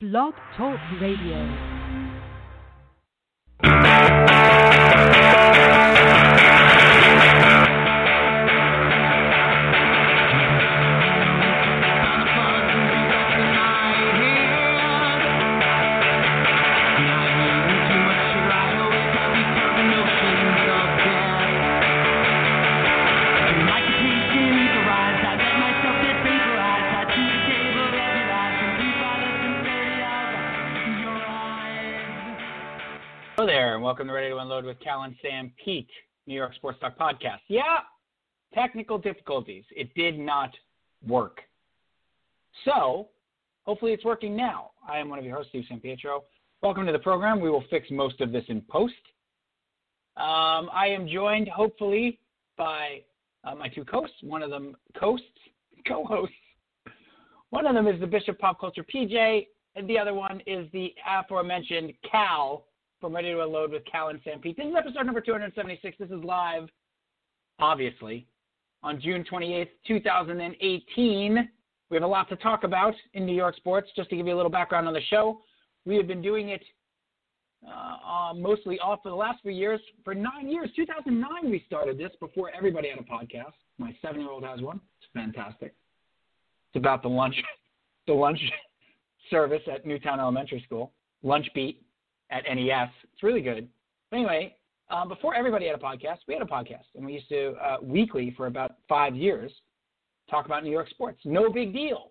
Blog Talk Radio. Welcome to Ready to Unload with Cal and Sam Pete, New York Sports Talk Podcast. Yeah, technical difficulties. It did not work. So, hopefully it's working now. I am one of your hosts, Steve San Pietro. Welcome to the program. We will fix most of this in post. Um, I am joined, hopefully, by uh, my two hosts. One of them, hosts, co-hosts. One of them is the Bishop Pop Culture PJ, and the other one is the aforementioned Cal from Ready to Unload with Cal and Sanpete. This is episode number 276. This is live, obviously, on June 28th, 2018. We have a lot to talk about in New York sports. Just to give you a little background on the show, we have been doing it uh, uh, mostly off for the last few years. For nine years, 2009, we started this before everybody had a podcast. My seven-year-old has one. It's fantastic. It's about the lunch, the lunch service at Newtown Elementary School, Lunch Beat at NES. It's really good. But anyway, um, before everybody had a podcast, we had a podcast, and we used to uh, weekly for about five years talk about New York sports. No big deal.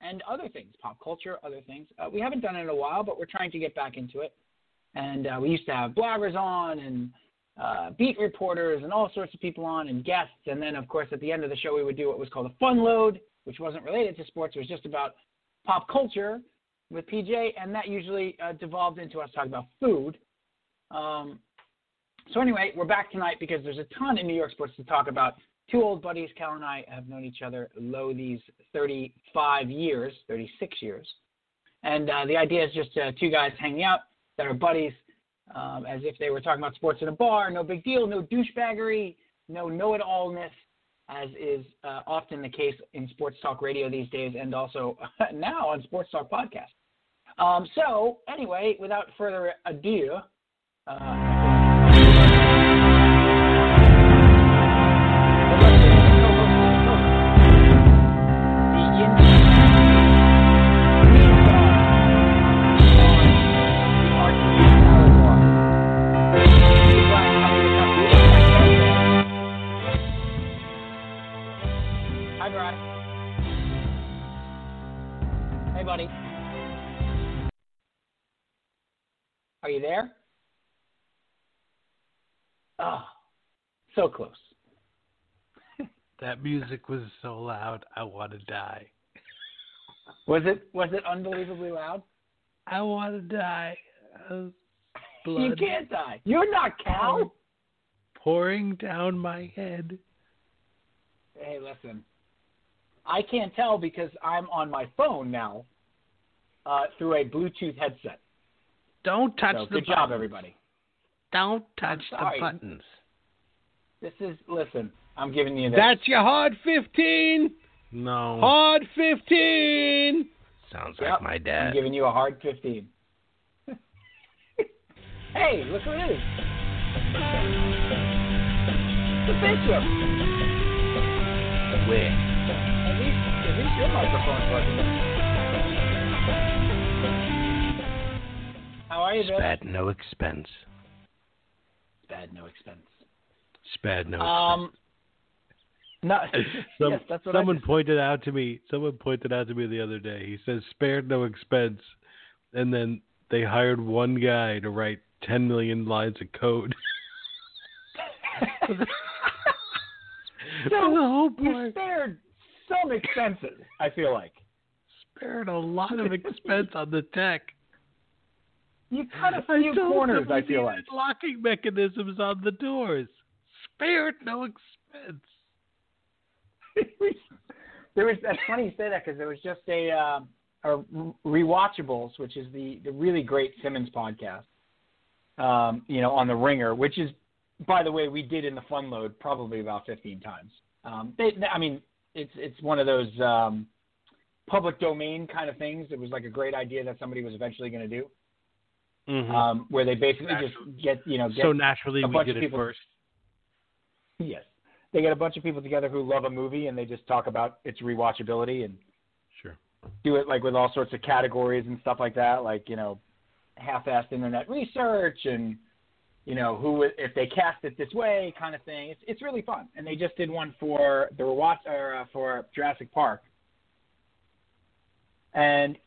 And other things, pop culture, other things. Uh, we haven't done it in a while, but we're trying to get back into it. And uh, we used to have bloggers on and uh, beat reporters and all sorts of people on and guests. And then, of course, at the end of the show, we would do what was called a fun load, which wasn't related to sports. It was just about pop culture with PJ, and that usually uh, devolved into us talking about food. Um, so anyway, we're back tonight because there's a ton in New York sports to talk about. Two old buddies, Cal and I, have known each other low these 35 years, 36 years, and uh, the idea is just uh, two guys hanging out that are buddies, um, as if they were talking about sports in a bar. No big deal, no douchebaggery, no know-it-allness, as is uh, often the case in sports talk radio these days, and also now on sports talk podcast. Um, so, anyway, without further ado, uh, Are you there? Oh, so close. That music was so loud, I want to die. Was it was it unbelievably loud? I want to die. Uh, You can't die. You're not Cal. pouring down my head. Hey, listen. I can't tell because I'm on my phone now uh, through a Bluetooth headset. Don't touch So the good job, everybody. Don't touch the buttons. This is listen. I'm giving you this. That's your hard 15. No. Hard 15. Sounds Yep, like my dad. I'm giving you a hard 15. hey, look who it is. The bishop. Where? At least, at least your microphone's working. How are you, Bill? Spad no expense. Bad, no expense. Spad no Um, no, Some, yes, that's what someone pointed out to me. Someone pointed out to me the other day. He says spared no expense, and then they hired one guy to write ten million lines of code. so the whole you spared some expenses. I feel like spared a lot of expense on the tech. You cut a few corners. I feel like. locking mechanisms on the doors. Spared no expense. there was that's funny you say that because there was just a uh, a rewatchables, which is the the really great Simmons podcast. Um, you know, on the Ringer, which is, by the way, we did in the Fun Load probably about 15 times. Um, they, I mean, it's it's one of those um, public domain kind of things. It was like a great idea that somebody was eventually going to do, Mhm. um, where they basically just get you know get so naturally, a we bunch did of it people- first. Yes. They get a bunch of people together who love a movie and they just talk about its rewatchability and Sure. do it like with all sorts of categories and stuff like that, like, you know, half-assed internet research and you know, who if they cast it this way kind of thing. It's it's really fun. And they just did one for the rewatch or uh, for Jurassic Park. And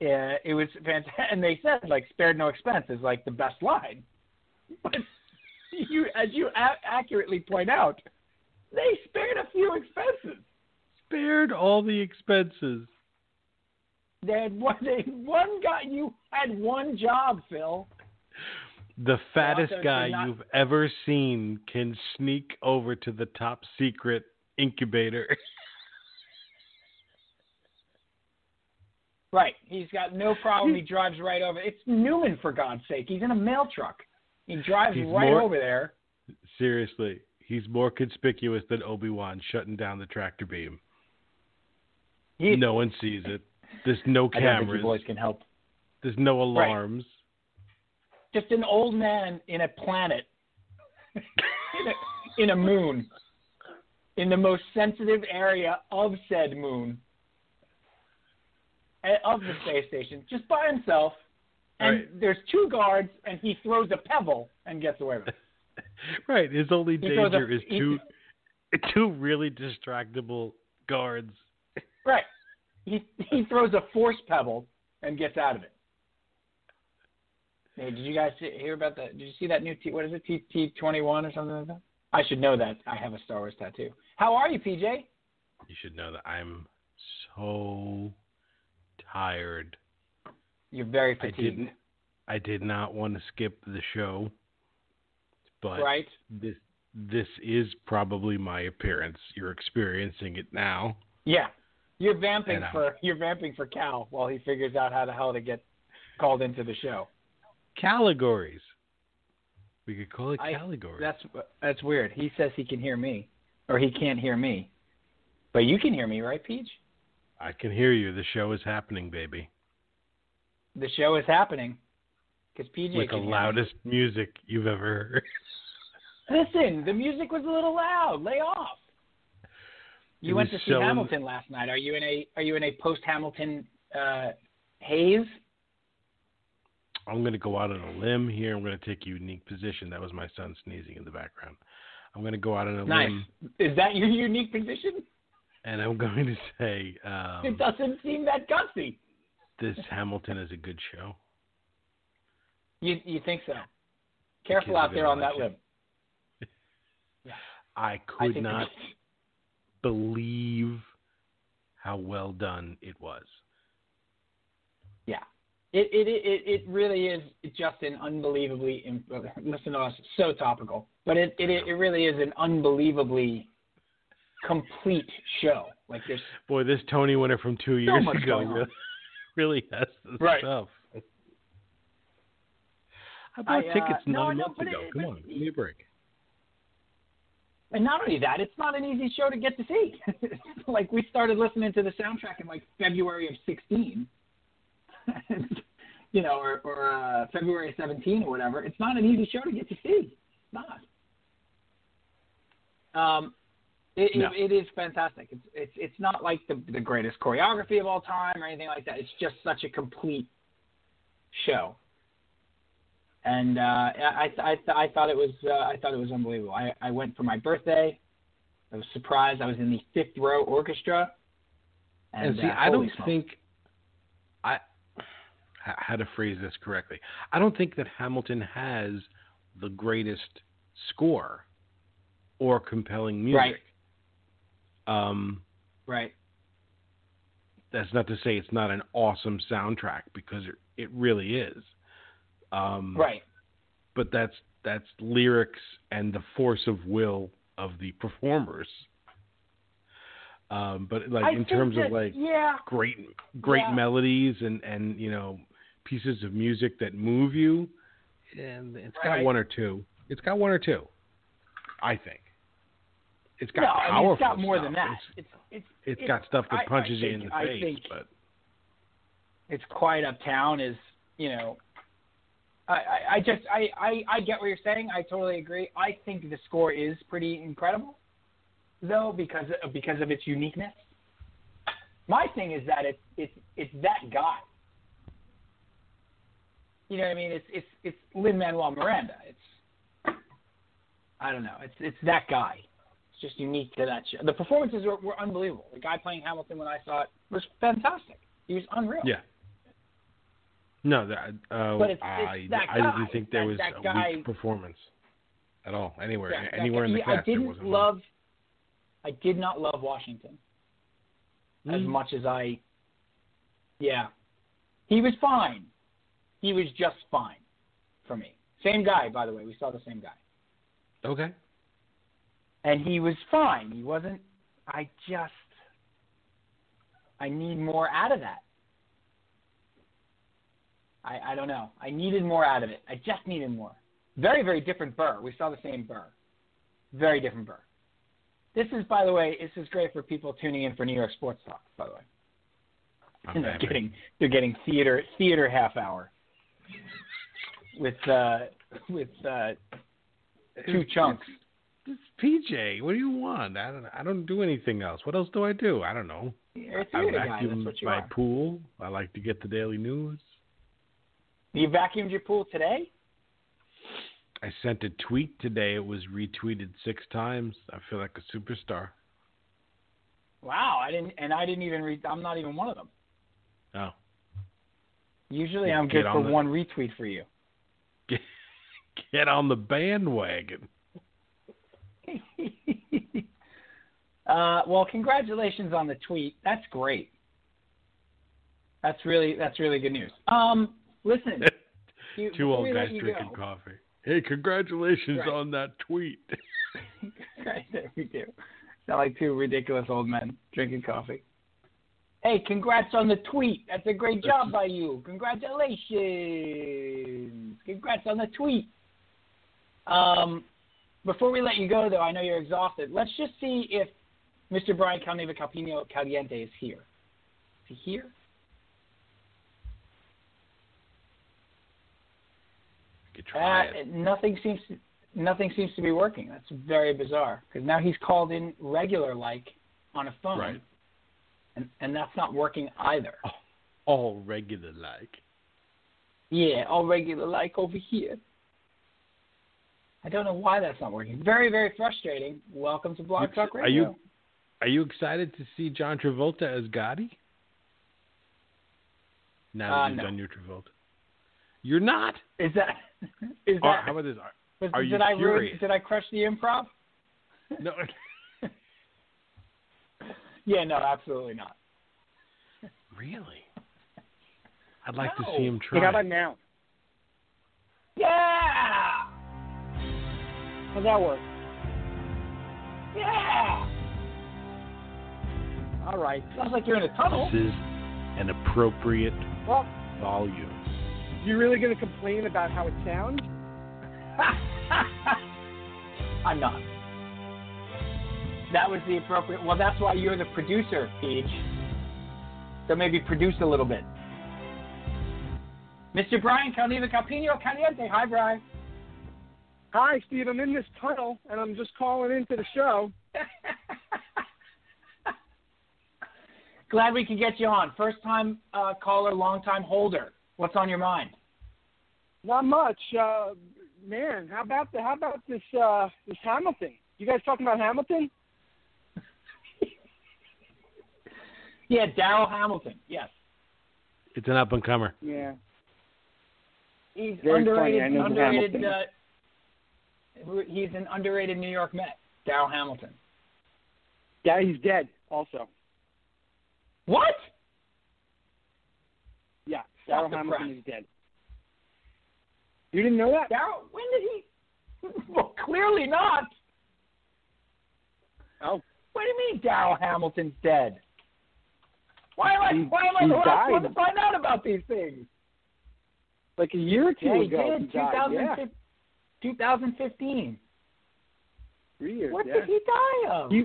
it was fantastic. And they said like spared no expense is like the best line. But you, as you a- accurately point out, they spared a few expenses. Spared all the expenses. They had one. They had one guy. You had one job, Phil. The fattest guy not- you've ever seen can sneak over to the top secret incubator. Right. He's got no problem. He drives right over. It's Newman, for God's sake. He's in a mail truck. He drives He's right more- over there. Seriously, he's more conspicuous than Obi Wan shutting down the tractor beam. He, no one sees it. There's no I don't think you cameras. boys can help. There's no alarms. Just an old man in a planet, in, a, in a moon, in the most sensitive area of said moon, of the space station, just by himself. And Right. there's two guards, and he throws a pebble and gets away with it. Right. His only He danger a- is he- two two really distractible guards. Right. He he throws a force pebble and gets out of it. Hey, did you guys hear about that? Did you see that new T? What is it? T T twenty one or something like that? I should know that. I have a Star Wars tattoo. How are you, PJ? You should know that I'm so tired. You're very I fatigued, didn't I did not want to skip the show. But right? this this is probably my appearance. You're experiencing it now. Yeah. You're vamping uh, for you're vamping for Cal while he figures out how the hell to get called into the show. Categories. We could call it I- categories. That's that's weird. He says he can hear me, or he can't hear me, but you can hear me, right, Peach? I can hear you. The show is happening, baby. The show is happening because PJ With the can hear me. loudest music you've ever heard. Listen, the music was a little loud. Lay off. You It went to see so- Hamilton last night. Are you in a Are you in a post Hamilton uh, haze? I'm going to go out on a limb here. I'm going to take a unique position. That was my son sneezing in the background. I'm going to go out on a Nice. limb, Is that your unique position? And I'm going to say it um, doesn't seem that gutsy. this Hamilton is a good show. You You think so? Careful out there on that limb. I I could think not believe how well done it was. Yeah. It it it it really is just an unbelievably listen to us so topical, but it it it really is an unbelievably complete show. Like there's Boy, this Tony winner from two years much ago really, really has the Right. stuff. I I, bought uh, tickets nine know, months ago. it- Come on, give me a break. And not only that, it's not an easy show to get to see. like we started listening to the soundtrack in like February of '16, you know, or, or uh, February of '17 or whatever. It's not an easy show to get to see. It's not. Um, it, No. it, it is fantastic. It's it's it's not like the the greatest choreography of all time or anything like that. It's just such a complete show. And uh, I, I, I thought it was uh, I thought it was unbelievable. I, I went for my birthday. I was surprised. I was in the fifth row orchestra. And, And, see, uh, I don't smokes. think I how to phrase this correctly. I don't think that Hamilton has the greatest score or compelling music. Right. Um, right. that's not to say it's not an awesome soundtrack because it it really is. Um, Right. But that's that's lyrics and the force of will of the performers. Um, but like I in terms that- of like yeah, great great Yeah. melodies and and you know pieces of music that move you and it's got one or two it's got one or two i think it's got no, I mean it's got more stuff. than that. it's, It's it's it's got stuff that I- I punches you think- in the I face think- but it's quiet uptown is you know I, I, I just I, I, I get what you're saying. I totally agree. I think the score is pretty incredible, though, because because of its uniqueness. My thing is that it's it's it's that guy. You know what I mean? It's it's it's Lin Manuel Miranda. It's I don't know. It's it's that guy. Just unique to that show. The performances were, were unbelievable. The guy playing Hamilton when I saw it was fantastic. He was unreal. yeah no that uh, But it's- i it's that i didn't think there That- was that a guy- weak performance at all anywhere Yeah, anywhere in the cast I didn't wasn't one. love. I did not love Washington as Mm. much as I. Yeah, he was fine. He was just fine for me. Same guy, by the way. We saw the same guy, okay and he was fine. He wasn't. I just. I need more out of that. I, I don't know. I needed more out of it. I just needed more. Very, very different Burr. We saw the same Burr. Very different Burr. This is, by the way, this is great for people tuning in for New York Sports Talk. By the way, and they're getting they're getting theater theater half hour with uh, with uh, two chunks. It's PJ. What do you want? I don't. I don't do anything else. What else do I do? I don't know. You're I vacuum That's what you my are. pool. I like to get the daily news. You vacuumed your pool today? I sent a tweet today. It was retweeted six times. I feel like a superstar. Wow, I didn't, and I didn't even read. I'm not even one of them. Oh, Usually, Get- I'm get good for the- one retweet for you. get, get on the bandwagon. Uh, well, congratulations on the tweet. That's great. That's really that's really good news. Um, listen, you, Two old guys drinking go- coffee. Hey, congratulations Right. on that tweet. right there we do. Sound like two ridiculous old men drinking coffee. Hey, congrats on the tweet. That's a great job by you. Congratulations. Congrats on the tweet. Um, before we let you go, though, I know you're exhausted. Let's just see if Mr. Brian Calneva Calpino Caliente is here. Is he here? Could try Uh, it. nothing seems to, nothing seems to be working. That's very bizarre because now he's called in regular like on a phone, Right. and and that's not working either. All regular like. Yeah, all regular like over here. I don't know why that's not working. Very very frustrating. Welcome to Blog Talk are you- Are you excited to see John Travolta as Gotti? Now that Uh, you've no. done your Travolta. You're not? Is that is Or that? how about this? Are- was- are did you I ruin. Did I crush the improv? No. Yeah, no, absolutely not. really? I'd like No. to see him try. Hey, how about now? Yeah, How's that work? yeah. All right. Sounds like you're in a tunnel. This is an appropriate Well, volume. you really going to complain about how it sounds? I'm not. That was the appropriate. Well, that's why you're the producer, Peach. So maybe produce a little bit. Mr. Brian Calneva Calpino Caliente. Hi, Brian. Hi, Steve. I'm in this tunnel, and I'm just calling into the show. Glad we could get you on. First time uh, caller, long time holder. What's on your mind? Not much, uh, man. How about the? How about this? Uh, this Hamilton? You guys talking about Hamilton? Yeah, Darryl Hamilton. Yes. It's an up and comer. Yeah. He's Very underrated. funny. I know who underrated. Uh, he's an underrated New York Met. Darryl Hamilton. Yeah, he's dead. Also. What? Yeah, Darryl Hamilton is dead. You didn't know that? Darryl, when did he? Well, clearly not. Oh, What do you mean Darryl Hamilton's dead? Why am I? He- why am I the last one to find out about these things? like a year or two Yeah, he ago. did. he died. Yeah, 2015. 2015. three years. What yeah. did he die of? He,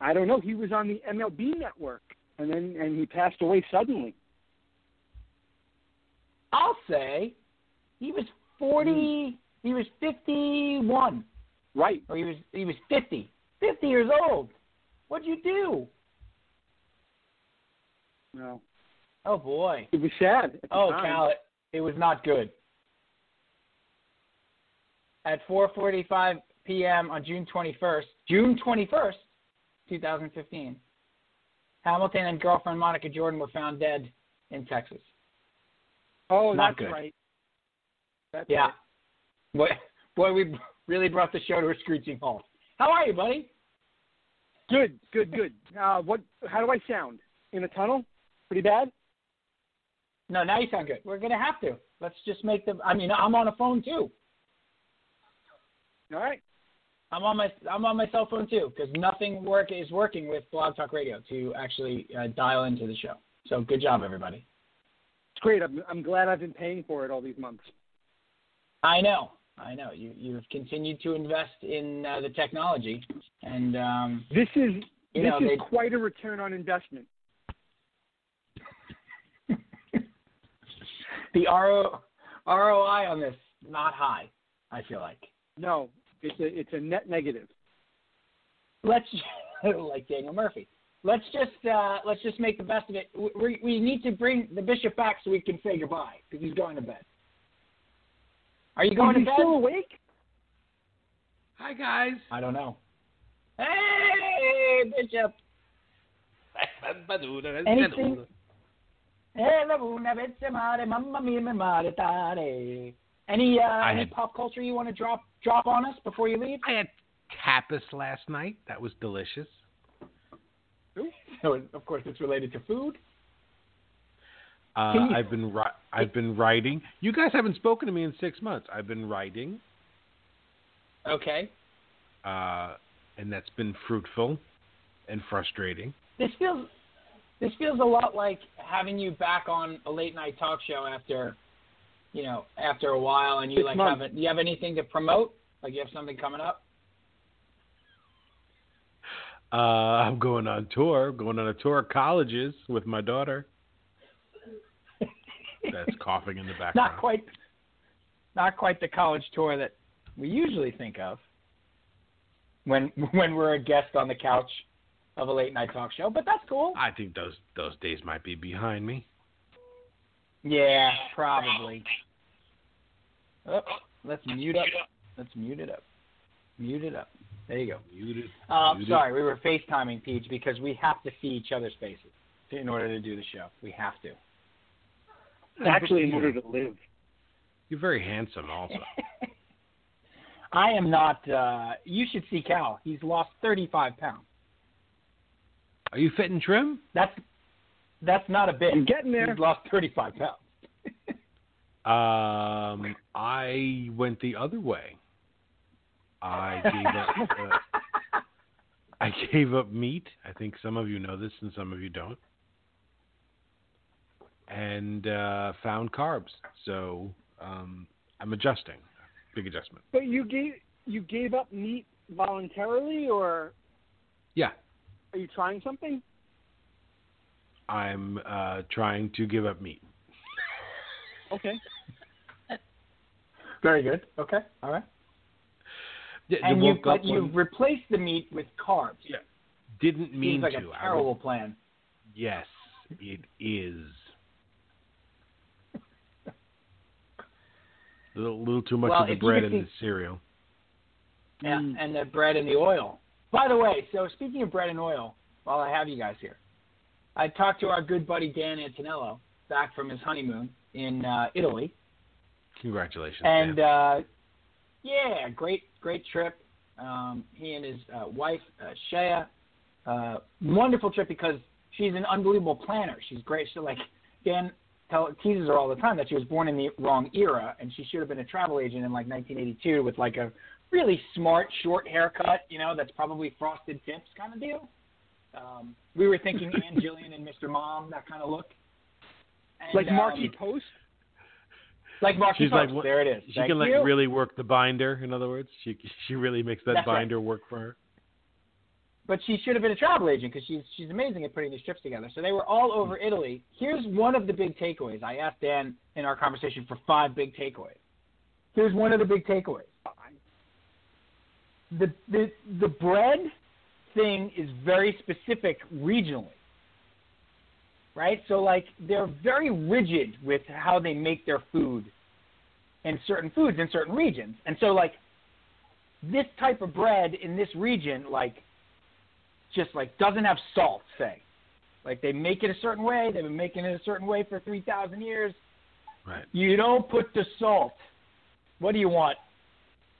I don't know. He was on the MLB network, and then and he passed away suddenly. I'll say he was 40. Hmm. He was 51, Right. or he was he was 50. 50 years old. What'd you do? No, Oh boy. it was sad. Oh, time. Cal, it, it was not good. At 4:45 p.m. on June 21st, June 21st, 2015, Hamilton and girlfriend Monica Jordan were found dead in Texas. Oh, not that's good. right. That's Yeah. right. Boy, boy, we really brought the show to a screeching halt. How are you, buddy? Good, good, good. Uh, what? How do I sound? In a tunnel? Pretty bad. No, now you sound good. We're gonna have to. Let's just make the. I mean, I'm on a phone too. All right. I'm on my I'm on my cell phone too because nothing work is working with Blog Talk Radio to actually uh, dial into the show. So good job, everybody. It's great. I'm, I'm glad I've been paying for it all these months. I know, I know. You you've continued to invest in uh, the technology, and um, This is this know, is they- quite a return on investment. the RO, ROI on this not high. I feel like. No, it's a it's a net negative. let's like Daniel Murphy. Let's just uh, let's just make the best of it. We, we need to bring the bishop back so we can say goodbye because he's going to bed. Are you going is to he bed? still awake? Hi guys. I don't know. Hey, bishop. Anything? Hey, la buna bezze mare, mamma mia, mi mare tare. Any uh, any had- pop culture you want to drop drop on us before you leave? I had tapas last night. That was delicious. So of course it's related to food. Uh, you- I've been ri- I've been writing. You guys haven't spoken to me in six months. I've been writing, Okay. uh, and that's been fruitful and frustrating. this feels this feels a lot like having you back on a late night talk show after you know after a while and you Six like months. have it, do you have anything to promote like you have something coming up Uh, I'm going on tour. Going on a tour of colleges with my daughter. That's coughing in the background. not quite not quite the college tour that we usually think of when when we're a guest on the couch of a late night talk show but that's cool I think those those days might be behind me. Yeah probably oh, let's mute up let's mute it up mute it up there you go Muted. Um, muted. sorry, we were FaceTiming Peach because we have to see each other's faces in order to do the show. We have to. Actually, in order to live. You're very handsome, also. I am not. Uh, you should see Cal. He's lost 35 pounds. Are you fit and trim? That's that's not a bit. I'm getting there. He's lost 35 pounds. Um, I went the other way. I gave up. Uh, I gave up meat. I think some of you know this, and some of you don't. And uh, found carbs. So um, I'm adjusting. Big adjustment. But you gave you gave up meat voluntarily, or Yeah, are you trying something? I'm uh, trying to give up meat. Okay. Very good. Okay. All right. D- And you, but you one- replaced the meat with carbs. Yeah. didn't mean Seems like to. a I woke- terrible plan. Yes, it is. A little, little too much Well, of the bread could and the cereal. Yeah, Mm. and the bread and the oil. By the way, so speaking of bread and oil, while I have you guys here, I talked to our good buddy Dan Antonello back from his honeymoon in uh, Italy, Congratulations, and Dan. uh, yeah, great, great trip. Um, he and his uh, wife uh, Shea, uh, wonderful trip because she's an unbelievable planner. She's great. So like Dan tell, teases her all the time that she was born in the wrong era and she should have been a travel agent in like 1982 with like a really smart short haircut, you know, that's probably frosted tips kind of deal. Um, we were thinking Ann Jillian and Mr. Mom, that kind of look. And, like Markie um, Post. Like Markie She's Post. like- there it is. She Thank can like you. really work the binder. In other words, she she really makes that That's right. binder work for her. but she should have been a travel agent because she's she's amazing at putting these trips together. So they were all over Italy. Here's one of the big takeaways. I asked Dan in our conversation for five big takeaways. Here's one of the big takeaways. The the the bread thing is very specific regionally. Right? So like they're very rigid with how they make their food and certain foods in certain regions. And so like this type of bread in this region like just like doesn't have salt, say. Like they make it a certain way, they've been making it a certain way for 3,000 years. Right. You don't put the salt. What do you want?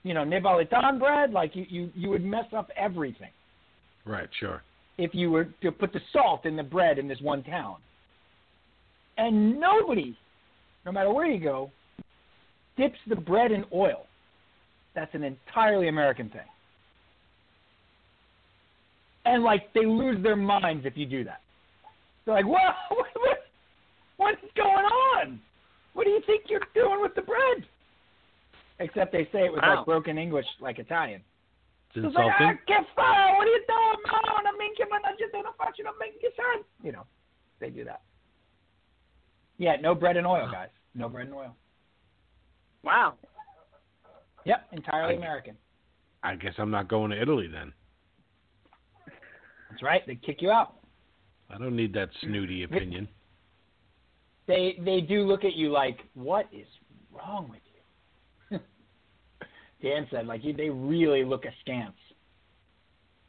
You know, Neapolitan bread? Like you, you, you would mess up everything Right. Sure. if you were to put the salt in the bread in this one town. And nobody, no matter where you go, dips the bread in oil. That's an entirely American thing. And like they lose their minds if you do that. They're like, "What? What? what what's going on? What do you think you're doing with the bread?" Except they say it was Wow. like broken English, like Italian. It's It's like, insulting. ah, che fai? What are you doing? No, non minchia, ma non ci sono faccio, non minchia, son. You know, they do that. Yeah, no bread and oil, guys. No bread and oil. Wow. Yep, entirely I- American. I guess I'm not going to Italy then. That's right. They kick you out. I don't need that snooty opinion. They they do look at you like, what is wrong with you? Dan said, like they really look askance,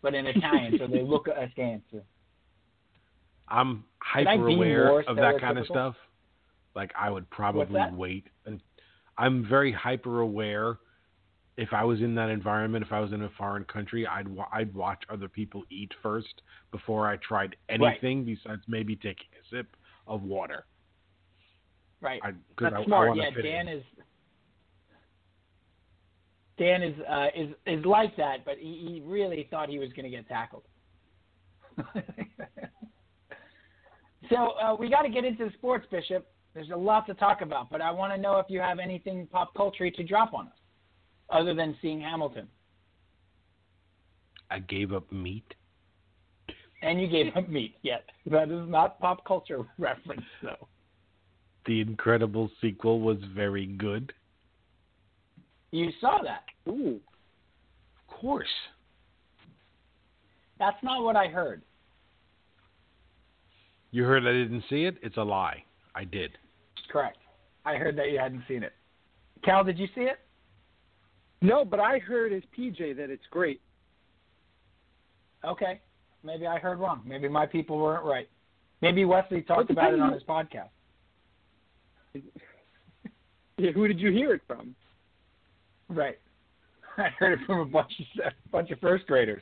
but in Italian, so they look askance. I'm hyper aware of that kind of stuff. Like I would probably wait and I'm very hyper aware if I was in that environment, if I was in a foreign country, I'd wa- I'd watch other people eat first before I tried anything besides maybe taking a sip of water. Right. I, That's I, smart. I yeah, Dan in. is Dan is uh, is is like that, but he, he really thought he was going to get tackled. so uh, we got to get into the sports, Bishop. There's a lot to talk about, but I want to know if you have anything pop culture to drop on us, other than seeing Hamilton. I gave up meat. And you gave up meat. Yes, that is not pop culture reference, though. The Incredible sequel was very good. You saw that. Ooh. Of course. That's not what I heard. You heard I didn't see it? It's a lie. I did. Correct. I heard that you hadn't seen it. Cal, did you see it? No, but I heard as PJ that it's great. Okay. Maybe I heard wrong. Maybe my people weren't right. Maybe Wesley talked Well, about it on his podcast. Yeah, who did you hear it from? Right. I heard it from a bunch of a bunch of first graders.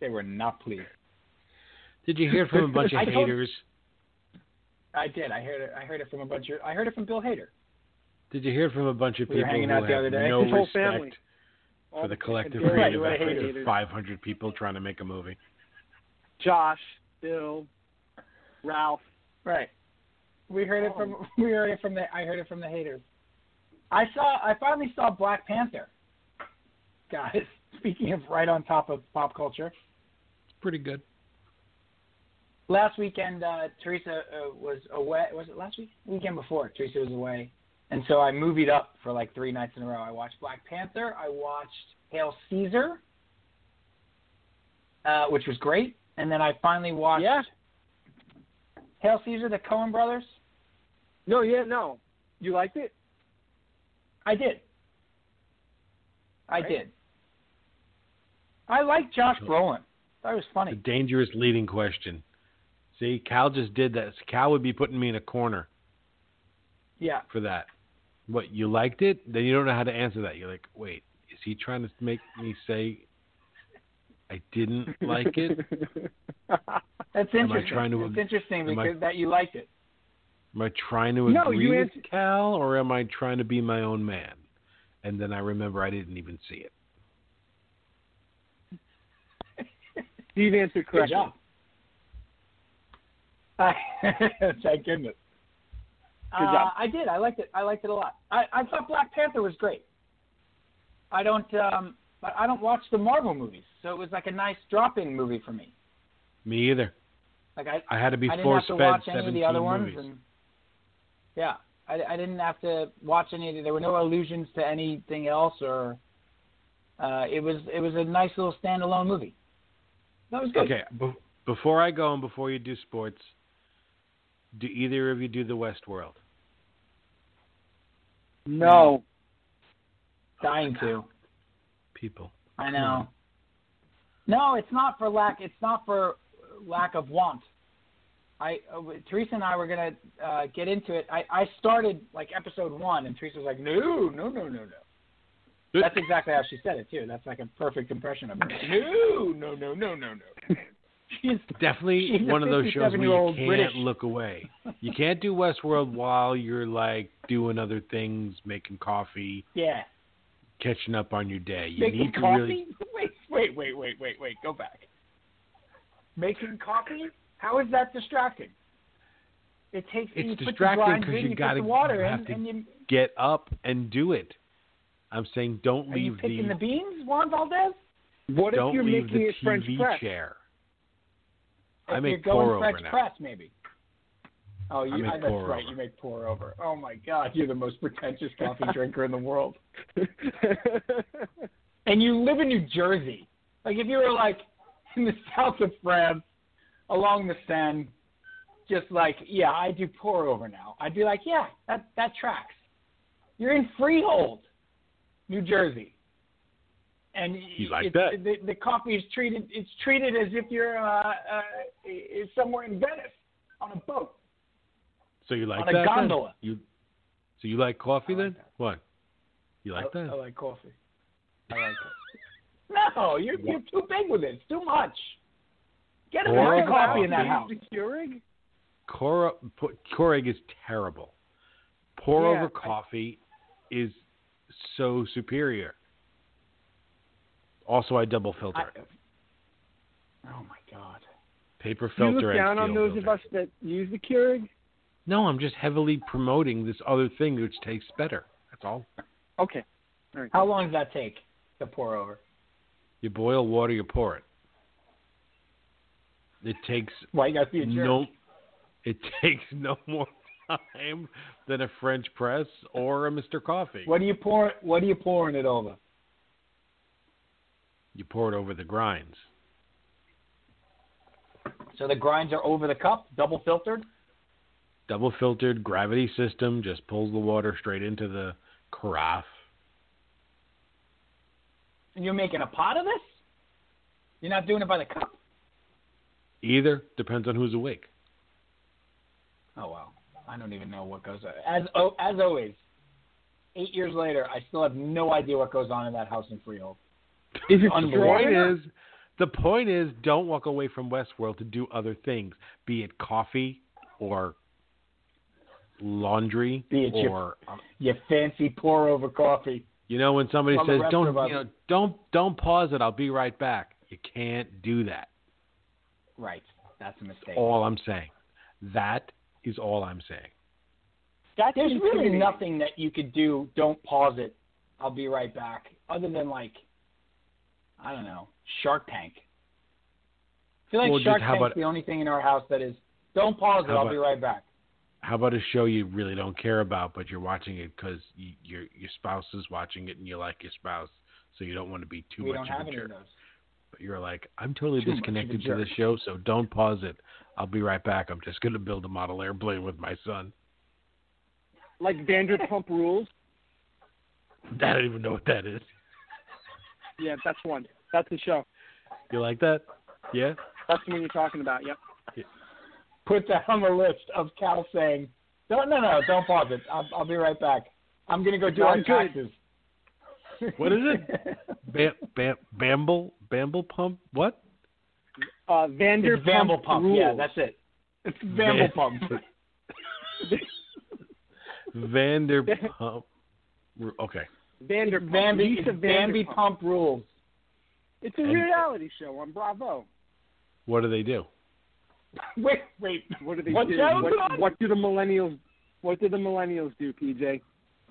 They were not pleased. Did you hear from a bunch of I haters? I did. I heard it. I heard it from a bunch of. I heard it from Bill Hader. Did you hear from a bunch of We people hanging who out the other day. no His whole respect family. for the collective creative right, effort haters. of 500 people trying to make a movie? Josh, Bill, Ralph. Right. We heard it oh. from. We heard it from the. I heard it from the haters. I saw. I finally saw Black Panther. Guys, speaking of right on top of pop culture, It's pretty good. last weekend uh, Teresa uh, was away. Was it last week? Weekend before Teresa was away, and so I movied up for like three nights in a row. I watched Black Panther. I watched Hail Caesar, uh, which was great, and then I finally watched Yeah. Hail Caesar, the Coen Brothers. No, yeah, no. You liked it? I did. I did. I like Josh Brolin. That was funny. dangerous leading question. See, Cal just did that. Cal would be putting me in a corner Yeah. for that. What, you liked it? Then you don't know how to answer that. You're like, wait, is he trying to make me say I didn't like it? That's interesting. Am I trying to- it's interesting am I- because that you liked it. Am I trying to No, agree you with answer- Cal, or am I trying to be my own man? And then I remember I didn't even see it. Steve answered Good correctly. job. Thank goodness. Good uh. I did. I liked it. I liked it a lot. I, I thought Black Panther was great. I don't. Um, I don't watch the Marvel movies, so it was like a nice drop-in movie for me. Me either. Like I, I had to be I didn't force have to fed watch any of 17 the other movies. ones, and yeah, I, I didn't have to watch any. There were no allusions to anything else, or uh, it was it was a nice little standalone movie. That was good. Okay, be- before I go and before you do sports, do either of you do the West World? No. Dying to. People. I know. No, it's not for lack. It's not for lack of want. I uh, Teresa and I were gonna uh, get into it. I, I started like episode one, and Teresa was like, "No, no, no, no, no." That's exactly how she said it too. That's like a perfect impression of her. No, no, no, no, no, no. She's Definitely She's one of those shows where you can't British. look away. You can't do Westworld while you're like doing other things, making coffee, yeah. catching up on your day. You Making need to coffee? really Wait, wait, wait, wait, wait, wait. Go back. Making coffee? How is that distracting? It takes It's you distracting grinds 'cause in, you you gotta- put the water you in, have to and you get up and do it. I'm saying don't are you picking the, beans, Juan Valdez? What if don't you're leave making the it French TV press? chair. If I make you're going pour over French now. press, maybe. Oh, you, I make that's right. over. You make pour over. Oh my God, you're the most pretentious coffee drinker in the world. And you live in New Jersey. Like if you were like in the south of France, along the Seine, just like yeah, I do pour over now. I'd be like, yeah, that that tracks. You're in Freehold, New Jersey, and You like that. The, the coffee is treated. It's treated as if you're uh, uh, is somewhere in Venice on a boat. So you like On a that? then? gondola. You so you like coffee I then? What? You like I, that? I like coffee. I like it. No, you're you're too big with it. It's too much. Get a Pour of over coffee in that coffee. house. The Keurig? Cor- Keurig is terrible. Pour Yeah, over I- coffee is so superior. Also, I double filter. I, oh my god. Paper Do you filter look and down on those filter. of us that use the Keurig? No, I'm just heavily promoting this other thing which tastes better. That's all. Okay. All right. How long does that take to pour over? You boil water, you pour it. It takes Why you gotta be a jerk? no. It takes no more time than a French press or a Mr. Coffee. What do you pour? What are you pouring it over? You pour it over the grinds. So the grinds are over the cup, double filtered. Double filtered gravity system just pulls the water straight into the carafe. And you're making a pot of this? You're not doing it by the cup? Either depends on who's awake. Oh wow. I don't even know what goes on. As oh, as always, eight years later, I still have no idea what goes on in that house in Freehold. It The point is, the point is, don't walk away from Westworld to do other things, be it coffee or laundry Be it your- um, You fancy pour over coffee. you know when somebody says don't you know don't don't pause it, I'll be right back. You can't do that. Right. That's a mistake. All I'm saying. That is all I'm saying. That's There's really nothing that you could do. Don't pause it. I'll be right back. Other than like, I don't know, Shark Tank. I feel like Well, Shark how Tank's about- the only thing in our house that is. Don't pause it. How I'll about- be right back. How about a show you really don't care about, but you're watching it because you, your your spouse is watching it and you like your spouse, so you don't want to be too we much don't have of a any jerk. of those. But you're like, I'm totally Too much of a disconnected to this jerk. show, so don't pause it. I'll be right back. I'm just going to build a model airplane with my son. Like Vanderpump Rules? I don't even know what that is. Yeah, that's one. That's the show. You like that? Yeah. That's the one you're talking about. Yep. Put that on the list of Cal saying, "No, no, no, don't pause it. I'll, I'll be right back. I'm gonna go do No, our taxes." What is it? Bam, bam, Bamble, Bamble Pump. What? Uh, it's Vanderpump Vanderpump. Rules. Yeah, that's it. It's Bamble Pump. Vanderpump. Vanderpump. Okay. Vanderpump. Bambi, Lisa Bambi Vanderpump. Pump rules. It's a And- reality show on Bravo. What do they do? Wait, wait. What do they What do? channel is it What, what do the millennials? What do the millennials do, PJ?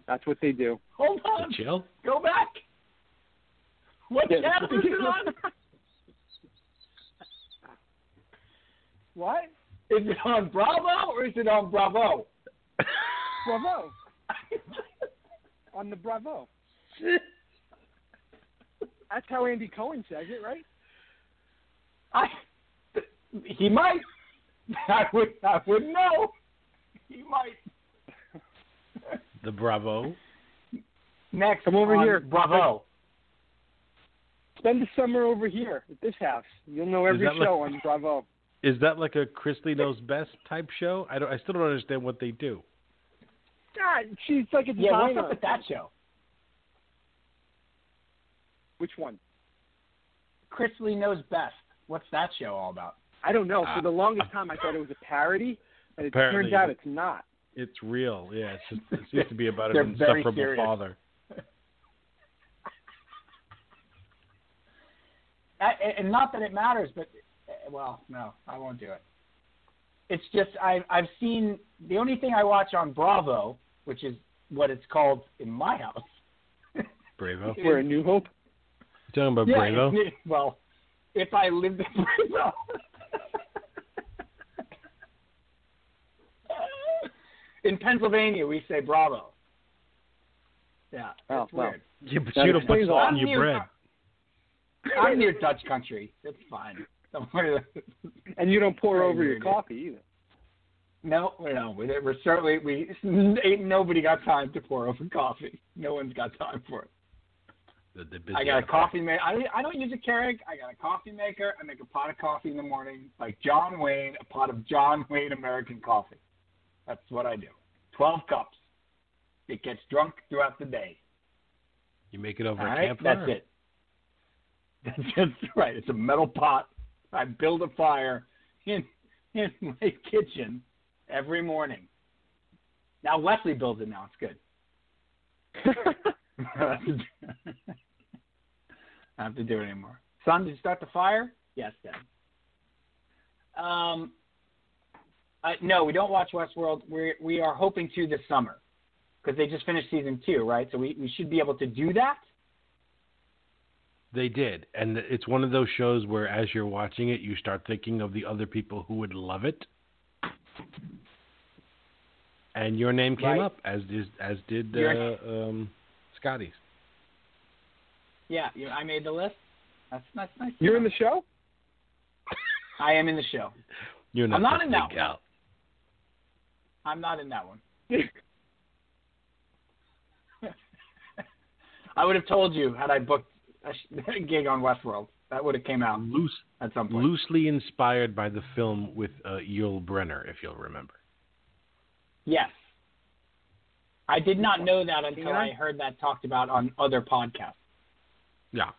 That's what they do. Hold on. Chill. Go back. What Yeah. channel is it on? What? Is it on Bravo or is it on Bravo? Bravo. on the Bravo. That's how Andy Cohen says it, right? I. He might. I would. I would know. He might. The Bravo. Next, Come over here. Bravo. Spend the summer over here at this house. You'll know every that like- show on Bravo. Is that like a Chrisley Knows Best type show? I don't. I still don't understand what they do. God, she's like a Yeah, what's up with that show? Which one? Chris Lee knows best. What's that show all about? I don't know. Uh, For the longest time, I thought it was a parody, but it Apparently. turns out it's not. It's real. Yeah. It's just, it seems to be about an very insufferable serious. father. I, and not that it matters, but uh, well, no, I won't do it. It's just I, I've seen the only thing I watch on Bravo, which is what it's called in my house. Bravo. We're a New Hope. You're talking about Yeah, Bravo? it- well, if I lived in Bravo. In Pennsylvania, we say Bravo. Yeah, Oh, it's well. weird. Yeah, but That you don't put explains a salt in your near, bread. I'm near Dutch country. It's fine. Don't worry. And you don't pour Very over your coffee either. No, no, we- we're certainly we ain't nobody got time to pour over coffee. No one's got time for it. The, the I got a coffee maker. I, I don't use a Keurig. I got a coffee maker. I make a pot of coffee in the morning, like John Wayne, a pot of John Wayne American coffee. That's what I do. Twelve cups. It gets drunk throughout the day. You make it over All a right, campfire. that's it. That's just right. It's a metal pot. I build a fire in in my kitchen every morning. Now Wesley builds it. Now it's good. I don't have to do it anymore. Son, did you start the fire? Yes, Dad. Um, uh, no, we don't watch Westworld. We we are hoping to this summer because they just finished season two, right? So we, we should be able to do that. They did, and it's one of those shows where, as you're watching it, you start thinking of the other people who would love it, and your name came Right. up, as did as did uh, um, Scotty's. Yeah, you, I made the list. That's that's nice. You're in the show? I am in the show. You're not I'm not in that big one. gal. I'm not in that one. I would have told you had I booked a, gig on Westworld. That would have came out Loose, at some point. loosely inspired by the film with uh, Yul Brynner, if you'll remember. Yes. I did not know that until I? I heard that talked about on other podcasts. Yeah,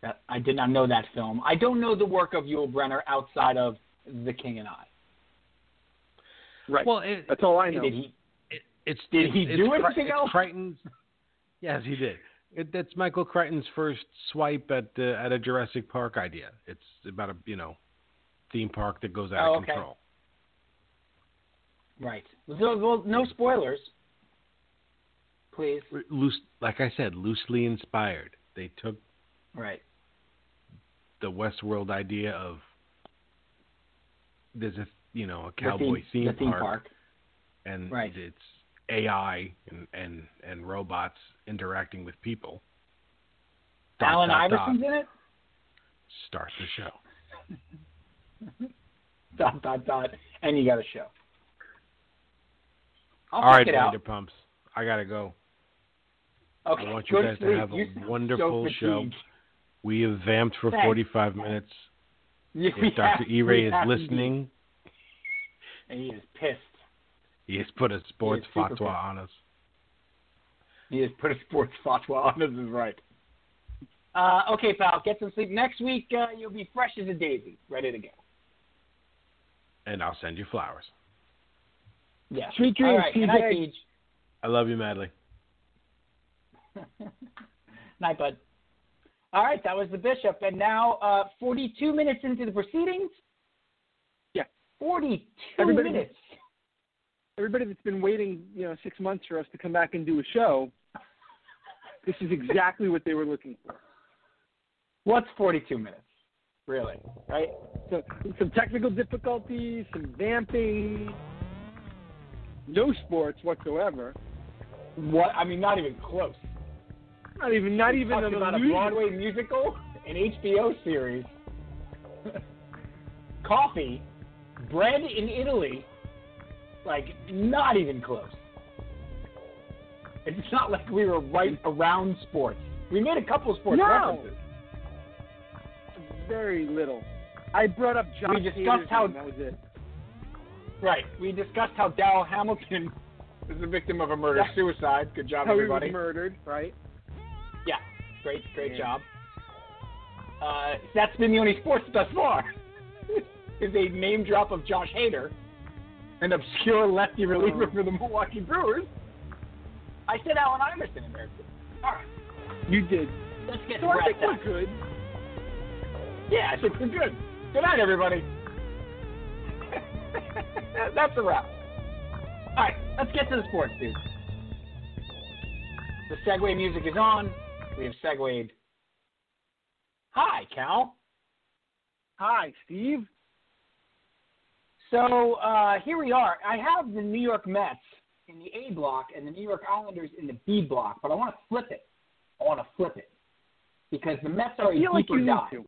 That I did not know that film. I don't know the work of Yul Brynner outside of The King and I. Right. well, it, That's all I know. Did he? it, it's Did he do anything else? Crichton's. Yes, he did. It, that's Michael Crichton's first swipe at uh, at a Jurassic Park idea. It's about a you know theme park that goes out Oh, of okay. control. Right. So, well, no spoilers. Please. Loose, like I said, loosely inspired. They took Right. the Westworld idea of there's a you know a cowboy theme, the theme park, park. and Right. it's AI and, and and robots interacting with people. Dot, Alan dot, dot. Iverson's in it. Start the show. Dot dot dot. And you got a show. I'll All right. Vanderpumps. I gotta go. Okay. I want you guys to sleep. have a You sound wonderful so show. We have vamped for Thanks. 45 minutes. You- If Dr. E-Ray is have to listening, and he is pissed. he has put a sports super fatwa pissed. on us. He has put a sports fatwa on us. Is right. Uh, okay, pal. Get some sleep. Next week uh, you'll be fresh as a daisy, ready to go. And I'll send you flowers. Yeah. Sweet dreams, right. Good night, TJ. I love you madly. Night, bud. All right, that was the bishop, and now uh, 42 minutes into the proceedings. 42 Everybody- minutes. Everybody that's been waiting, you know, six months for us to come back and do a show, this is exactly what they were looking for. What's 42 minutes? Really? Right? So, some technical difficulties, some vamping, no sports whatsoever. What? I mean, not even close. Not even, not We even an about a. Broadway musical, an HBO series, coffee, bread in Italy. Like, not even close. It's not like we were right around sports. We made a couple of sports No. references. Very little. I brought up John. We discussed Hader's how- that was it. Right. We discussed how Darryl Hamilton is the victim of a murder Yeah. suicide. Good job, How everybody. he was murdered, right? Yeah, great, great Yeah. job. Uh, that's been the only sports thus far. is a name drop of Josh Hader, an obscure lefty reliever Oh. for the Milwaukee Brewers. I said Allen Iverson in there. All right, You did. let's get So to I think we're good. Yeah, I think we're good. Good night, everybody. That's a wrap. All right, let's get to the sports, dude. The segue music is on. We have segued. Hi, Cal. Hi, Steve. So uh, here we are. I have the New York Mets in the A block and the New York Islanders in the B block, but I want to flip it. I want to flip it because the Mets are a like deeper you dive.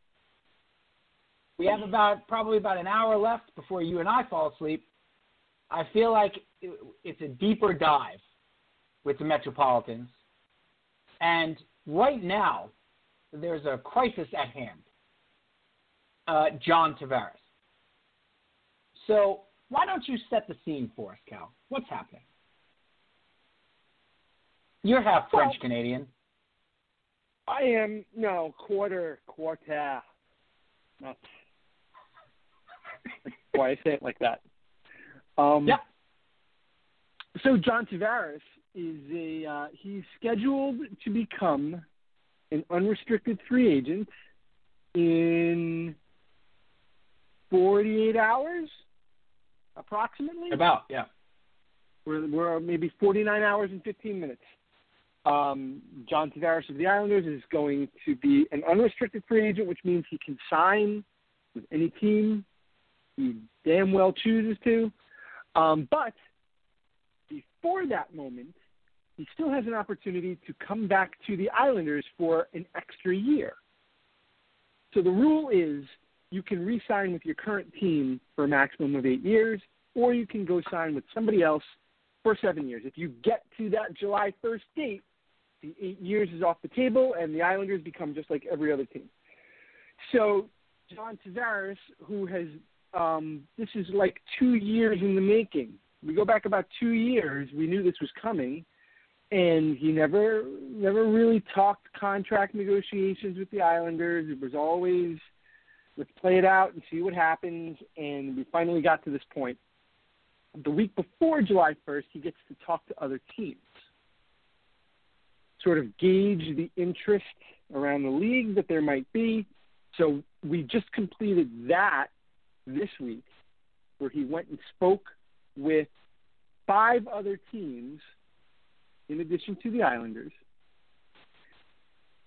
We have about probably about an hour left before you and I fall asleep. I feel like it's a deeper dive with the Metropolitans, and right now there's a crisis at hand. Uh, John Tavares. So why don't you set the scene for us, Cal? What's happening? You're half French Canadian. I am no quarter quarter. That's why I say it like that. Um, Yep. So John Tavares is a uh, he's scheduled to become an unrestricted free agent in 48 hours, approximately. About yeah. We're, we're maybe 49 hours and 15 minutes. Um, John Tavares of the Islanders is going to be an unrestricted free agent, which means he can sign with any team he damn well chooses to. Um, but before that moment, he still has an opportunity to come back to the Islanders for an extra year. So the rule is you can re sign with your current team for a maximum of eight years, or you can go sign with somebody else for seven years. If you get to that July 1st date, the eight years is off the table, and the Islanders become just like every other team. So John Tavares, who has um, this is like two years in the making. We go back about two years. We knew this was coming, and he never never really talked contract negotiations with the Islanders. It was always let's play it out and see what happens. And we finally got to this point. The week before July 1st, he gets to talk to other teams, sort of gauge the interest around the league that there might be. So we just completed that this week, where he went and spoke with five other teams in addition to the Islanders.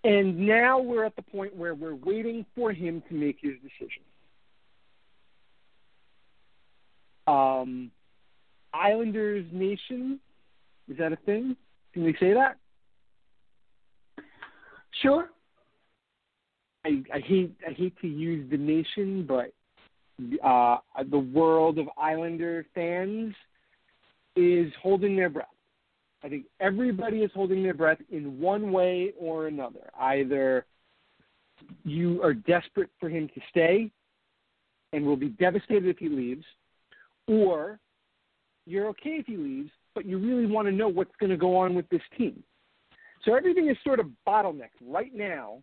And now we're at the point where we're waiting for him to make his decision. Um, Islanders Nation, is that a thing? Can we say that? Sure. I, I hate I hate to use the nation, but uh, the world of Islander fans is holding their breath. I think everybody is holding their breath in one way or another. Either you are desperate for him to stay and will be devastated if he leaves, or you're okay if he leaves, but you really want to know what's going to go on with this team. So everything is sort of bottlenecked right now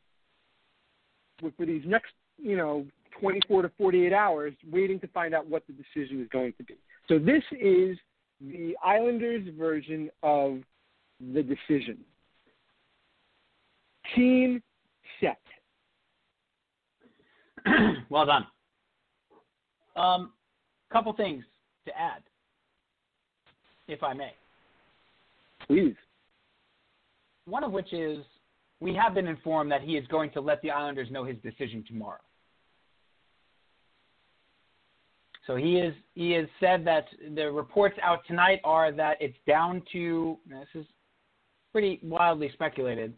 for these next, you know, 24 to 48 hours, waiting to find out what the decision is going to be. So this is the Islanders' version of the decision. Team set. well done. Um, couple things to add, if I may. Please. One of which is we have been informed that he is going to let the Islanders know his decision tomorrow. So he is he has said that the reports out tonight are that it's down to this is pretty wildly speculated,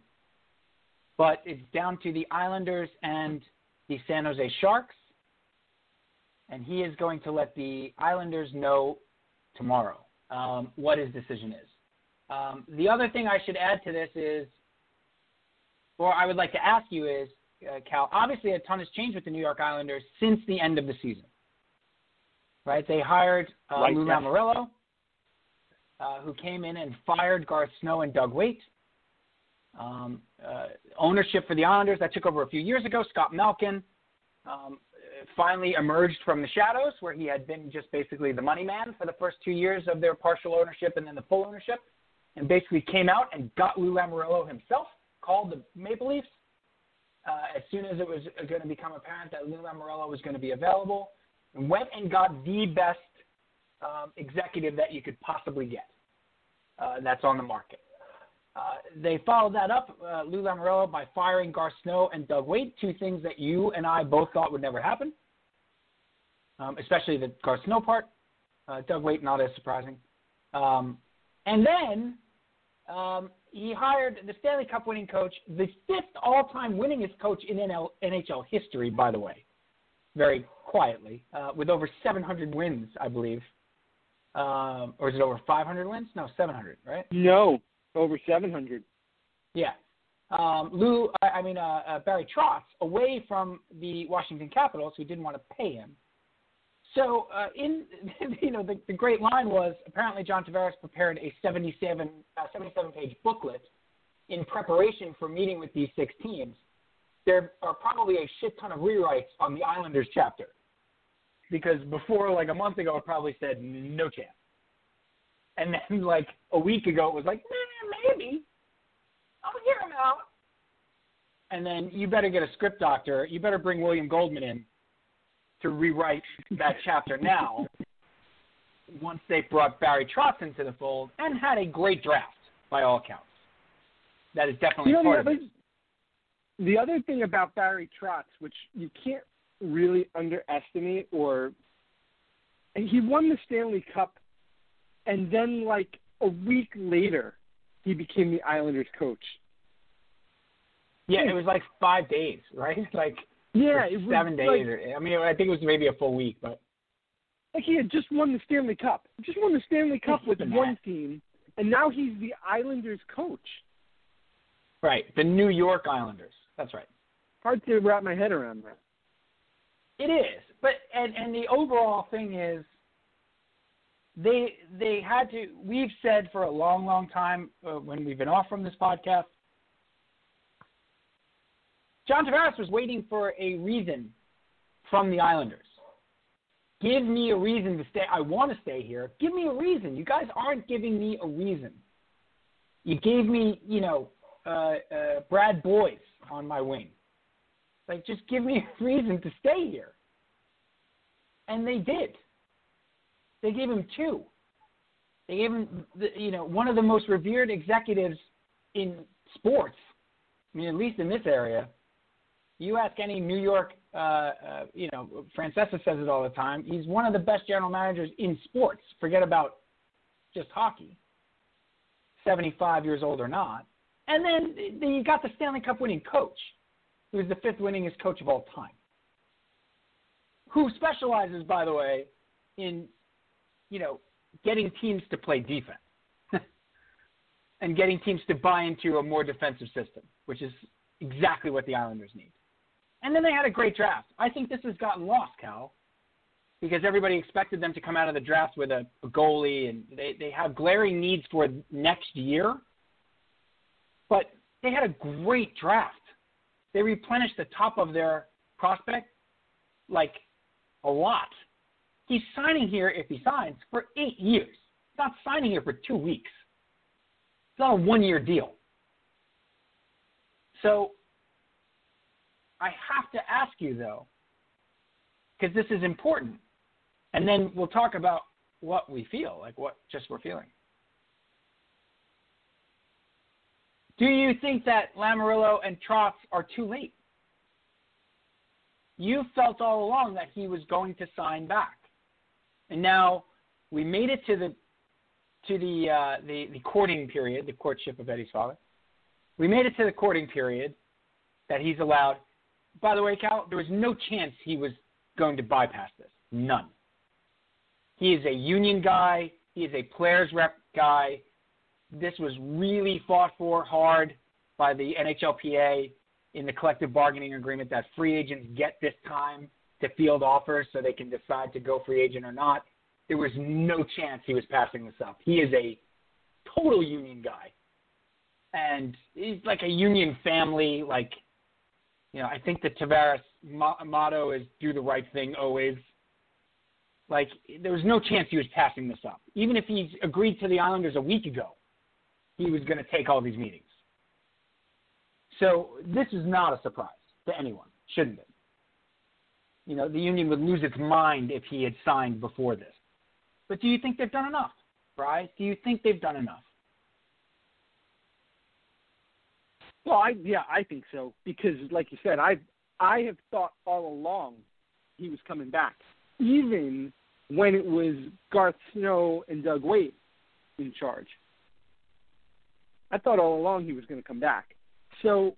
but it's down to the Islanders and the San Jose Sharks, and he is going to let the Islanders know tomorrow um, what his decision is. Um, the other thing I should add to this is, or I would like to ask you is, uh, Cal. Obviously, a ton has changed with the New York Islanders since the end of the season right? They hired uh, right, Lou. Lamoriello, uh, who came in and fired Garth Snow and Doug Weight. Um, uh, ownership for the Islanders that took over a few years ago. Scott Malkin um, finally emerged from the shadows, where he had been just basically the money man for the first two years of their partial ownership and then the full ownership, and basically came out and got Lou Lamoriello himself, called the Maple Leafs. Uh, as soon as it was going to become apparent that Lou Lamoriello was going to be available, went and got the best um, executive that you could possibly get. Uh, that's on the market. Uh, they followed that up, uh, Lou Lamoriello, by firing Gar Snow and Doug Weight, two things that you and I both thought would never happen, um, especially the Gar Snow part. Uh, Doug Weight, not as surprising. Um, and then um, he hired the Stanley Cup winning coach, the fifth all time winningest coach in NL, NHL history, by the way, very quietly, uh, with over 700 wins, I believe. Um, or is it over 500 wins? No, 700, right? No, over 700. Yeah. Um, Lou, I, I mean, uh, uh, Barry Trotz, away from the Washington Capitals, who didn't want to pay him. So, uh, in you know, the, the great line was apparently John Tavares prepared a 77 uh, 77 page booklet in preparation for meeting with these six teams. There are probably a shit ton of rewrites on the Islanders chapter because before, like a month ago, it probably said no chance, and then like a week ago, it was like eh, maybe I'll hear him out. And then you better get a script doctor. You better bring William Goldman in to rewrite that chapter now. Once they brought Barry Trotz into the fold and had a great draft by all accounts, that is definitely You know, part the, of it. The other thing about Barry Trotz, which you can't really underestimate, or he won the Stanley Cup, and then like a week later, he became the Islanders coach. Yeah, it was like five days, right? Like Yeah, it was seven days. like- or, I mean, I think it was maybe a full week, but like he had just won the Stanley Cup. Just won the Stanley Cup with one team, and now he's the Islanders coach. right, the New York Islanders. That's right. Hard to wrap my head around that. It is, but and and the overall thing is, they they had to. We've said for a long, long time uh, when we've been off from this podcast, John Tavares was waiting for a reason from the Islanders. Give me a reason to stay. I want to stay here. Give me a reason. You guys aren't giving me a reason. You gave me, you know, uh, uh, Brad Boyes on my wing. Like, just give me a reason to stay here. And they did. They gave him two. They gave him, the, you know, one of the most revered executives in sports. I mean, at least in this area. You ask any New York, uh, uh, you know, Francesa says it all the time. He's one of the best general managers in sports. Forget about just hockey. 75 years old or not. And then you got the Stanley Cup winning coach who is the fifth winningest coach of all time, who specializes, by the way, in you know getting teams to play defense and getting teams to buy into a more defensive system, which is exactly what the Islanders need. And then they had a great draft. I think this has gotten lost, Cal, because everybody expected them to come out of the draft with a, a goalie, and they, they have glaring needs for next year. But they had a great draft they replenished the top of their prospect like a lot. He's signing here if he signs for eight years. He's not signing here for two weeks. It's not a one-year deal. So I have to ask you though, because this is important, and then we'll talk about what we feel, like what just we're feeling. Do you think that Lamoriello and Trotz are too late? You felt all along that he was going to sign back, and now we made it to the to the uh, the the courting period, the courtship of Eddie's father. We made it to the courting period that he's allowed. By the way, Cal, there was no chance he was going to bypass this. None. He is a union guy. He is a players rep guy. This was really fought for hard by the NHLPA in the collective bargaining agreement that free agents get this time to field offers so they can decide to go free agent or not. There was no chance he was passing this up. He is a total union guy. And he's like a union family. Like, you know, I think the Tavares motto is do the right thing always. Like, there was no chance he was passing this up. Even if he agreed to the Islanders a week ago, he was going to take all these meetings. So this is not a surprise to anyone. Shouldn't it? You know, the union would lose its mind if he had signed before this. But do you think they've done enough, Bry? Do you think they've done enough? Well, I yeah, I think so because, like you said, I I have thought all along he was coming back, even when it was Garth Snow and Doug Weight in charge. I thought all along he was going to come back. So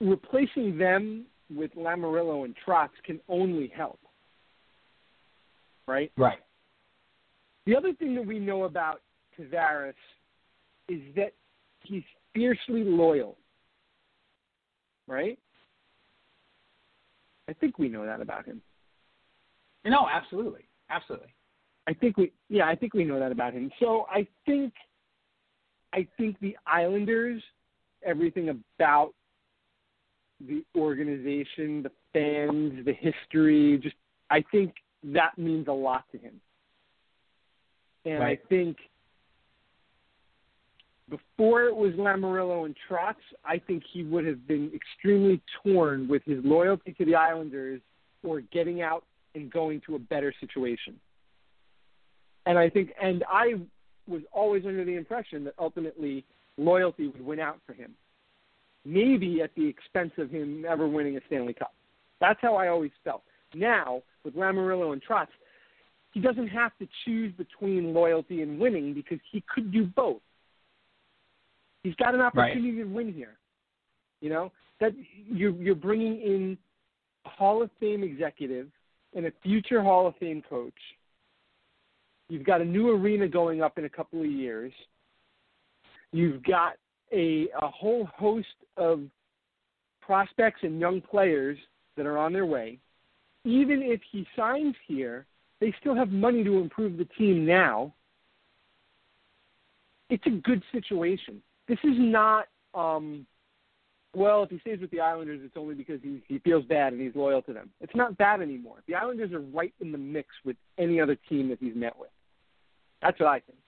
replacing them with Lamoriello and Trotz can only help. Right? Right. The other thing that we know about Tavares is that he's fiercely loyal. Right? I think we know that about him. No, absolutely. Absolutely. I think we yeah, I think we know that about him. So I think I think the Islanders, everything about the organization, the fans, the history, just I think that means a lot to him. And right. I think before it was Lamoriello and Trotz, I think he would have been extremely torn with his loyalty to the Islanders or getting out and going to a better situation. And I think, and I was always under the impression that ultimately loyalty would win out for him. Maybe at the expense of him never winning a Stanley Cup. That's how I always felt. Now, with Lamoriello and Trotz, he doesn't have to choose between loyalty and winning because he could do both. He's got an opportunity right. to win here. You know that you're you're bringing in a Hall of Fame executive and a future Hall of Fame coach You've got a new arena going up in a couple of years. You've got a, a whole host of prospects and young players that are on their way. Even if he signs here, they still have money to improve the team now. It's a good situation. This is not, um, well, if he stays with the Islanders, it's only because he, he feels bad and he's loyal to them. It's not bad anymore. The Islanders are right in the mix with any other team that he's met with. That's what I think.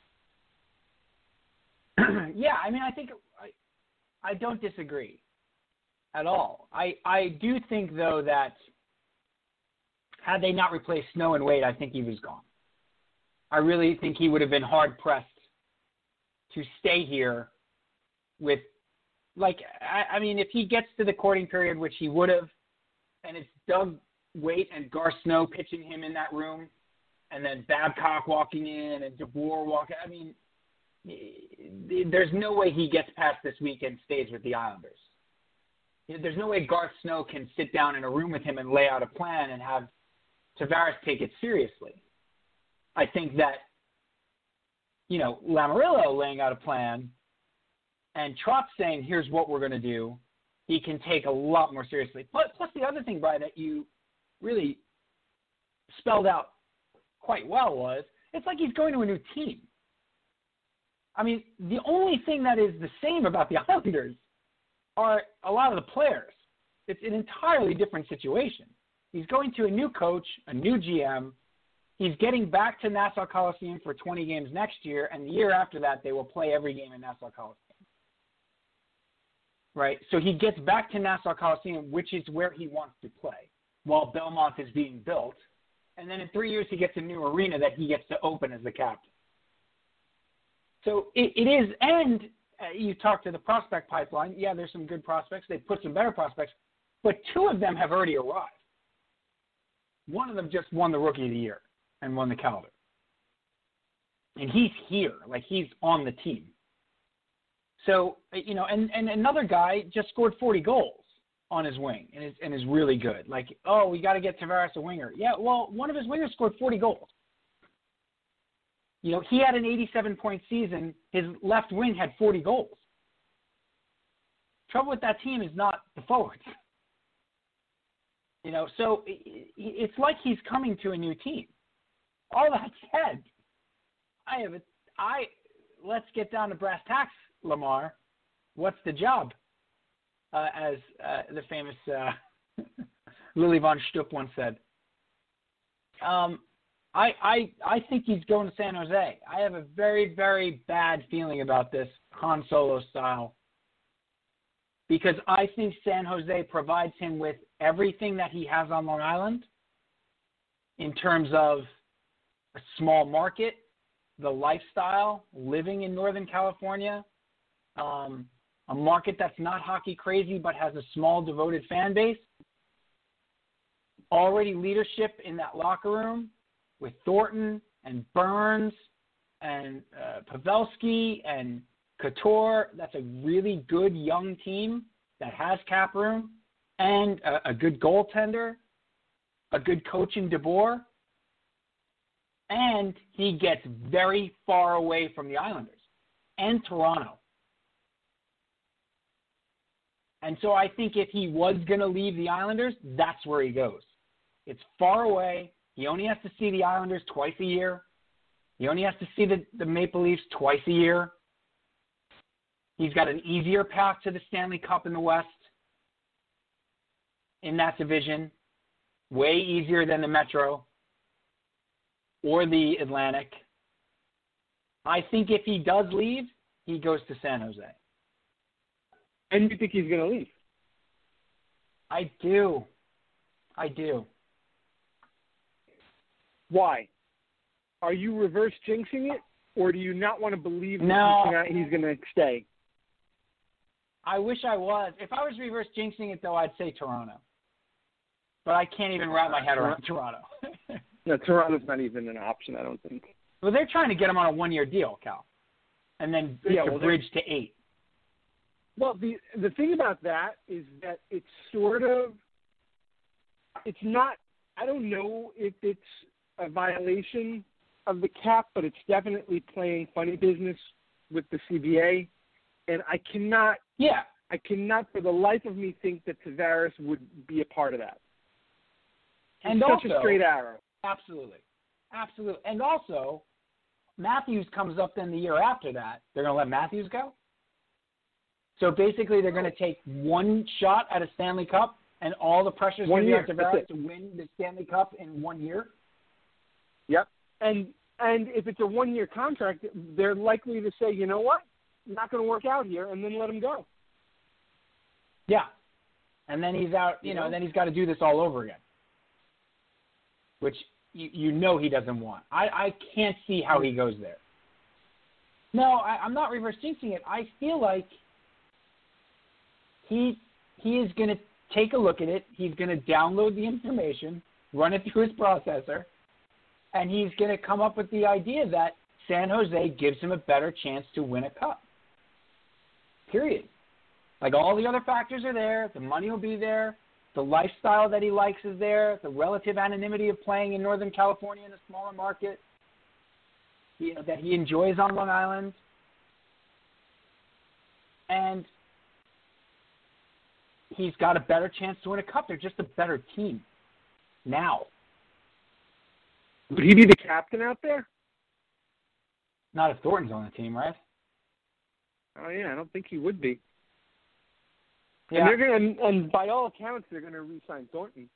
yeah, I mean, I think I, I don't disagree at all. I I do think though that had they not replaced Snow and Weight, I think he was gone. I really think he would have been hard pressed to stay here with like I, I mean if he gets to the courting period, which he would have, and it's Doug Weight and Gar Snow pitching him in that room, and then Babcock walking in and DeBoer walking. I mean, eh, there's no way he gets past this week and stays with the Islanders. There's no way Garth Snow can sit down in a room with him and lay out a plan and have Tavares take it seriously. I think that, you know, Lamoriello laying out a plan and Trotz saying, here's what we're going to do, he can take a lot more seriously. Plus, plus the other thing, Brian, that you really spelled out quite well was it's like he's going to a new team. I mean, the only thing that is the same about the Islanders are a lot of the players. It's an entirely different situation. He's going to a new coach, a new GM, he's getting back to Nassau Coliseum for 20 games next year, and the year after that, they will play every game in Nassau Coliseum. Right? So he gets back to Nassau Coliseum, which is where he wants to play, while Belmont is being built. And then in three years, he gets a new arena that he gets to open as the captain. So it, it is, and uh, you talk to the prospect pipeline. Yeah, there's some good prospects. They put some better prospects, but two of them have already arrived. One of them just won the Rookie of the Year and won the Calder. And he's here, like he's on the team. So you know, and and another guy just scored 40 goals on his wing and is and is really good. Like, oh, we got to get Tavares a winger. Yeah, well, one of his wingers scored 40 goals. You know, he had an 87 point season. His left wing had 40 goals. Trouble with that team is not the forwards. You know, so it's like he's coming to a new team. All that said, I have a I let's get down to brass tacks, Lamar. What's the job? Uh, as uh, the famous uh, Lili von Shtupp once said. Um, I, I I think he's going to San Jose. I have a very very bad feeling about this Han Solo style because I think San Jose provides him with everything that he has on Long Island in terms of a small market, the lifestyle, living in Northern California, um, a market that's not hockey crazy but has a small devoted fan base, already leadership in that locker room with Thornton and Burns and uh, Pavelski and Couture. That's a really good young team that has cap room and a, a good goaltender, a good coach in DeBoer and he gets very far away from the Islanders and Toronto. And so I think if he was going to leave the Islanders, that's where he goes. It's far away. He only has to see the Islanders twice a year. He only has to see the, the Maple Leafs twice a year. He's got an easier path to the Stanley Cup in the West in that division, way easier than the Metro or the Atlantic. I think if he does leave, he goes to San Jose. And you think he's going to leave? I do. I do. Why? Are you reverse jinxing it, or do you not want to believe no. that he's going to stay? I wish I was. If I was reverse jinxing it, though, I'd say Toronto. But I can't even wrap my head around Toronto. No, Toronto's not even an option. I don't think. Well, they're trying to get him on a one-year deal, Cal, and then yeah, well, bridge to eight. Well, the the thing about that is that it's sort of, it's not. I don't know if it's a violation of the cap, but it's definitely playing funny business with the CBA, and I cannot. Yeah. I cannot, for the life of me, think that Tavares would be a part of that. He's and such also, a straight arrow. Absolutely. Absolutely. And also, Matthews comes up then the year after that. They're going to let Matthews go? So basically, they're going to take one shot at a Stanley Cup, and all the pressure is going to be on Tavares to win the Stanley Cup in one year. Yep. And and if it's a one year contract, they're likely to say, you know what, not going to work out here, and then let him go. Yeah. And then he's out. You, you know, know, and then he's got to do this all over again. Which you, you know he doesn't want. I, I can't see how he goes there. No, I, I'm not reverse jinxing it. I feel like he he is going to take a look at it. He's going to download the information, run it through his processor, and he's going to come up with the idea that San Jose gives him a better chance to win a cup. Period. Like all the other factors are there, the money will be there, the lifestyle that he likes is there. The relative anonymity of playing in Northern California in a smaller market, you know, that he enjoys on Long Island. And he's got a better chance to win a cup. They're just a better team now. Would he be the captain out there? Not if Thornton's on the team, right? Oh yeah, I don't think he would be. Yeah. And they're to, and by all accounts, they're going to re-sign Thornton.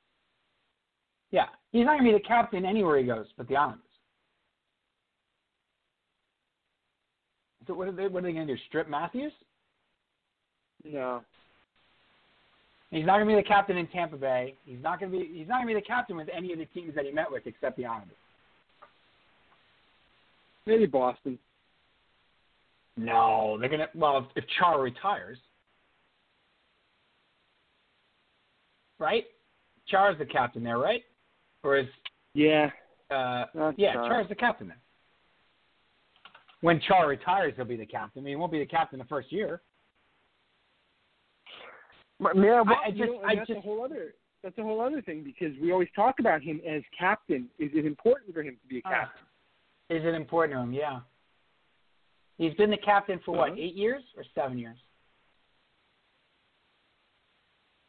Yeah, he's not going to be the captain anywhere he goes, but the Islanders. So what are they? What are they going to do? Strip Matthews? No. He's not going to be the captain in Tampa Bay. He's not going to be. He's not going to be the captain with any of the teams that he met with, except the Islanders. Maybe Boston. No, they're going to. Well, if, if Chara retires, right? Chara's the captain there, right? Or is Yeah. uh, yeah, Char. Chara's the captain there. When Chara retires, he'll be the captain. I mean, he won't be the captain the first year. But, yeah, well, I you just- know, I that's a whole other. That's a whole other thing because we always talk about him as captain. Is it important for him to be a Ah. captain? Is it important to him? Yeah. He's been the captain for what, Uh-huh. eight years or seven years?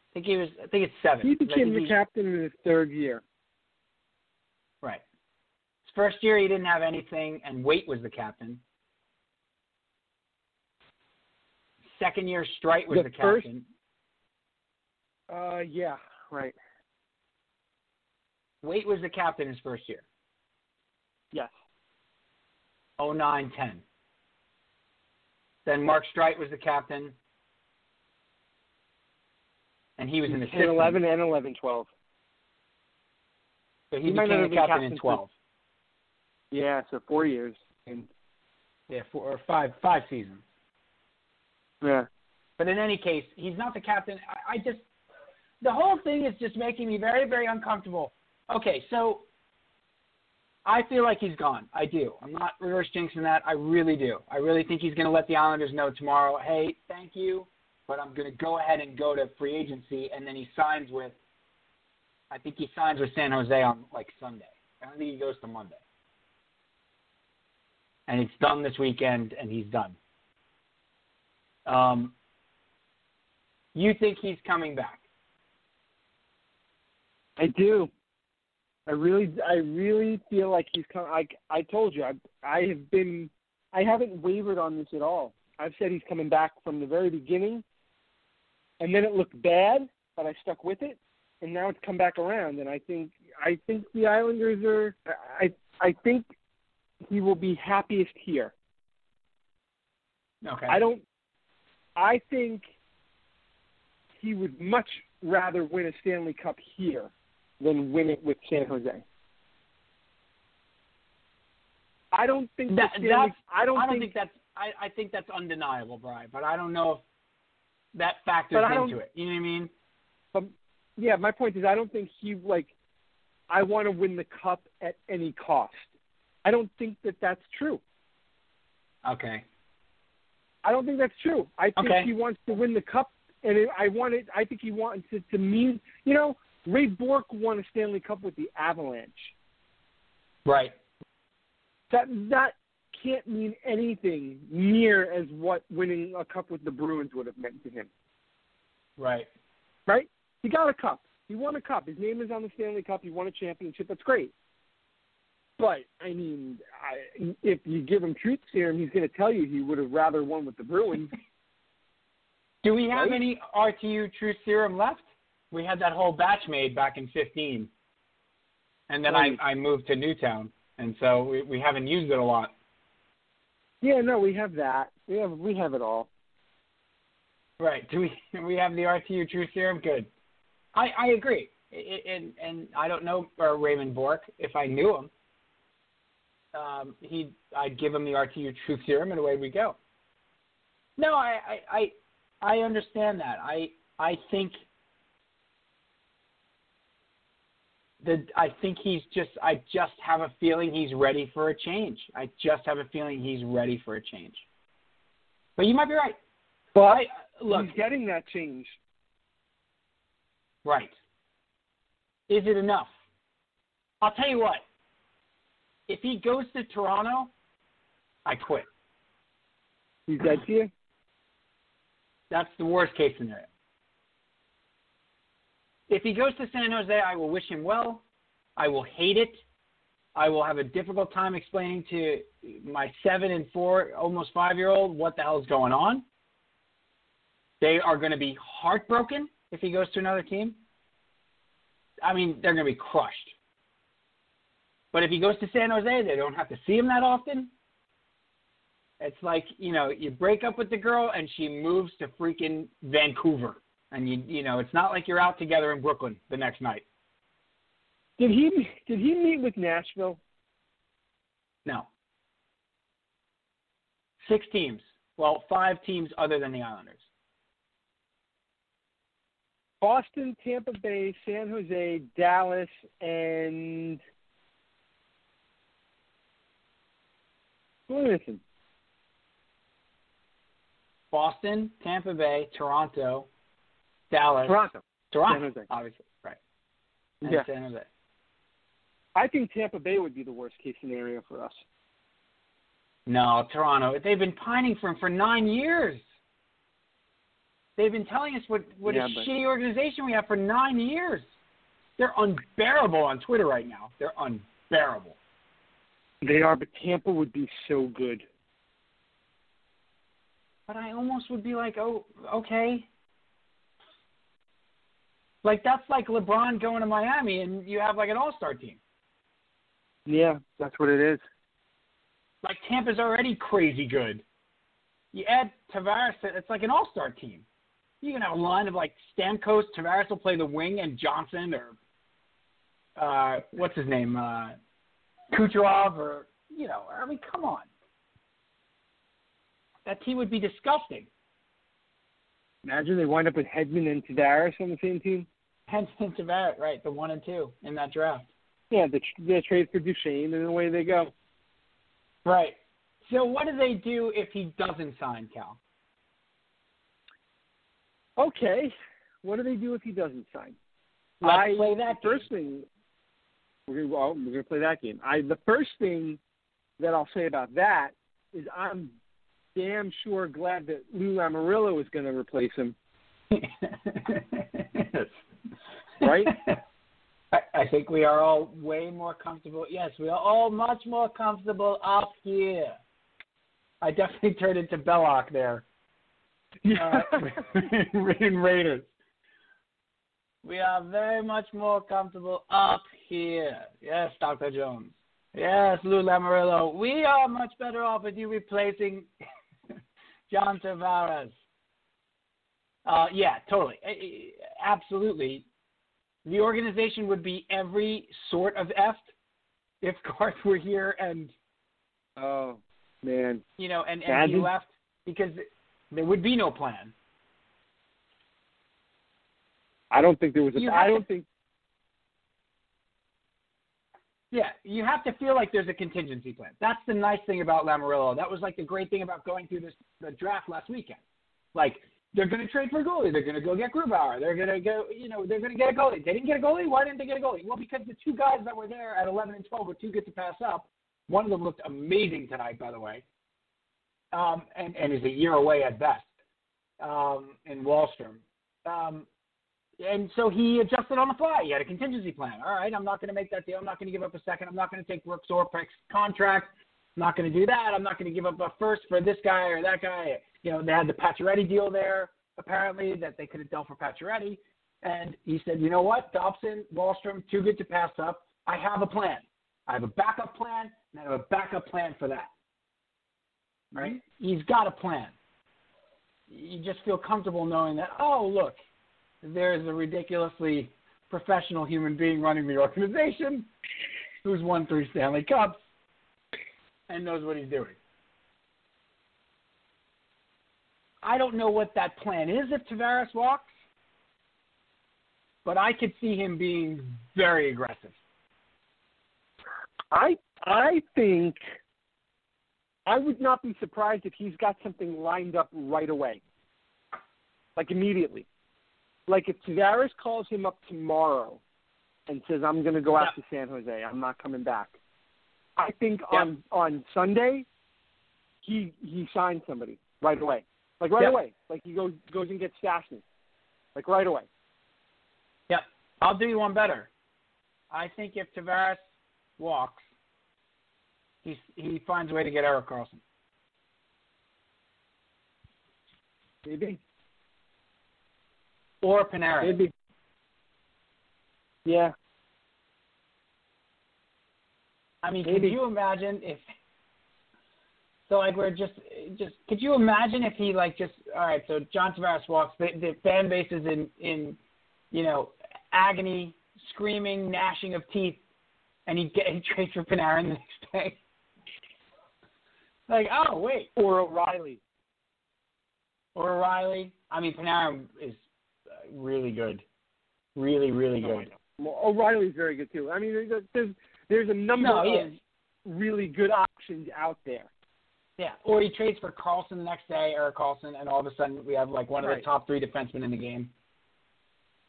I think he was. I think it's seven. he 'cause I became think the he- captain in his third year. Right. His first year, he didn't have anything, and Weight was the captain. Second year, Streit was The the, first- captain. Uh, yeah, right. Weight was the captain his first year. Yes. Oh nine ten. Then Mark Streit was the captain, and he was in the 10, 11, and 11, 12. So he, He became the been captain in captain twelve. Yeah, so four years. And Yeah, four or five five seasons. yeah, But in any case, he's not the captain. I, I just the whole thing is just making me very, very uncomfortable. Okay, so I feel like he's gone. I do. I'm not reverse jinxing that. I really do. I really think he's going to let the Islanders know tomorrow. Hey, thank you, but I'm going to go ahead and go to free agency, and then he signs with. I think he signs with San Jose on like Sunday. I don't think he goes to Monday. And it's done this weekend, and he's done. Um, you think he's coming back? I do. I really, I really feel like he's come. I, I told you, I, I have been, I haven't wavered on this at all. I've said he's coming back from the very beginning, and then it looked bad, but I stuck with it, and now it's come back around. And I think, I think the Islanders are. I, I think he will be happiest here. Okay. I don't. I think he would much rather win a Stanley Cup here than win it with San Jose. I don't think That, that's, I don't, I don't think, think, that's. I, I think that's undeniable, Brian. But I don't know if that factors But I don't- into it. You know what I mean? But yeah, my point is, I don't think he like. I want to win the cup at any cost. I don't think that that's true. Okay. I don't think that's true. I think Okay. he wants to win the cup, and it, I want it. I think he wants it to mean. You know, Ray Bourque won a Stanley Cup with the Avalanche. Right. That that can't mean anything near as what winning a cup with the Bruins would have meant to him. Right. Right? He got a cup. He won a cup. His name is on the Stanley Cup. He won a championship. That's great. But I mean, I, if you give him truth serum, he's going to tell you he would have rather won with the Bruins. Do we have Right? any RTU truth Serum left? We had that whole batch made back in 15, and then I, Right. I moved to Newtown, and so we, we haven't used it a lot. Yeah, no, we have that. We have we have it all. Right. Do we we have the RTU True Serum? Good. I I agree. And and I don't know uh, Raymond Bourque. If I knew him, um, he I'd give him the RTU True Serum, and away we go. No, I I I, I understand that. I I think that I think he's just I just have a feeling he's ready for a change. I just have a feeling he's ready for a change. But you might be right. But I uh, look he's getting that change. Right. Is it enough? I'll tell you what. If he goes to Toronto, I quit. He's dead to you. That's the worst case scenario. If he goes to San Jose, I will wish him well. I will hate it. I will have a difficult time explaining to my seven and four, almost five year old what the hell's going on. They are going to be heartbroken if he goes to another team. I mean, they're going to be crushed. But if he goes to San Jose, they don't have to see him that often. It's like you know, you break up with the girl and she moves to freaking Vancouver, and you you know, it's not like you're out together in Brooklyn the next night. Did he did he meet with Nashville? No. Six teams. Well, five teams other than the Islanders. Boston, Tampa Bay, San Jose, Dallas, and who am I missing? Boston, Tampa Bay, Toronto, Dallas, Toronto. Toronto, San Jose. obviously, right? And Yeah. San Jose. I think Tampa Bay would be the worst case scenario for us. No, Toronto. They've been pining for him for nine years. They've been telling us what what Yeah, a but- shitty organization we have for nine years. They're unbearable on Twitter right now. They're unbearable. They are, but Tampa would be so good. But I almost would be like, oh, okay. Like that's like LeBron going to Miami and you have like an All Star team. Yeah, that's what it is. Like Tampa's already crazy good. You add Tavares, it's like an All Star team. You can have a line of like Stamkos, Tavares will play the wing, and Johnson or uh, what's his name, uh, Kucherov, or you know, I mean, come on. That team would be disgusting. Imagine they wind up with Hedman and Tavares on the same team. Hence, Tavares, right, the one and two in that draft. Yeah, the the trade for Duchene, and away they go. Right. So what do they do if he doesn't sign Cal? Okay, what do they do if he doesn't sign? Let's I, play that the first thing we're gonna, well, we're gonna play that game. I the first thing that I'll say about that is I'm damn sure glad that Lou Lamoriello is going to replace him. Right? I, I think we are all way more comfortable. Yes, we are all much more comfortable up here. I definitely turned into Belloq there. Uh, in Raiders. We are very much more comfortable up here. Yes, Dr. Jones. Yes, Lou Lamoriello. We are much better off with you replacing John Tavares. Uh, yeah, totally. Absolutely. The organization would be every sort of effed if Garth were here and oh man, you know, and, and he left because there would be no plan. I don't think there was a. You I don't to- think. Yeah, you have to feel like there's a contingency plan. That's the nice thing about Lamoriello. That was like the great thing about going through this the draft last weekend. Like they're going to trade for a goalie. They're going to go get Grubauer. They're going to go, you know, they're going to get a goalie. They didn't get a goalie. Why didn't they get a goalie? Well, because the two guys that were there at 11 and 12 were too good to pass up. One of them looked amazing tonight, by the way, um, and and is a year away at best um, in Wahlstrom. Um, and so he adjusted on the fly. He had a contingency plan. All right, I'm not going to make that deal. I'm not going to give up a second. I'm not going to take Brooks Orpik's contract. I'm not going to do that. I'm not going to give up a first for this guy or that guy. You know, they had the Pacioretty deal there, apparently, that they could have dealt for Pacioretty. And he said, you know what, Dobson, Wahlstrom, too good to pass up. I have a plan. I have a backup plan, and I have a backup plan for that. Right? He's got a plan. You just feel comfortable knowing that, oh, look, there's a ridiculously professional human being running the organization who's won three Stanley Cups and knows what he's doing. I don't know what that plan is if Tavares walks, but I could see him being very aggressive. I I think I would not be surprised if he's got something lined up right away, like immediately. Like if Tavares calls him up tomorrow and says, "I'm going to go out Yeah. to San Jose. I'm not coming back," I think Yeah. on on Sunday he he signs somebody right away, like right Yeah. away. Like he goes goes and gets Stastny, like right away. Yep. I'll do you one better. I think if Tavares walks, he he finds a way to get Erik Karlsson. Maybe, Or Panarin. maybe. Yeah, I mean, Maybe. could you imagine if? So like we're just just could you imagine if he like just all right? So John Tavares walks. The, the fan base is in in you know agony, screaming, gnashing of teeth, and he get he trades for Panarin the next day. like oh wait, Or O'Reilly. or O'Reilly. I mean Panarin is uh, really good, really really good. Well, O'Reilly's very good too. I mean, there's there's, there's a number No, of is. really good options out there. Yeah, or he trades for Karlsson the next day, Erik Karlsson, and all of a sudden we have like one of Right. the top three defensemen in the game.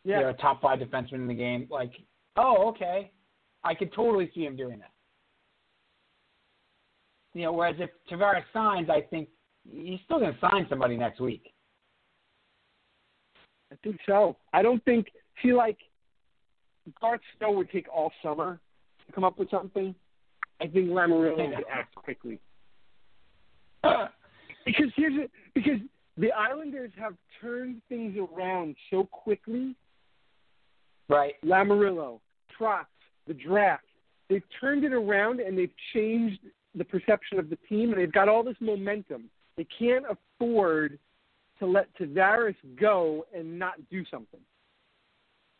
Yeah. You know, top five defenseman in the game. Like, oh, okay, I could totally see him doing that. You know, whereas if Tavares signs, I think he's still going to sign somebody next week. I think so. I don't think see like Garth Snow would take all summer to come up with something. I think Lamoriello would act quickly. Because here's it because the Islanders have turned things around so quickly. right. Lamoriello, Trotz, the draft. They've turned it around and they've changed the perception of the team and they've got all this momentum. They can't afford to let Tavares go and not do something.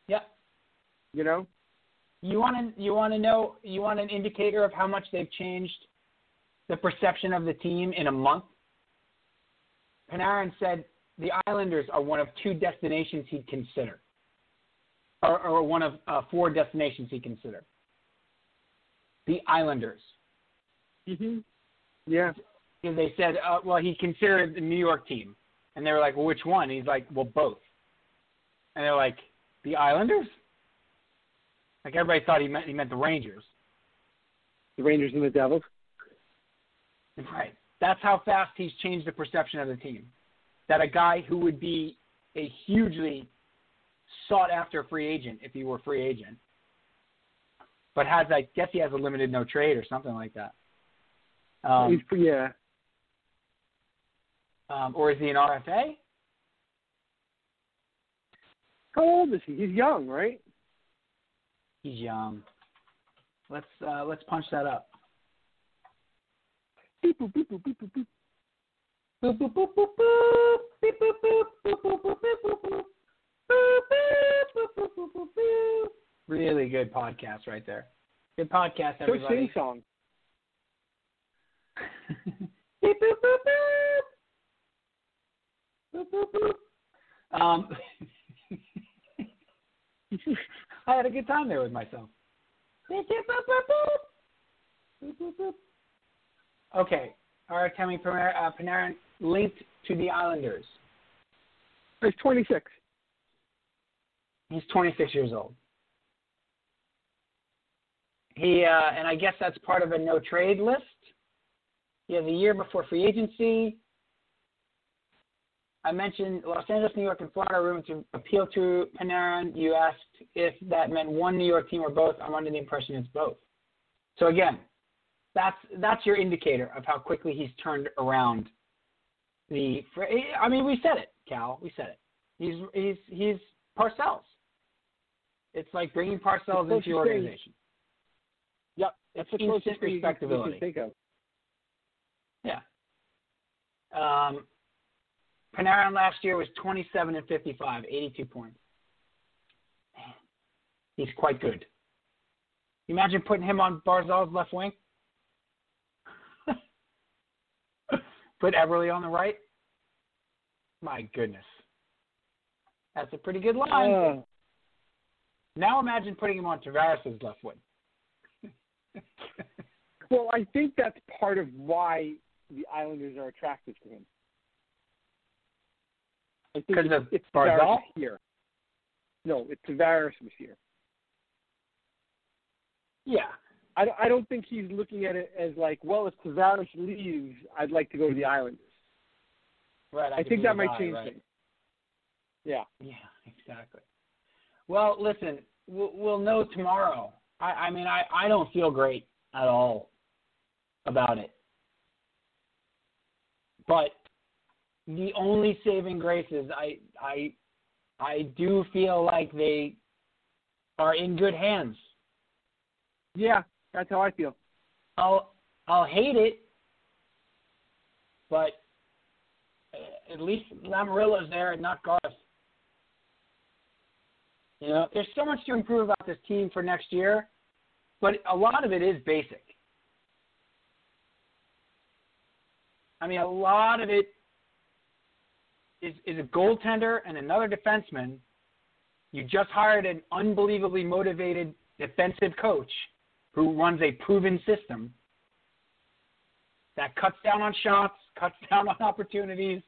Yep. You know? You want to you want to know you want an indicator of how much they've changed the perception of the team in a month. Panarin said the Islanders are one of two destinations he'd consider, or, or one of uh, four destinations he'd consider. The Islanders. Mm-hmm. Yeah. And they said, uh, well, he considered the New York team, and they were like, well, which one? He's like, well, both. And they're like, the Islanders. Like everybody thought he meant he meant the Rangers. The Rangers and the Devils. Right. That's how fast he's changed the perception of the team. That a guy who would be a hugely sought after free agent if he were free agent, but has I guess he has a limited no trade or something like that. Um, He's, yeah. um, or is he an RFA? How old is he? He's young, right? He's young. Let's uh, let's punch that up. Beep, boop, beep, boop, beep, boop, beep. Boop, boop, boop, boop, boop. Beep, boop, boop. Boop, boop, boop, boop, boop. Boop. Really good podcast right there. Good podcast, Go everybody. sing song. Beep, boop, boop, boop. Boop, boop, boop. Um, I had a good time there with myself. Beep, boop, boop, boop. Boop, boop, boop. Okay, Panarin, uh, Panarin linked to the Islanders. He's 26. He's 26 years old. He uh, and I guess that's part of a no trade list. He has a year before free agency. I mentioned Los Angeles, New York, and Florida room to appeal to Panarin. You asked if that meant one New York team or both. I'm under the impression it's both. So again, that's that's your indicator of how quickly he's turned around. The I mean, we said it, Cal. We said it. He's he's he's Parcells. It's like bringing Parcells into your what you're saying. organization. Yep. That's the closest can- you can think of. Yeah. Um, Panarin last year was 27 and 55, 82 points. Man, he's quite good. Imagine putting him on Barzal's left wing? Put Eberle on the right? My goodness. That's a pretty good line. Uh, now imagine putting him on Tavares' left wing. well, I think that's part of why the Islanders are attracted to him. I think 'Cause it's, of it's Barzal? Tavares here. No, it's Tavares was here. Yeah. I, I don't think he's looking at it as like, well, if Tavares leaves, I'd like to go to the Islanders. Right. I, could think that might change right. things. Yeah. Yeah, exactly. Well, listen, we'll, we'll know tomorrow. I, I mean, I, I don't feel great at all about it. But the only saving grace is I, I, I do feel like they are in good hands. Yeah, that's how I feel. I'll I'll hate it, but uh, at least Lamoriello's there and not Garth. You know, there's so much to improve about this team for next year, but a lot of it is basic. I mean, a lot of it is, is a goaltender and another defenseman. You just hired an unbelievably motivated defensive coach who runs a proven system that cuts down on shots, cuts down on opportunities.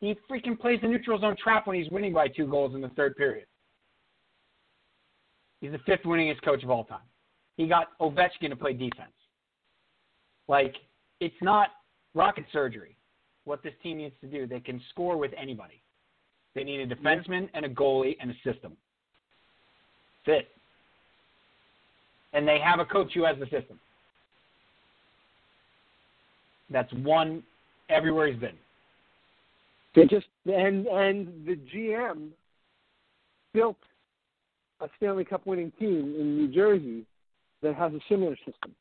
He freaking plays the neutral zone trap when he's winning by two goals in the third period. He's the fifth winningest coach of all time. He got Ovechkin to play defense. Like, it's not rocket surgery what this team needs to do. They can score with anybody. They need a defenseman and a goalie and a system. Fit. And they have a coach who has the system. That's one everywhere he's been. They just and and the GM built a Stanley Cup winning team in New Jersey that has a similar system.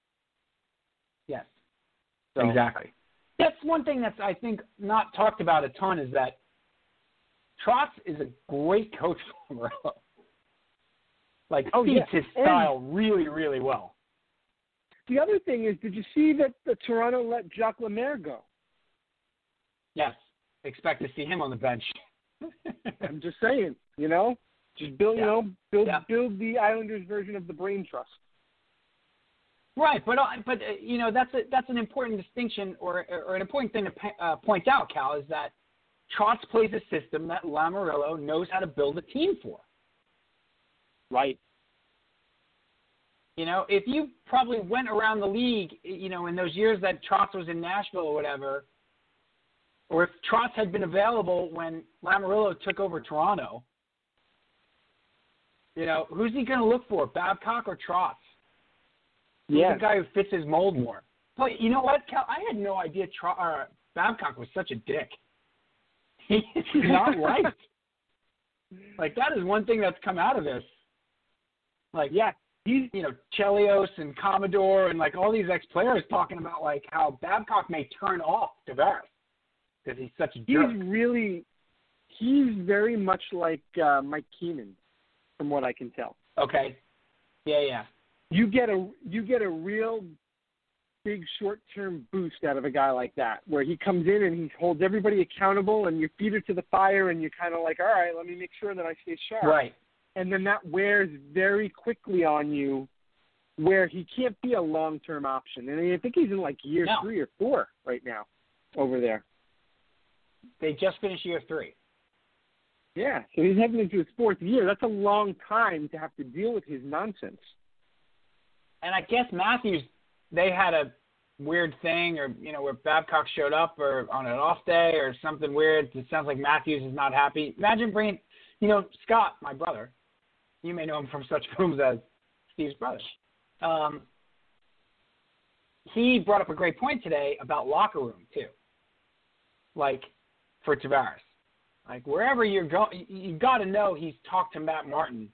Yes. So, exactly. That's one thing that's I think not talked about a ton is that Trotz is a great coach for Morello. Like Oh, fits yeah. his style really, really well. The other thing is, did you see that the Toronto let Jacques Lemaire go? Yes. Expect to see him on the bench. I'm just saying, you know, just build, Yeah. you know, build Yeah. build the Islanders version of the brain trust. Right, but uh, but uh, you know that's a that's an important distinction or or an important thing to uh, point out, Cal, is that Trotz plays a system that Lamoriello knows how to build a team for. Right. You know, if you probably went around the league, you know, in those years that Trotz was in Nashville or whatever, or if Trotz had been available when Lamoriello took over Toronto, you know, who's he going to look for, Babcock or Trotz? Yeah. the guy who fits his mold more? But you know what, Cal? I had no idea Tro- uh, Babcock was such a dick. He's not liked. Like that is one thing that's come out of this. Like Yeah. He's you know, Chelios and Commodore and like all these ex players talking about like how Babcock may turn off Tavares because he's such a jerk. he's really he's very much like uh, Mike Keenan, from what I can tell. Okay. Yeah, yeah. You get a you get a real big short term boost out of a guy like that, where he comes in and he holds everybody accountable, and your feet are to the fire, and you're kind of like, all right, let me make sure that I stay sharp. Right. And then that wears very quickly on you where he can't be a long term option. And I think he's in like year No. three or four right now over there. They just finished year three. Yeah. So he's heading into his fourth year. That's a long time to have to deal with his nonsense. And I guess Matthews, they had a weird thing, or you know, where Babcock showed up, or on an off day, or something weird. It sounds like Matthews is not happy. Imagine bringing, you know, Scott, my brother. You may know him from such films as Steve's brother. Um, he brought up a great point today about locker room too. Like for Tavares, like wherever you're going, you got to know he's talked to Matt Martin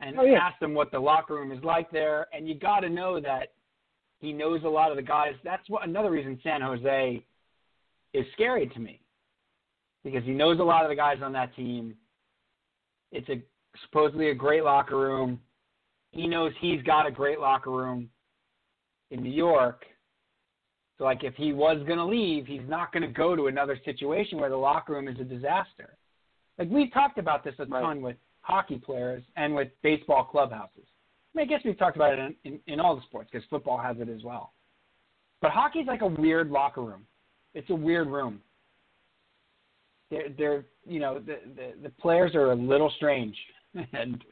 and Oh, yeah. asked him what the locker room is like there, and you got to know that he knows a lot of the guys. That's what another reason San Jose is scary to me because he knows a lot of the guys on that team. It's a supposedly a great locker room. He knows he's got a great locker room in New York. So like if he was going to leave, he's not going to go to another situation where the locker room is a disaster. Like we've talked about this a Right. ton with hockey players and with baseball clubhouses. I, mean, I guess we've talked about it in, in, in all the sports because football has it as well. But hockey's like a weird locker room. It's a weird room. They're, they're you know, the, the the players are a little strange, and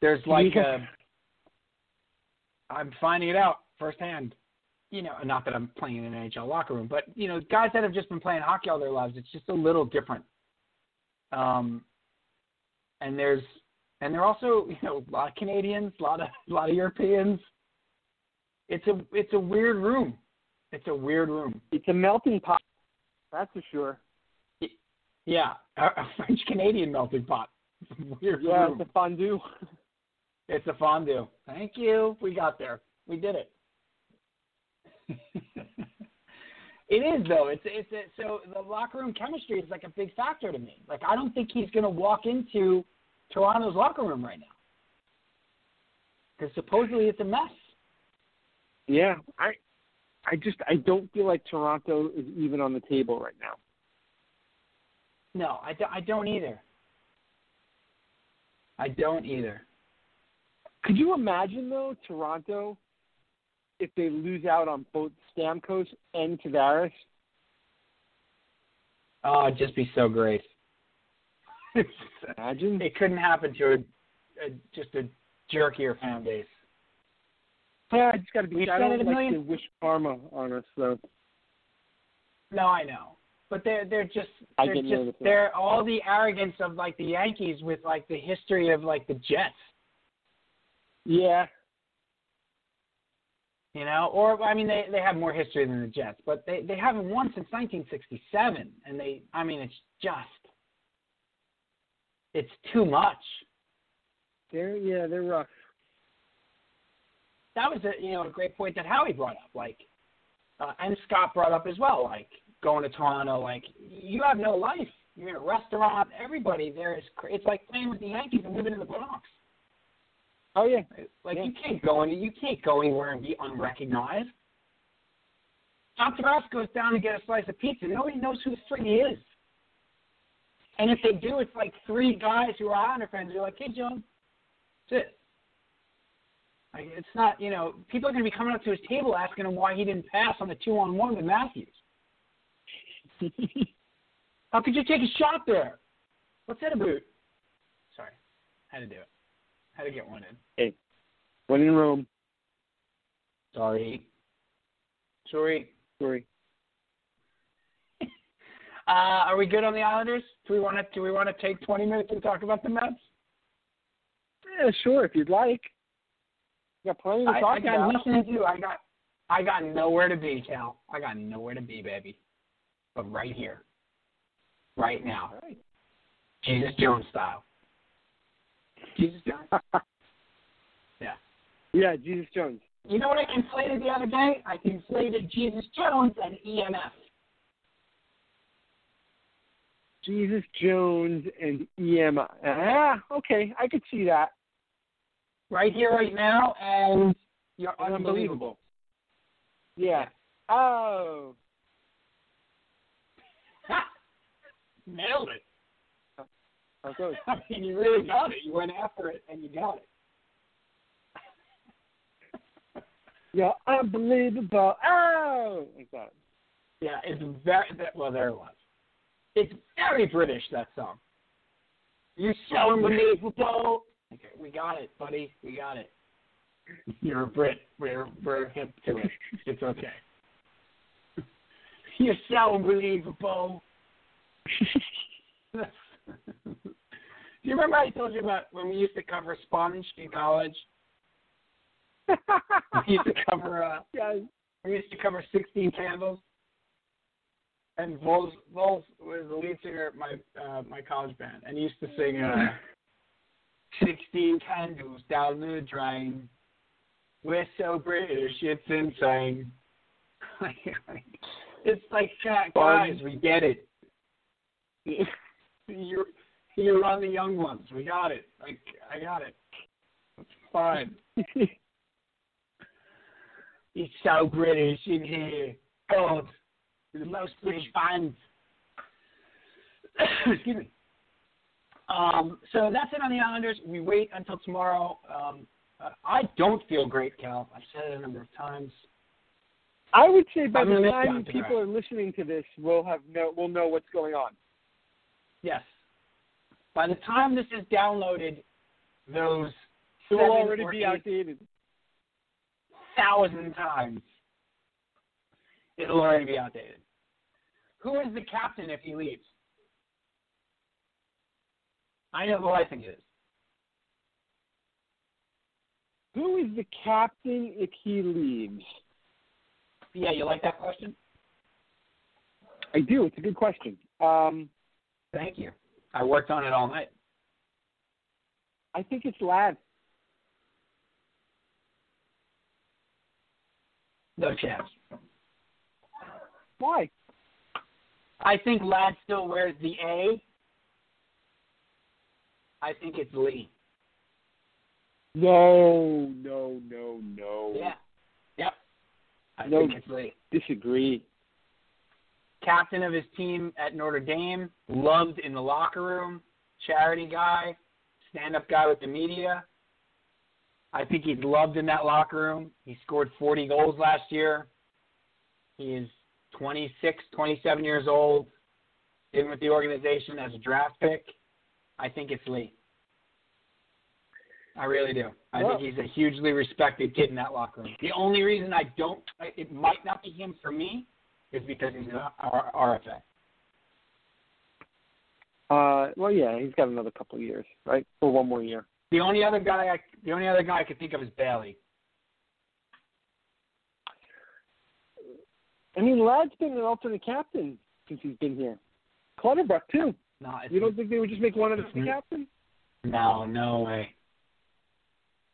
there's like a. I'm finding it out firsthand. You know, not that I'm playing in an NHL locker room, but you know, guys that have just been playing hockey all their lives, it's just a little different. Um, and there's and there are also you know a lot of Canadians, a lot of a lot of Europeans. It's a it's a weird room. It's a weird room. It's a melting pot. That's for sure. Yeah, a, a French Canadian melting pot. It's a weird Yeah, room. it's a fondue. It's a fondue. Thank you. We got there. We did it. it is though. It's it's a, so the locker room chemistry is like a big factor to me. Like I don't think he's going to walk into Toronto's locker room right now because supposedly it's a mess. Yeah, I I just I don't feel like Toronto is even on the table right now. No, I, don't. I don't either. I don't either. Could you imagine though Toronto if they lose out on both Stamkos and Tavares? Oh, it'd just be so great. Imagine it couldn't happen to a, a just a jerkier fan base. Yeah, I just got to be. We've I don't it a like million- to wish karma on us though. No, I know, but they're they're just they're just they're all the arrogance of like the Yankees with like the history of like the Jets, Yeah, you know. Or I mean, they they have more history than the Jets, but they they haven't won since 1967, and they I mean it's just it's too much. they're yeah they're rough. that was a you know a great point that Howie brought up, like, uh, and Scott brought up as well, like going to Toronto, like you have no life. You're in a restaurant. Everybody there is. cr- It's like playing with the Yankees and living in the Bronx. Oh yeah, Like Yeah. you can't go any, you can't go anywhere and be unrecognized. John Tavares goes down to get a slice of pizza. Nobody knows who the frick he is. And if they do, it's like three guys who are Islander fans. You're like, hey, John, that's it. Like, it's not, you know, people are going to be coming up to his table asking him why he didn't pass on the two on one with Matthews. How could you take a shot there? What's that about? Sorry, had to do it. Had to get one in. Hey, when in Rome. Sorry. Sorry. Sorry. Uh, are we good on the Islanders? Do we want to? Do we want to take 20 minutes and talk about the Mets? Yeah, sure if you'd like. Got plenty to I, talk I got about. nothing to do. I got, I got nowhere to be, Cal. I got nowhere to be, baby. But right here, right now, All right. Jesus Jones style. Jesus Jones. Yeah. Yeah, Jesus Jones. You know what I conflated the other day? I conflated Jesus Jones and EMF. Jesus Jones and EMF. Ah, okay, I could see that. Right here, right now, and you're And unbelievable. Yeah. Oh. Nailed it. Oh, Goes. I mean, you really got it. You went after it, and you got it. You're unbelievable. Oh, that. Yeah, it's very that, well. There it was. It's very British that song. You're so oh, unbelievable. Okay, we got it, buddy. We got it. You're a Brit. We're we're hip to it. It's okay. You're so unbelievable. Do you remember I told you about when we used to cover Sponge in college? We used to cover uh, yeah. we used to cover 16 Candles. And Vols, Vols was the lead singer of my uh, my college band, and he used to sing uh, 16 Candles down the drain. We're so British, it's insane. it's like, guys, we get it. You're, you're on the young ones. We got it. Like, I got it. It's fine. It's so British in here. God, the most British fans. Excuse me. Um, so that's it on the Islanders. We wait until tomorrow. Um, uh, I don't feel great, Cal. I've said it a number of times. I would say by I'm the time people are listening to this, we'll have no we'll know what's going on. Yes. By the time this is downloaded, those It will already be outdated. thousand times, it'll already be outdated. Who is the captain if he leaves? I know who I think it is. Who is the captain if he leaves? Yeah, you like that question? I do. It's a good question. Um, Thank you. I worked on it all night. I think it's Ladd. No chance. Why? I think Ladd still wears the A. I think it's Lee. No, no, no, no. Yeah. Yep. I No. think it's Lee. Disagree. Captain of his team at Notre Dame, loved in the locker room, charity guy, stand up guy with the media. I think he's loved in that locker room. He scored 40 goals last year. He is 26, 27 years old, in with the organization as a draft pick. I think it's Lee. I really do. I Well- think he's a hugely respected kid in that locker room. The only reason I don't, it might not be him for me, is because he's an RFA. Uh, well, yeah, he's got another couple of years, right? Or one more year. The only other guy, I, the only other guy I could think of is Bailey. I mean, Ladd's been an alternate captain since he's been here. Clutterbuck too. No, You don't think they would just make one of us the Mhm. captain? no, no way.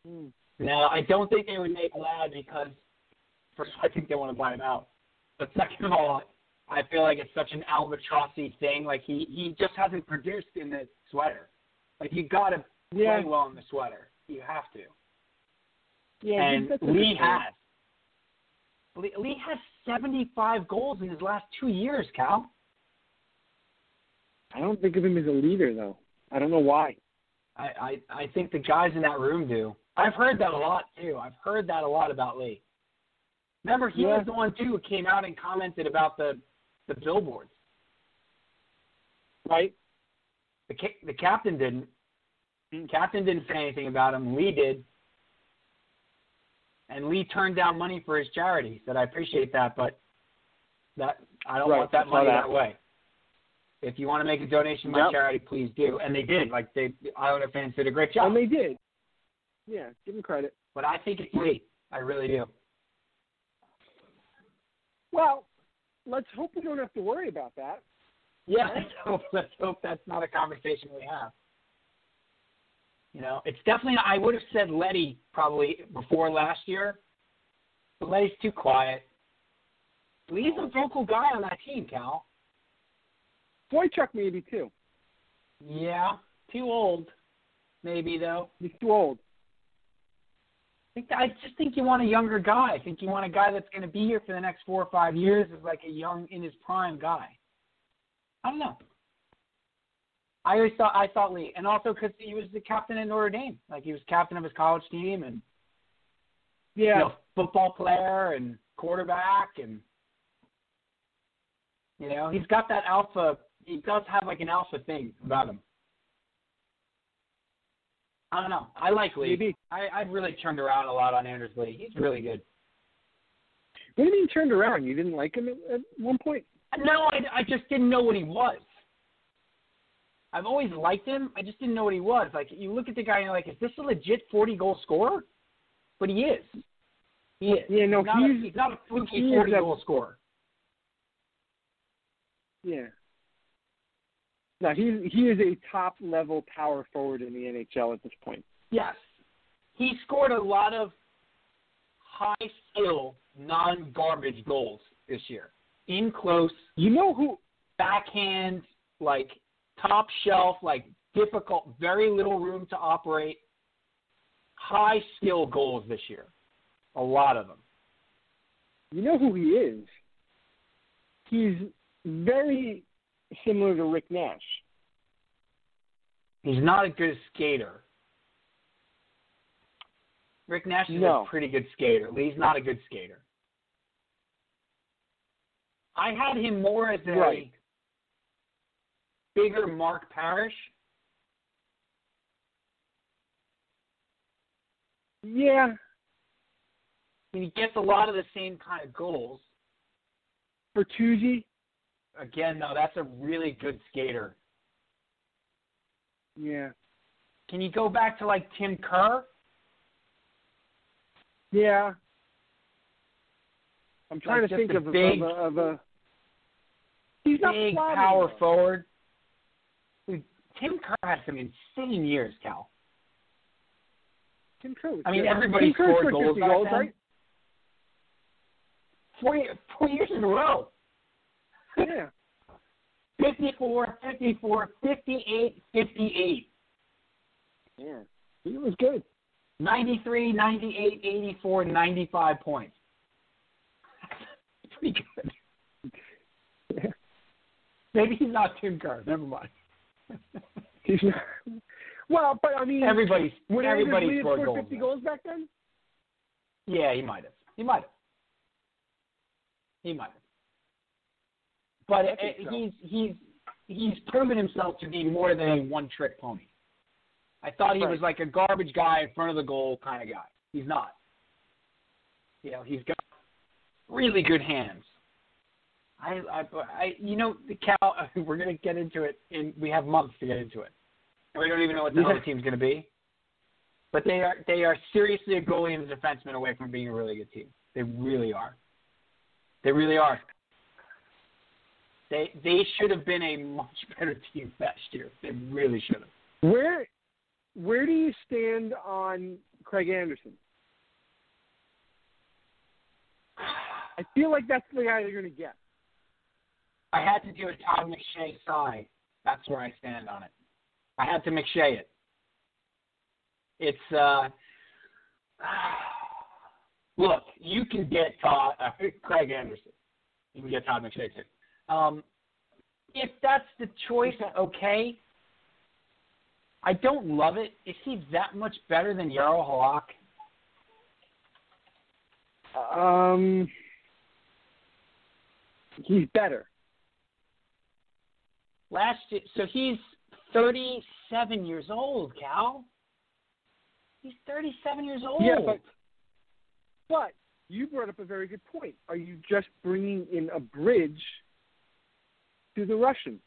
Hmm. No, I don't think they would make Ladd because first I think they want to buy him out. But second of all, I feel like it's such an albatrossy thing. Like he he just hasn't produced in the sweater. Like you got to Yeah, play well in the sweater. You have to. yeah. and Lee has. Lee, Lee has 75 goals in his last two years, Cal. I don't think of him as a leader though. I don't know why. I, I, I think the guys in that room do. I've heard that a lot too. I've heard that a lot about Lee. Remember, he Yeah. was the one too who came out and commented about the the billboards. Right? The ca- the captain didn't. Mm. Captain didn't say anything about him. Lee did. And Lee turned down money for his charity. Said, "I appreciate that, but that I don't Right, want that money that. that way. If you want to make a donation to my Yep. charity, please do." And they did. Like they, the Islander fans did a great job. And they did. Yeah, give him credit. but I think it's Lee. I really do. Well, let's hope we don't have to worry about that. Yeah, let's hope, let's hope that's not a conversation we have. You know, it's definitely. I would have said Leddy probably before last year, but Leddy's too quiet. Lee's a vocal guy on that team, Cal. Boychuk maybe too. Yeah, too old, maybe though. He's too old. I just think you want a younger guy. I think you want a guy that's going to be here for the next four or five years, as like a young in his prime guy. I don't know. I always thought I thought Lee, and also because he was the captain at Notre Dame, like he was captain of his college team, and Yeah. you know, football player and quarterback, and you know he's got that alpha. He does have like an alpha thing about him. I don't know. I like Lee. Maybe. I, I've really turned around a lot on Anders Lee. He's really good. What do you mean turned around? You didn't like him at, at one point? No, I, I just didn't know what he was. I've always liked him. I just didn't know what he was. Like you look at the guy and you're like, is this a legit forty goal scorer? But he is. He is. Yeah, no, he's not, a, he's- he's not a fluky he forty a- goal scorer. Yeah. No, he he is a top level power forward in the NHL at this point. Yes. He scored a lot of high skill, non garbage goals this year. In close, You know who? backhand, like top shelf, like difficult, very little room to operate. High skill goals this year. A lot of them. You know who he is? He's very similar to Rick Nash. He's not a good skater. Rick Nash is No. a pretty good skater. Lee's not a good skater. I had him more as a Right. bigger Mark Parrish. Yeah, He gets a lot of the same kind of goals. Bertuzzi. Again, though, that's a really good skater. Yeah, Can you go back to like Tim Kerr? yeah. I'm trying Like to think of, a- big- of, a, of a. He's not Big power forward. Dude, Tim Kerr had some insane years, Cal. Tim Kerr. I mean, everybody Tim scored goals goals, right? four, four years in a row. Yeah. 54, 54, 58, 58. Yeah. He was good. 93, 98, 84, 95 points. Pretty good. Yeah. Maybe he's not Tim Kerr. Never mind. He's not. Well, but I mean, Everybody's would everybody Anders Lee scored scored goals. 50 goals back then? Yeah, he might have. He might have. He might have. But I so. he's he's he's proven himself to be more than a one trick pony. I thought he Right. was like a garbage guy in front of the goal kind of guy. He's not. You know, he's got really good hands. I, I, I you know, the Cal. We're gonna get into it, and we have months to get into it. And we don't even know what the other team's gonna be. But they are they are seriously a goalie and a defenseman away from being a really good team. They really are. They really are. They they should have been a much better team last year. They really should have. Where where do you stand on Craig Anderson? I feel like that's the guy they're going to get. I had to do a Todd McShay sigh. That's where I stand on it. I had to McShay it. It's uh look, you can get Todd uh, Craig Anderson. You can get Todd McShay too. Um, if that's the choice, okay. I don't love it. Is he that much better than Jaro Halak? Um, he's better. Last year, so he's 37 years old, Cal. He's 37 years old. Yeah, but but you brought up a very good point. Are you just bringing in a bridge to the Russian?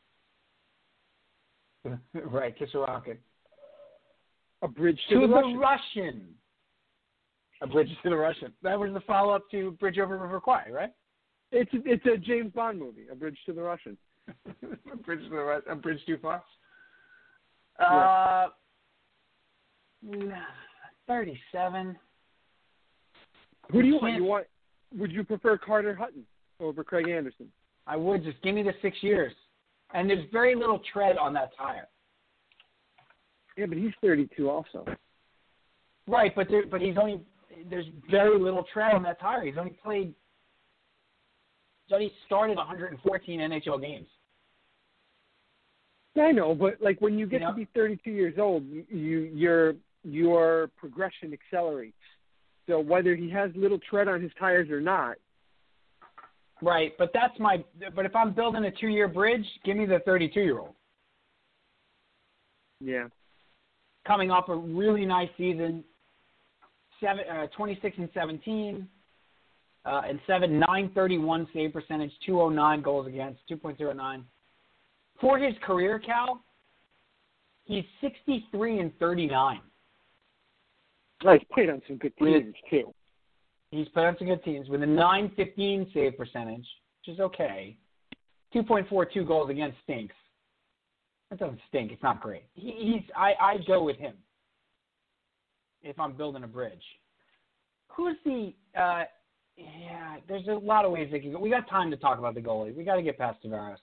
right, kiss a rocket. A bridge to, To the, the Russian. Russian. A bridge to the Russian. That was the follow up to Bridge Over River Kwai, right? It's it's a James Bond movie, A Bridge to the Russian. a bridge to the Ru- a bridge too far. Yeah. Uh, nah, 37. Who do You want? You want? Would you prefer Carter Hutton over Craig Anderson? I would just give me the six years. And there's very little tread on that tire. Yeah, but he's 32 also. Right, but there, but he's only there's very little tread on that tire. He's only played. He's only started 114 NHL games. I know, but like when you get You know? to be 32 years old, you, you your your progression accelerates. So whether he has little tread on his tires or not, Right, but that's my. But if I'm building a two-year bridge, give me the 32-year-old yeah, coming off a really nice season, seven, uh, 26 and 17, uh, and seven, 931 save percentage, 209 goals against, 2.09. For his career, Cal, he's 63 and 39. Oh, he's played on some good teams too. He's played on some good teams with a 915 save percentage, which is okay. 2.42 goals against stinks. That doesn't stink. It's not great. He, he's I I go with him if I'm building a bridge. Who's the? uh Yeah, there's a lot of ways they can go. We got time to talk about the goalie. We got to get past Tavares.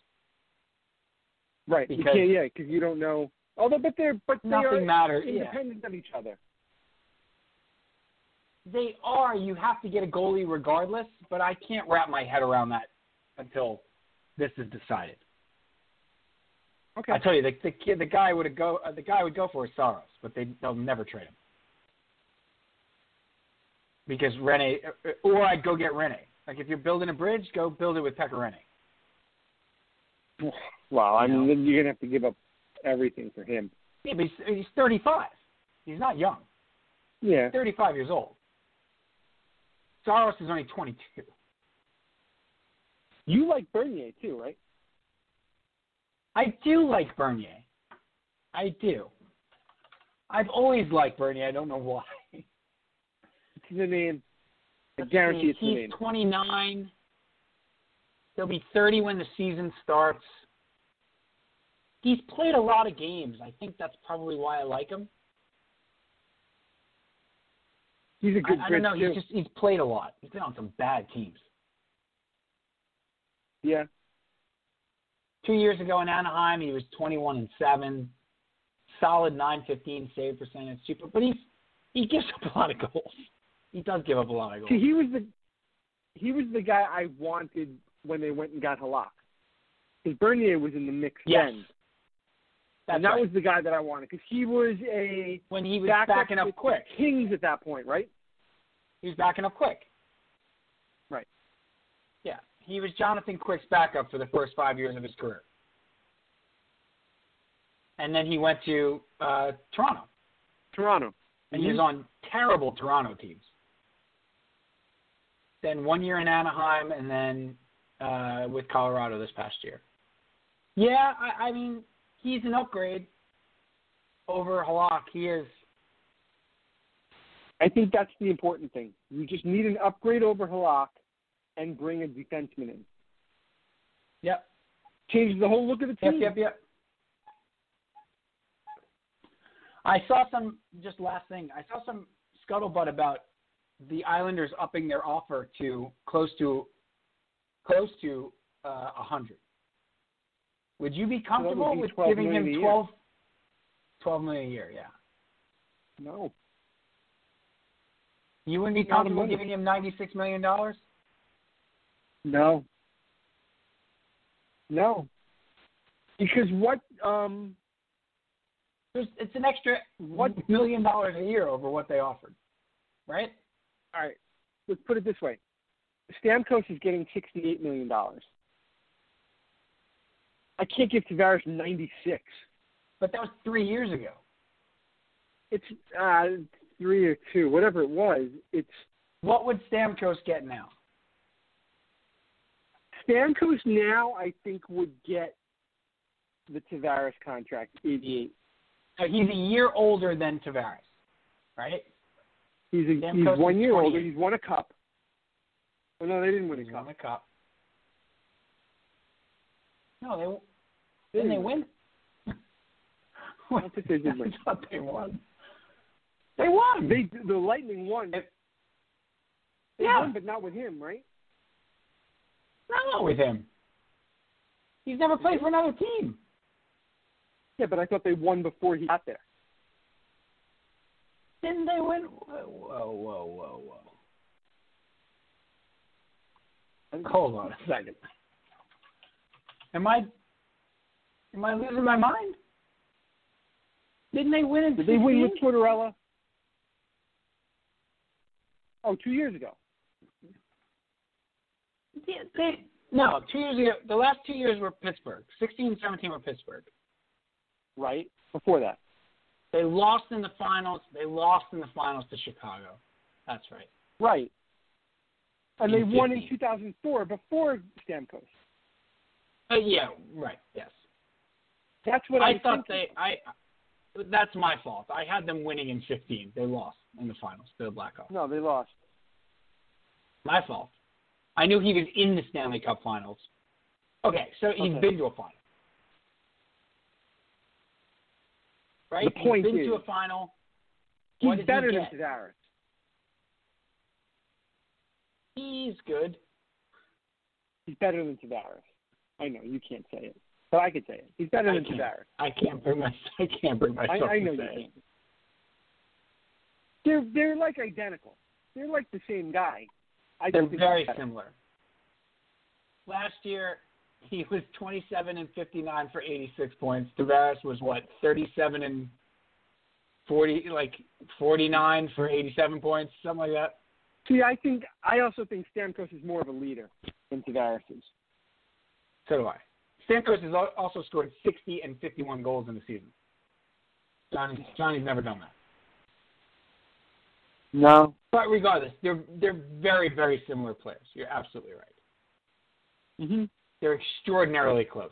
Right? You Because- can't, yeah, because you don't know. Although, but they're but they are Nothing matters. Yeah. independent of each other. They are. You have to get a goalie regardless, but I can't wrap my head around that until this is decided. Okay. I tell you, the the kid, the guy would go, uh, the guy would go for is Saros, but they they'll never trade him because Rinne, uh, or I'd go get Rinne. Like if you're building a bridge, go build it with Pekka Rinne. Well, I mean, No. then you're gonna have to give up everything for him. Yeah, but he's, he's 35. He's not young. Yeah. 35 years old. Saros is only 22. You like Bernier too, right? I do like Bernier. I do. I've always liked Bernier. I don't know why. It's the name. I guarantee it's the name. he's name. 29. He'll be 30 when the season starts. He's played a lot of games. I think that's probably why I like him. He's a I, good I bridge don't know. too. He's just he's played a lot. He's been on some bad teams. Yeah. Two years ago in Anaheim, he was 21 and seven, solid 915 save percentage, super. But he's he gives up a lot of goals. He does give up a lot of goals. See, he was the he was the guy I wanted when they went and got Halak. Because Bernier was in the mix yes. then. That's and that right. was the guy that I wanted because he was a when he was backup backing up with quick. Kings at that point, right? He was backing up quick. Right. Yeah, he was Jonathan Quick's backup for the first five years of his career, and then he went to uh, Toronto, Toronto. and he was on terrible Toronto teams. Then one year in Anaheim, and then uh, with Colorado this past year. Yeah, I, I mean he's an upgrade over Halak. He is. I think that's the important thing. You just need an upgrade over Halak and bring a defenseman in. Yep. Changes the whole look of the team. yep, yep. Yep. I saw some just last thing. I saw some scuttlebutt about the Islanders upping their offer to close to close to uh, a uh, hundred. Would you be comfortable with giving him a 12, 12 million a year? Yeah. No. You wouldn't be comfortable giving him ninety six million dollars? No. No. Because what um There's, it's an extra one million dollars a year over what they offered, right? all right, let's put it this way. Stamkos is getting sixty eight million dollars. I can't give Tavares ninety six. But that was three years ago. It's uh three or two, whatever it was, it's What would Stamkos get now? Stamkos now I think would get the Tavares contract, eighty eight. So he's a year older than Tavares, right? He's a, Stamkos he's one year older. He's won a cup. Oh no, they didn't win a cup. won the cup. No, they didn't they win. I think they did win. I thought they won. They won. Hmm. They the Lightning won. If- They yeah. won, but not with him, right? not with him. He's never played for another team. Yeah, but I thought they won before he got there. Didn't they win? Whoa, whoa, whoa, whoa, whoa. Hold on a second. Am I am I losing my mind? Didn't they win in Did they win with 16? Tortorella? Oh, two years ago. Yeah, they, no, two years ago. The last two years were Pittsburgh. 16 and 17 were Pittsburgh. Right? Before that. They lost in the finals. They lost in the finals to Chicago. That's right. Right. And they In won in 2004 before Stamkos. Uh, yeah, right. Yes. That's what I I'm thought thinking. they. I. That's my fault. I had them winning in 15. They lost in the finals. The Blackhawks. No, they lost. My fault. I knew he was in the Stanley Cup Finals. Okay, so he's Okay. been to a final. Right? The point he's been is, to a final. He's did he better than? Tavares. He's good. He's better than Tavares. I know you can't say it, but I could say it. He's better I than. Tavares. I can't bring my, I can't bring I, myself I to know you can't. They're they're like identical. They're like the same guy. I They're very similar. Last year, he was 27 and 59 for 86 points. Tavares was what 37 and 40, like 49 for 87 points, something like that. See, I think I also think Stamkos is more of a leader than Tavares is. So do I. Stamkos has also scored 60 and 51 goals in the season. Johnny, Johnny's never done that. No. But regardless, they're they're very very similar players. You're absolutely right. Mm-hmm. They're extraordinarily close.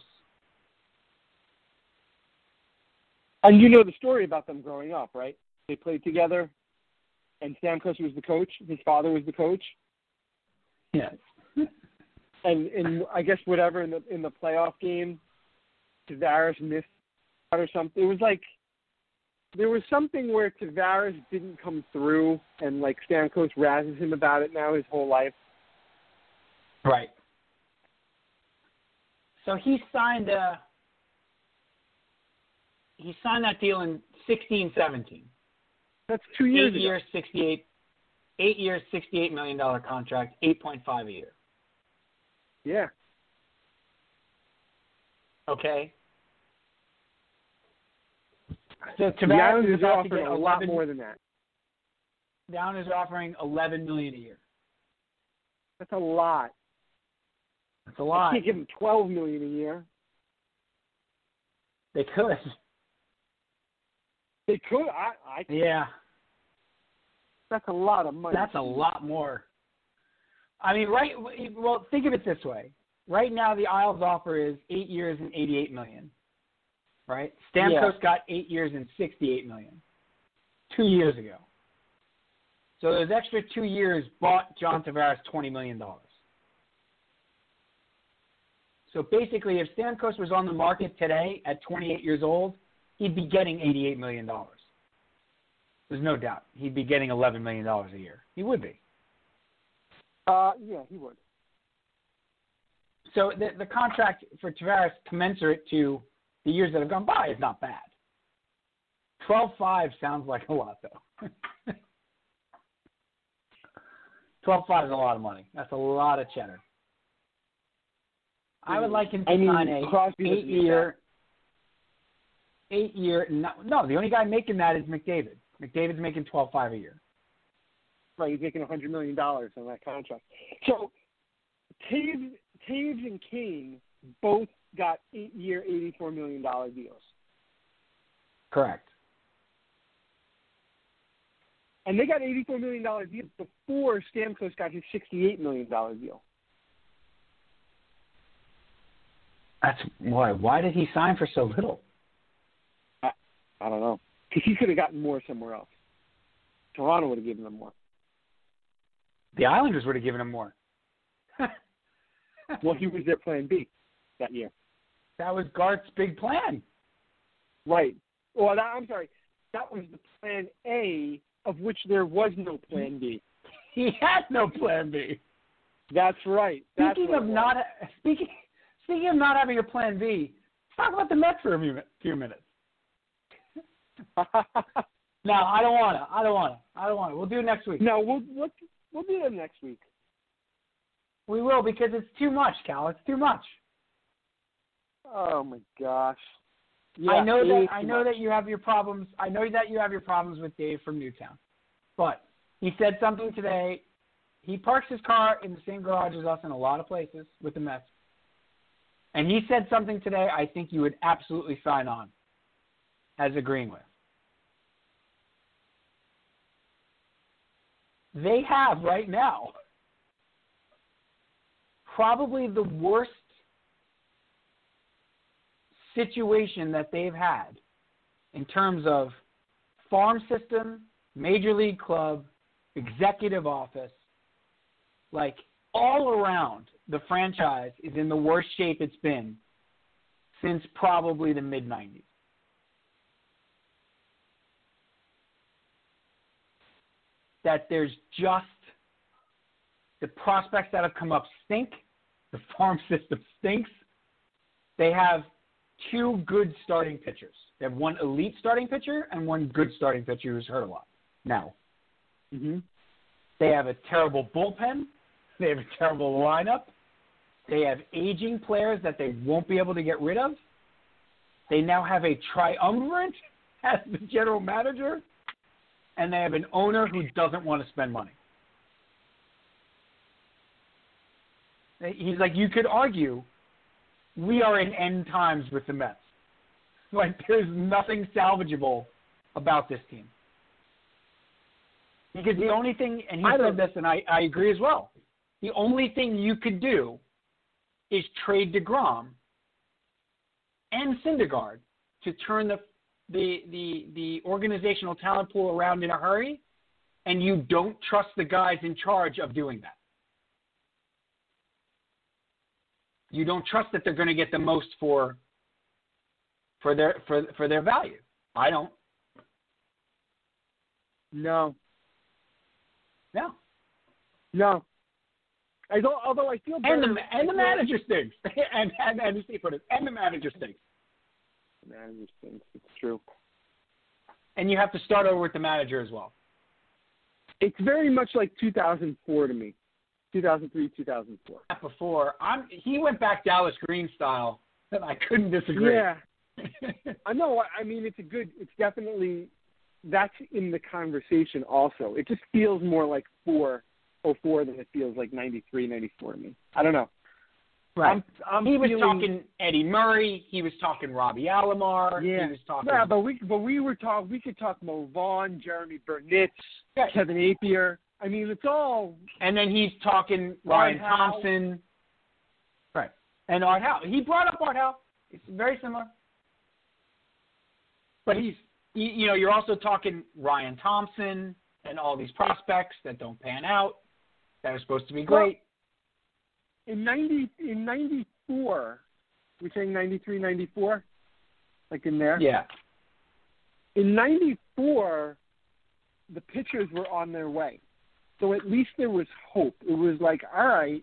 And you know the story about them growing up, right? They played together, and Stamkos was the coach. His father was the coach, Yes. And in I guess whatever in the in the playoff game, Tavares missed or something. It was like there was something where Tavares didn't come through, and like Stamkos razzes him about it now his whole life. Right. So he signed a he signed that deal in sixteen seventeen. That's two years Eight ago. years, sixty eight. Eight years, sixty-eight million dollar contract, eight point five a year. Yeah. Okay. So Tavares is to offering a lot 11 more than that. Down is offering eleven million a year. That's a lot. That's a lot. can't give them twelve million a year. They could. They could. I. I. Yeah. That's a lot of money. That's a lot more. I mean, right? Well, think of it this way. Right now, the Isles offer is eight years and eighty-eight million. Right? Stamkos got eight years and sixty-eight million two years ago. So those extra two years bought John Tavares twenty million dollars. So basically, if Stamkos was on the market today at 28 years old, he'd be getting $88 million. There's no doubt. He'd be getting $11 million a year. He would be. Uh, yeah, he would. So the, the contract for Tavares commensurate to the years that have gone by is not bad. 12.5 sounds like a lot, though. 12.5 is a lot of money. That's a lot of cheddar. I would like him to I mean, sign a Crosby eight year, eight year. No, no, the only guy making that is McDavid. McDavid's making 12.5 a year. Right, he's making a hundred million dollars on that contract. So Toews, Toews and Kane both got eight-year, eighty-four million dollar deals, Correct. and they got eighty-four million dollar deals before Stamkos got his sixty-eight million dollar deal. That's why. Why did he sign for so little? I don't know because he could have gotten more somewhere else. Toronto would have given them more. The Islanders would have given him more. Well, he was their plan B that year. That was Garth's big plan. Right. Well, that, I'm sorry. That was the plan A, of which there was no plan B. He had no plan B. That's right. That's Speaking of not speaking speaking of not having a plan B, let's talk about the Mets for a few, few minutes. No, I don't want to. I don't want to. I don't want to. We'll do it next week. no, we'll we'll we'll do that next week. We will because it's too much, Cal. It's too much. Oh my gosh. Yeah, I know that I know much. that you have your problems. I know that you have your problems with Dave from Newtown, but he said something today. He parks his car in the same garage as us in a lot of places with the Mets, and he said something today. I think you would absolutely sign on as agreeing with. They have right now probably the worst situation that they've had in terms of farm system, major league club, executive office, like all around the franchise is in the worst shape it's been since probably the mid 90s. That there's just the prospects that have come up stink, the farm system stinks. They have two good starting pitchers. They have one elite starting pitcher and one good starting pitcher who's hurt a lot. Now, hmm they have a terrible bullpen. They have a terrible lineup. They have aging players that they won't be able to get rid of. They now have a triumvirate as the general manager, and they have an owner who doesn't want to spend money. He's like, you could argue we are in end times with the Mets. Like, there's nothing salvageable about this team. Because the only thing, and he I said this, and I, I agree as well. The only thing you could do is trade Degrom and Syndergaard to turn the the the the organizational talent pool around in a hurry, and you don't trust the guys in charge of doing that. You don't trust that they're going to get the most for for their for for their value. I don't. No, No. no. I don't, although I feel better. And the and the manager stinks. and and and it. And the manager stinks. Manager stinks. It's true. And you have to start over with the manager as well. It's very much like 2004 to me. 2003, 2004. Before I'm, he went back Dallas Green style, and I couldn't disagree. Yeah. I know. I mean, it's a good. It's definitely that's in the conversation. Also, it just feels more like four oh four than it feels like 93, 94 to me. I don't know. Right. I'm, I'm he was feeling, talking Eddie Murray. He was talking Robbie Alomar. Yeah. He was talking. Yeah, but we but we were talk. We could talk Mo Vaughn, Jeremy Burnitz, Yeah. Kevin Appier. I mean, it's all and then he's talking Ryan Art Howe. Thompson. Right. And Art Howe. He brought up Art Howe. It's very similar. But he's, you know, you're also talking Ryan Thompson and all these prospects that don't pan out that are supposed to be great. In ninety in ninety four. We're saying 93, 94? like in there. yeah. In '94, the pitchers were on their way, so at least there was hope. It was like, all right,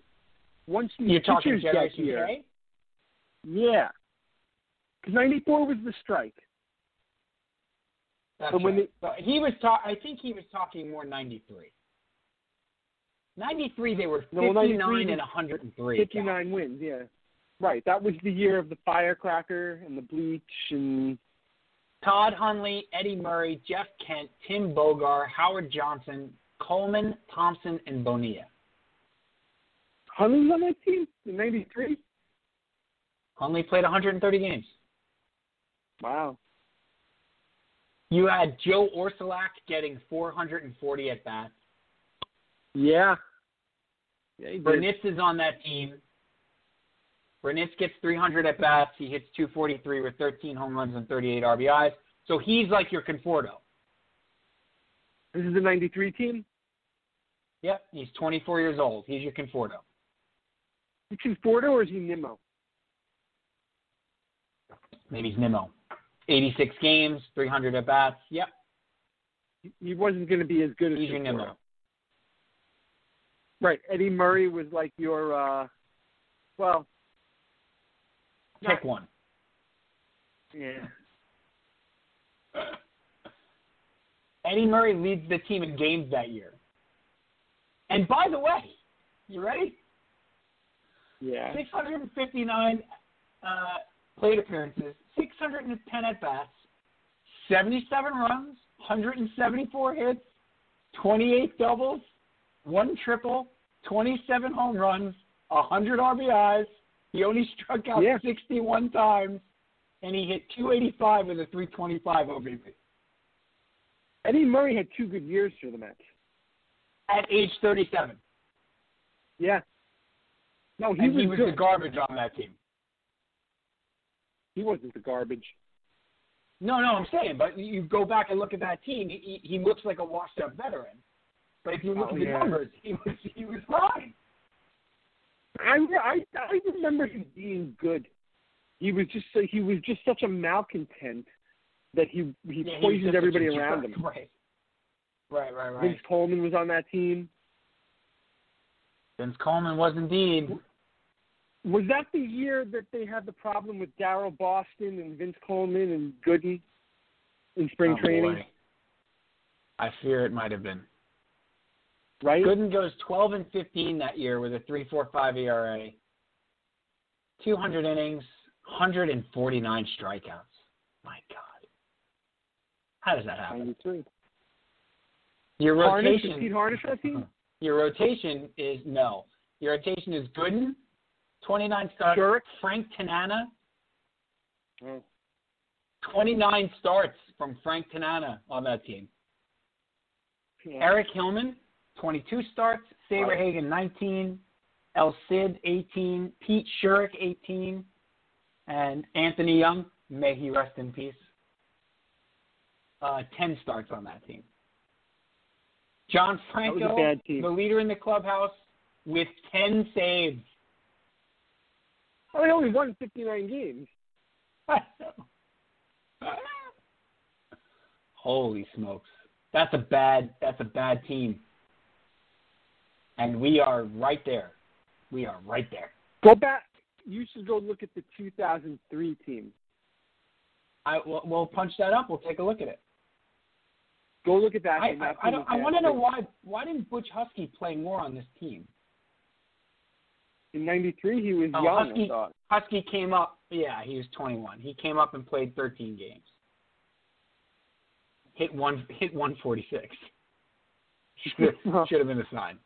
once these You're pitchers get here, K? yeah, because '94 was the strike. That's when right. But he was talk. I think he was talking more '93. '93, they were 59 93 and 103. 59 wins, yeah. Right, that was the year of the firecracker and the bleach and Todd Hundley, Eddie Murray, Jeff Kent, Tim Bogar, Howard Johnson, Coleman, Thompson, and Bonilla. Hundley's on that team in '93. Hundley played 130 games. Wow. You had Joe Orsulak getting 440 at bats. Yeah. Yeah, he is on that team. Burnitz gets 300 at bats. He hits 243 with 13 home runs and 38 RBIs. So he's like your Conforto. This is the '93 team. Yep, he's 24 years old. He's your Conforto. Is he Conforto or is he Nimmo? Maybe he's Nimmo. 86 games, 300 at bats. Yep, He- wasn't going to be as good as he's your Conforto. Nimmo. Right. Eddie Murray was like your, uh well, Pick one. yeah. Eddie Murray leads the team in games that year. And by the way, you ready? Yeah. 659 uh, plate appearances, 610 at bats, 77 runs, 174 hits, 28 doubles, one triple, 27 home runs, 100 RBIs. He only struck out Yeah. 61 times, and he hit 285 with a 325 OBP Eddie Murray had two good years for the Mets. at age 37. Yeah. No, he and was he was good. the garbage on that team. he wasn't the garbage. No, no, I'm saying, but you go back and look at that team. He, he looks like a washed-up veteran. But if you look Oh, at the yeah. numbers, he was he was fine. I, I I remember him being good. He was just so- he was just such a malcontent that he he Yeah, poisoned just everybody around him. Right, right, right, right. Vince Coleman was on that team. Vince Coleman was indeed. Was that the year that they had the problem with Daryl Boston and Vince Coleman and Gooden in spring Oh, training? boy. I fear it might have been. Right? Gooden goes 12 and 15 that year with a 3.45 ERA, 200 innings, 149 strikeouts. My God, how does that happen? Ninety-three. Your rotation. did Pete Harnisch that team? Your rotation is no. Your rotation is Gooden, 29 starts. Schourek? Frank Tanana, Oh. 29 starts from Frank Tanana on that team. Yeah. Eric Hillman, 22 starts. Saberhagen, 19. El Cid, 18. Pete Schourek, 18. And Anthony Young, may he rest in peace, uh, 10 starts on that team. John Franco, team. the leader in the clubhouse, with 10 saves. Oh, they only won fifty-nine games. Holy smokes. That's a bad that's a bad team. And we are right there. We are right there. Go back. You should go look at the 2003 team. I we'll, we'll punch that up. We'll take a look at it. Go look at that. I. I, I, I want to know why why didn't Butch Huskey play more on this team? In '93, he was Oh, young. Huskey- Huskey came up. Yeah, he was 21. He came up and played 13 games. Hit one hit 146. Should should have been a sign.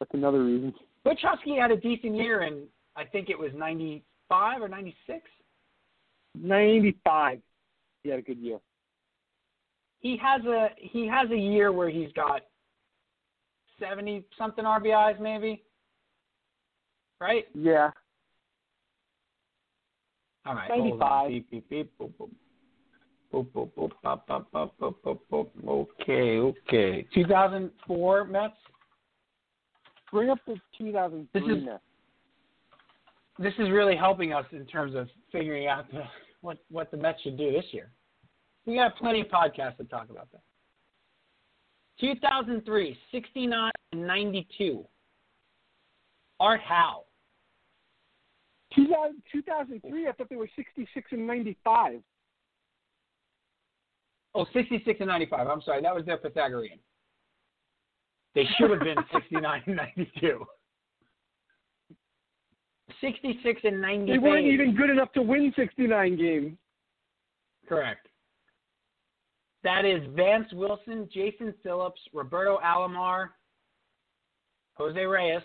That's another reason. Butch Huskey had a decent year, and I think it was 95 or 96. 95. He had a good year. He has a he has a year where he's got 70 something RBIs, maybe. Right? Yeah. All right. hold on. 95. Beep, beep, beep, boop, boop. Boop, boop, boop, bop, bop, bop, boop, boop, boop. Okay, okay. 2004 Mets. Bring up the 2003 This is-. This is really helping us in terms of figuring out the, what what the Mets should do this year. We got plenty of podcasts to talk about that. 2003, 69 and 92. Art Howe. 2000, 2003, I thought they were 66 and 95. Oh, 66 and 95. I'm sorry. That was their Pythagorean. They should have been 69 and 92. 66 and 98. They weren't even good enough to win 69 games. Correct. That is Vance Wilson, Jason Phillips, Roberto Alomar, Jose Reyes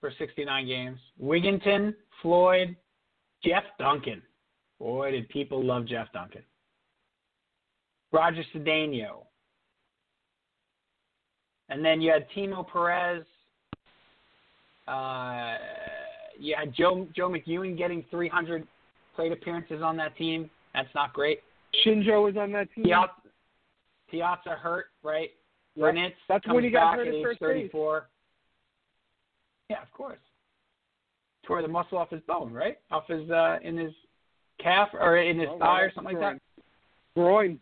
for 69 games, Wigginton, Floyd, Jeff Duncan. Boy, did people love Jeff Duncan. Roger Cedeno. And then you had Timo Perez. Uh, you had Joe Joe McEwing getting 300 plate appearances on that team. That's not great. Shinjo was on that team. Piazza, Piazza hurt, right? Yep. Burnitz That's comes when he got back hurt at at age first base. 34. Yeah, of course. Tore the muscle off his bone, right? Off his uh in his calf or in his Oh, thigh or something like that. Groin.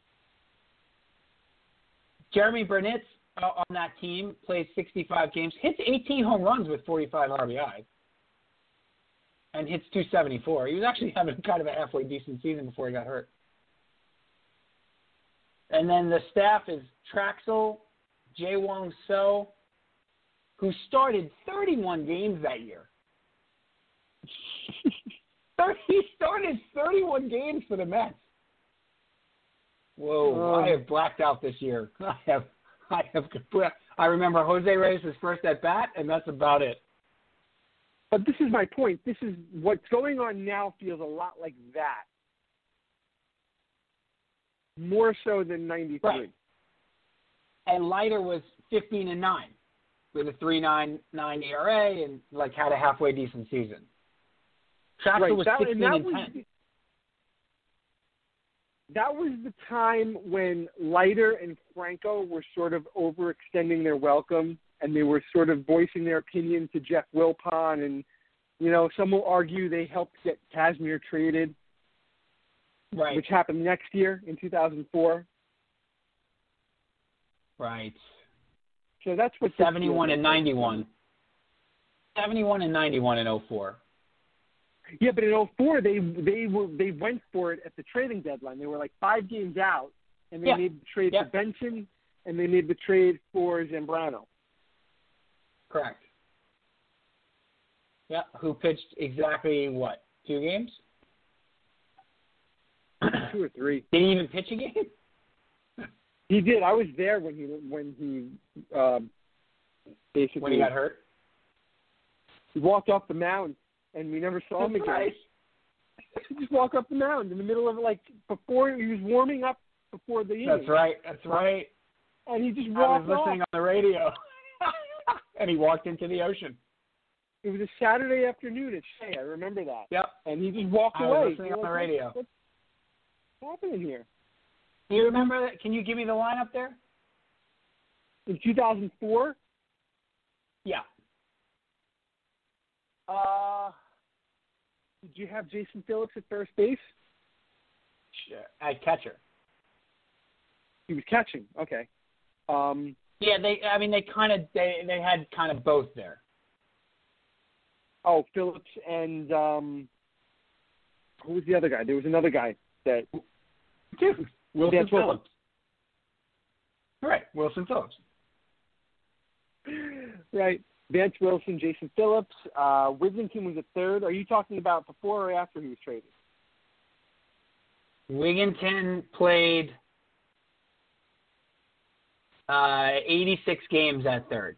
Jeremy Burnitz uh, on that team plays 65 games, hits 18 home runs with 45 RBI, and hits 274. He was actually having kind of a halfway decent season before he got hurt. And then the staff is Trachsel, Jae Weong Seo, who started 31 games that year. He started 31 games for the Mets. Whoa! Oh. I have blacked out this year. I have, I have. I remember Jose Reyes' first at bat, and that's about it. But this is my point. This is what's going on now feels a lot like that. More so than 93. Right. And Leiter was 15 and nine, with a 3.99 ERA, and like had a halfway decent season. Trachsel Right, was that- 16 and and was 10. That was the time when Leiter and Franco were sort of overextending their welcome and they were sort of voicing their opinion to Jeff Wilpon and you know, some will argue they helped get Kazmir traded, Right. which happened next year in 2004. Right. So that's what 71 and 91. 71 and 91 in 04. Yeah, but in 04 they they were they went for it at the trading deadline. They were like five games out, and they Yeah. made the trade Yeah. for Benson, and they made the trade for Zambrano. Correct. Yeah, who pitched exactly what? Two games? Two or three. Did he even pitch a game? He did. I was there when he when he um, basically When he got hurt? he walked off the mound, and we never saw him That's again. right. He just walked up the mound in the middle of like before he was warming up before the inning. That's right. That's right. And he just walked. I was listening off. on the radio. and he walked into the ocean. It was a Saturday afternoon at Shea. I remember that. Yep. And he just walked I was away. listening We're on the radio. What's, what's happening here? Do you remember that? Can you give me the line up there? In 2004, Yeah. uh, did you have Jason Phillips at first base? Sure. At catcher. He was catching. Okay. Um, Yeah, they. I mean, they kind of they they had kind of both there. Oh, Phillips and um, who was the other guy? There was another guy that Dude, Wilson. Phillips. Right, Wilson Phillips. right. Vance Wilson, Jason Phillips. Uh, Wigginton was a third. Are you talking about before or after he was traded? Wigginton played uh, 86 games at third.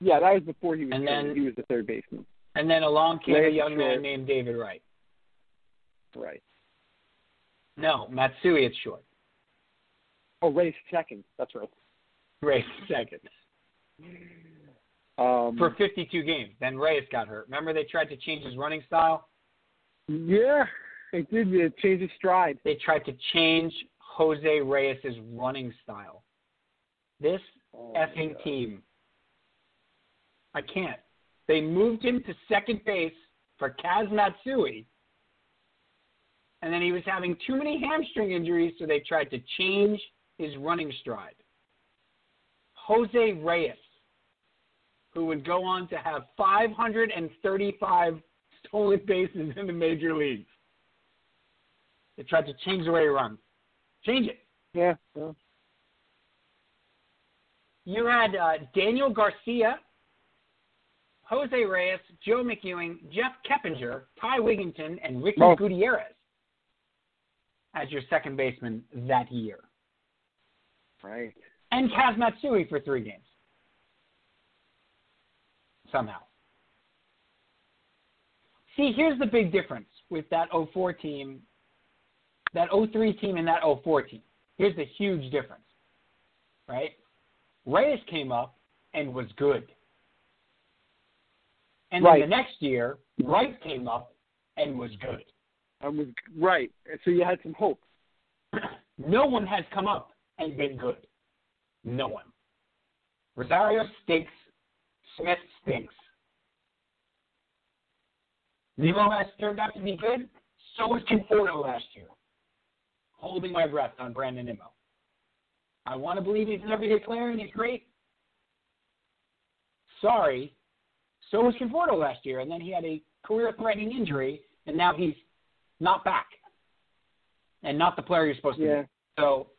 Yeah, that was before he was And traded. then- he was the third baseman. And then along came a Ray's young man named David Wright. Right. No, Matsui it's short. Oh, Reyes second. That's right. Reyes second. Um, For 52 games. Then Reyes got hurt. Remember they tried to change his running style? yeah, they did. It changed his stride. They tried to change Jose Reyes' running style. This Oh, effing God. team. I can't. They moved him to second base for Kaz Matsui. And then he was having too many hamstring injuries, so they tried to change his running stride. Jose Reyes, who would go on to have 535 stolen bases in the major leagues. They tried to change the way he runs. Change it. Yeah. yeah. You had uh, Daniel Garcia, Jose Reyes, Joe McEwing, Jeff Keppinger, Ty Wigginton, and Ricky Oh. Gutierrez as your second baseman that year. Right. And Kaz Matsui for three games. Somehow. See, here's the big difference with that 04 team, that 03 team and that 04 team. Here's the huge difference, right? Reyes came up and was good. And Right. then the next year, Wright came up and was good. And was right. So you had some hope. no one has come up and been good. No one. Rosario stinks. Smith stinks. Nimmo has turned out to be good. So was Conforto last year. Holding my breath on Brandon Nimmo. I want to believe he's an everyday player and he's great. Sorry. So was Conforto last year, and then he had a career-threatening injury, and now he's not back, and not the player you're supposed to Yeah. be. So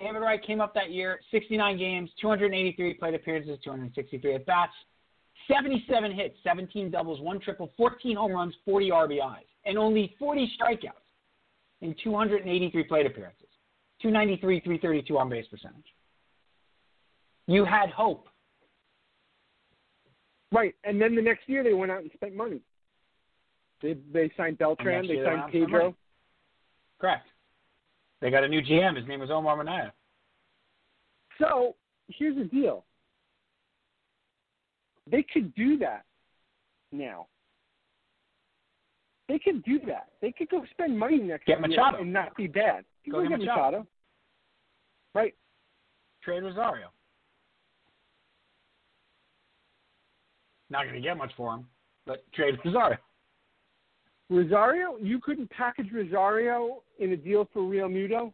David Wright came up that year, 69 games, 283 plate appearances, 263 at bats, 77 hits, 17 doubles, one triple, 14 home runs, 40 RBIs, and only 40 strikeouts in 283 plate appearances, 293, 332 on base percentage. You had hope. Right. And then the next year they went out and spent money. They they signed Beltran. They year they went signed out and spent Pedro. Correct. They got a new GM. His name was Omar Minaya. So here's the deal. They could do that now. They could do that. They could go spend money next Get year Machado. and not be bad. Go Go get get Machado. Machado. Right. Trade Rosario. Not going to get much for him, but trade Rosario. Rosario, you couldn't package Rosario in a deal for Realmuto?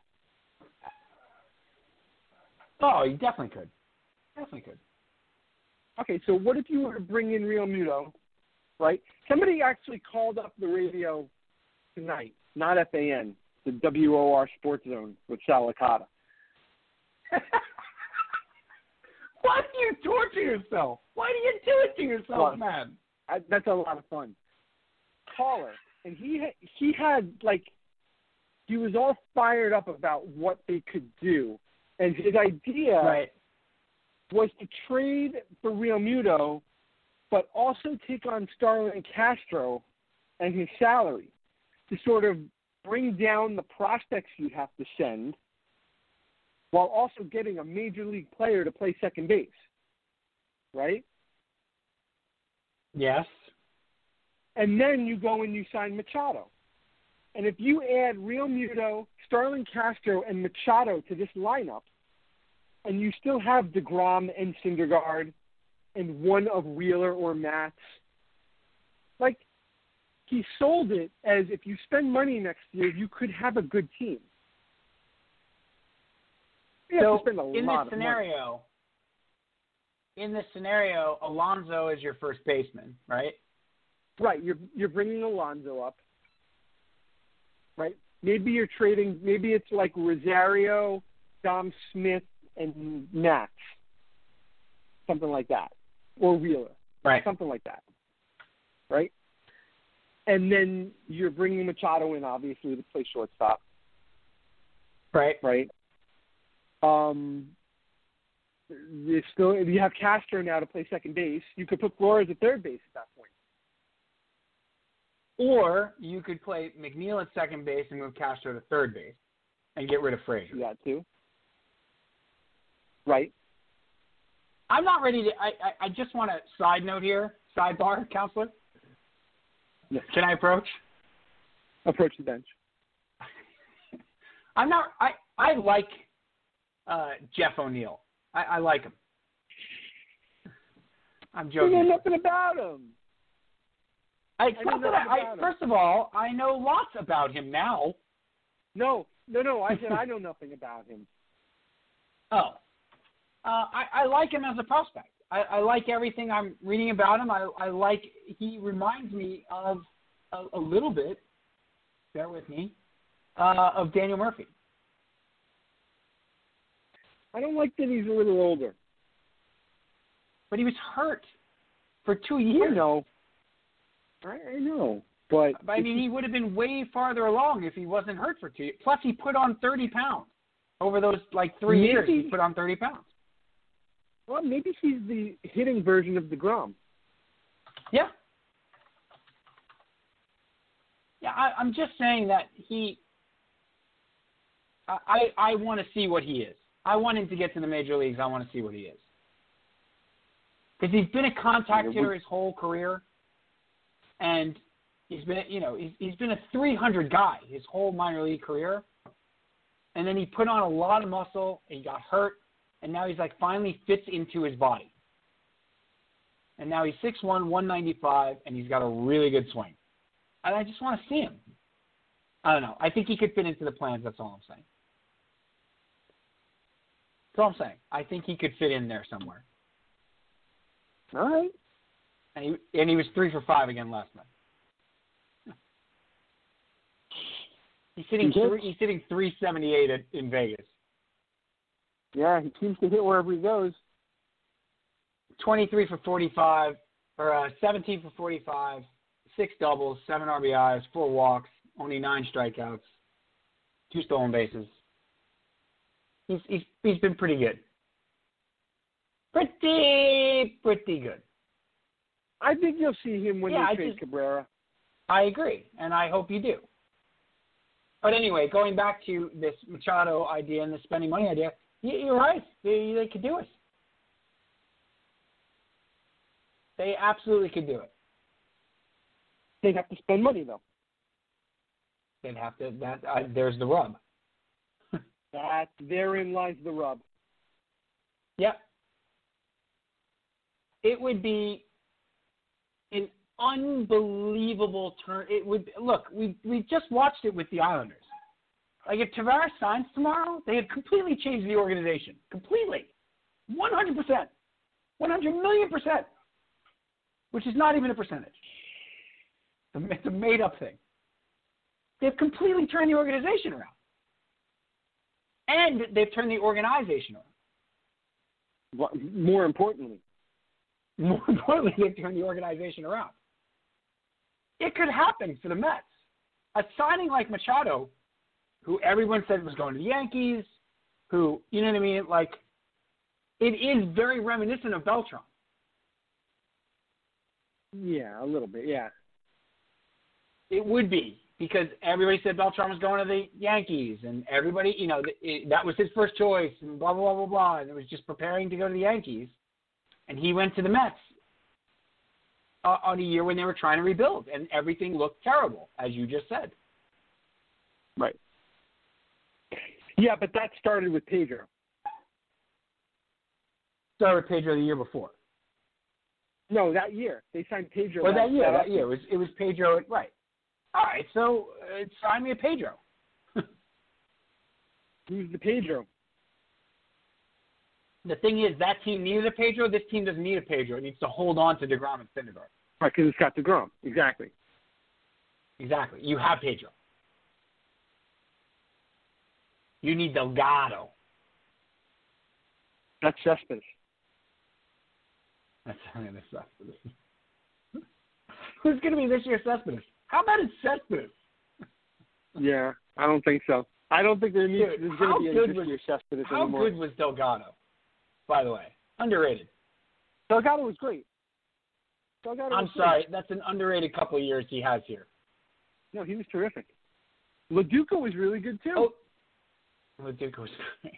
Oh, you definitely could. Definitely could. Okay, so what if you were to bring in Realmuto, right? Somebody actually called up the radio tonight, not FAN, the WOR Sports Zone with Sal Licata. Why do you torture yourself? Why do you do it to yourself, Well, man? I, that's a lot of fun. Caller, and he he had like he was all fired up about what they could do, and his idea Right. was to trade for Realmuto, but also take on Starlin Castro and his salary to sort of bring down the prospects you have to send, while also getting a major league player to play second base, right? Yes. And then you go and you sign Machado. And if you add Realmuto, Starlin Castro, and Machado to this lineup, and you still have DeGrom and Syndergaard and one of Wheeler or Matz, like he sold it as if you spend money next year, you could have a good team. You so spend a in lot this of money. scenario, in this scenario, Alonso is your first baseman, right? Right. You're you're bringing Alonso up. Right. Maybe you're trading. Maybe it's like Rosario, Dom Smith, and Max. Something like that, or Wheeler. Right. Something like that. Right. And then you're bringing Machado in, obviously, to play shortstop. Right. Right. Um, you still you have Castro now to play second base. You could put Flores at third base at that. Or you could play McNeil at second base and move Castro to third base and get rid of Frazier. You got too. Right. I'm not ready to. I, I, I just want a side note here, sidebar, counselor. Yes. Can I approach? Approach the bench. I'm not. I I like uh, Jeff McNeil. I, I like him. I'm joking. You know nothing about him. I, I that I, I, first of all, I know lots about him now. No, no, no. I said I know nothing about him. Oh, uh, I, I like him as a prospect. I, I like everything I'm reading about him. I, I like he reminds me of a, a little bit. Bear with me. Uh, of Daniel Murphy. I don't like that he's a little older. but he was hurt for two I years. know. I, I know, but I mean, he would have been way farther along if he wasn't hurt for two. years. Plus, he put on thirty pounds over those like three Maybe- years. He put on thirty pounds. well, maybe he's the hitting version of Degrom. Yeah. Yeah, I, I'm just saying that he. I I, I want to see what he is. I want him to get to the major leagues. I want to see what he is. Because he's been a contact hitter his whole career, and he's been you know he's he's been a 300 guy his whole minor league career, and then he put on a lot of muscle. And he got hurt, and now he's like finally fits into his body. And now he's 6'1", 195, and he's got a really good swing. And I just want to see him. I don't know. I think he could fit into the plans. That's all I'm saying. That's all I'm saying. I think he could fit in there somewhere. All right. And he and he was three for five again last night. He's hitting He three, he's hitting three seventy eight in Vegas. Yeah, he seems to hit wherever he goes. Twenty three for forty five, or uh, seventeen for forty five, six doubles, seven RBIs, four walks, only nine strikeouts, two stolen bases. He's he's he's been pretty good. Pretty pretty good. I think you'll see him when Yeah, they I trade just- Cabrera. I agree, and I hope you do. But anyway, going back to this Machado idea and the spending money idea, you're right. They they could do it. They absolutely could do it. They'd have to spend money though. They'd have to. That uh, there's the rub. That therein lies the rub. Yep. It would be an unbelievable turn. It would look. We we just watched it with the Islanders. Like if Tavares signs tomorrow, they have completely changed the organization. Completely, one hundred percent, one hundred million percent, which is not even a percentage. It's a made up thing. They've completely turned the organization around, and they've turned the organization around. More importantly, More importantly, they've turned the organization around. It could happen for the Mets. A signing like Machado, who everyone said was going to the Yankees, who, you know what I mean? Like, it is very reminiscent of Beltran. yeah, a little bit, yeah. It would be because everybody said Beltran was going to the Yankees, and everybody, you know, it, that was his first choice, and blah blah blah blah blah, and it was just preparing to go to the Yankees, and he went to the Mets uh, on a year when they were trying to rebuild, and everything looked terrible, as you just said. Right. Yeah, but that started with Pedro. Started with Pedro the year before. No, that year they signed Pedro. Well, that year, that year it was it was Pedro. Right. All right, so uh, sign me a Pedro. Who's the Pedro? The thing is, that team needed a Pedro. This team doesn't need a Pedro. It needs to hold on to Degrom and Syndergaard. Right, because it's got Degrom. Exactly. Exactly. You have Pedro. You need Delgado. That's Cespedes. That's I that's Cespedes. Who's going to be this year's Cespedes? How about is Cespedes? Yeah, I don't think so. I don't think there needs, Dude, there's going to be good any was- this year Cespedes How anymore. good was Delgado? By the way, underrated. Delgado was great. Delgado I'm was great. sorry, that's an underrated couple of years he has here. No, he was terrific. Lo Duca was really good too. Oh, Lo Duca was great.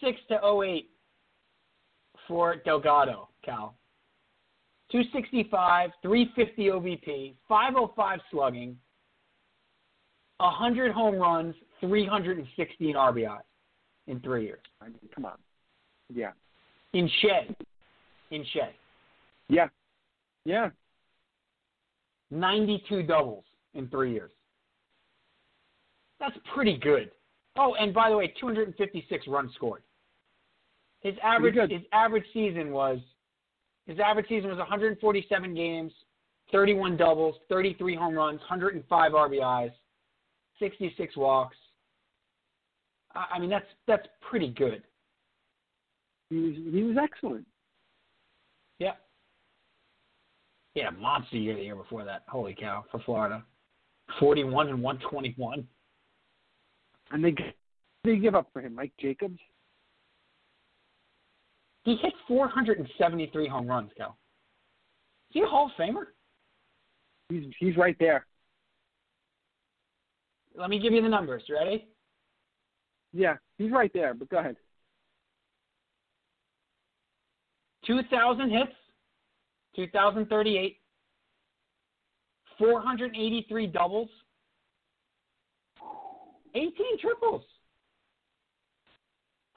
06 to 08 for Delgado, Cal. 265, 350 OBP, 505 slugging, 100 home runs, 316 RBI in three years. I mean, come on. Yeah. In Shed. In Shed. Yeah. Yeah. 92 doubles in three years. That's pretty good. Oh, and by the way, 256 runs scored. His average his average season was his average season was 147 games, 31 doubles, 33 home runs, 105 RBIs, 66 walks. I mean that's that's pretty good. He was he was excellent. Yeah. He had a monster year the year before that. Holy cow, for Florida. 41 and 121. And they they give up for him, Mike Jacobs. He hit 473 home runs, Cal. Is he a Hall of Famer? He's he's right there. Let me give you the numbers. Ready? Yeah, he's right there. But go ahead. 2,000 hits, 2,038, 483 doubles, 18 triples,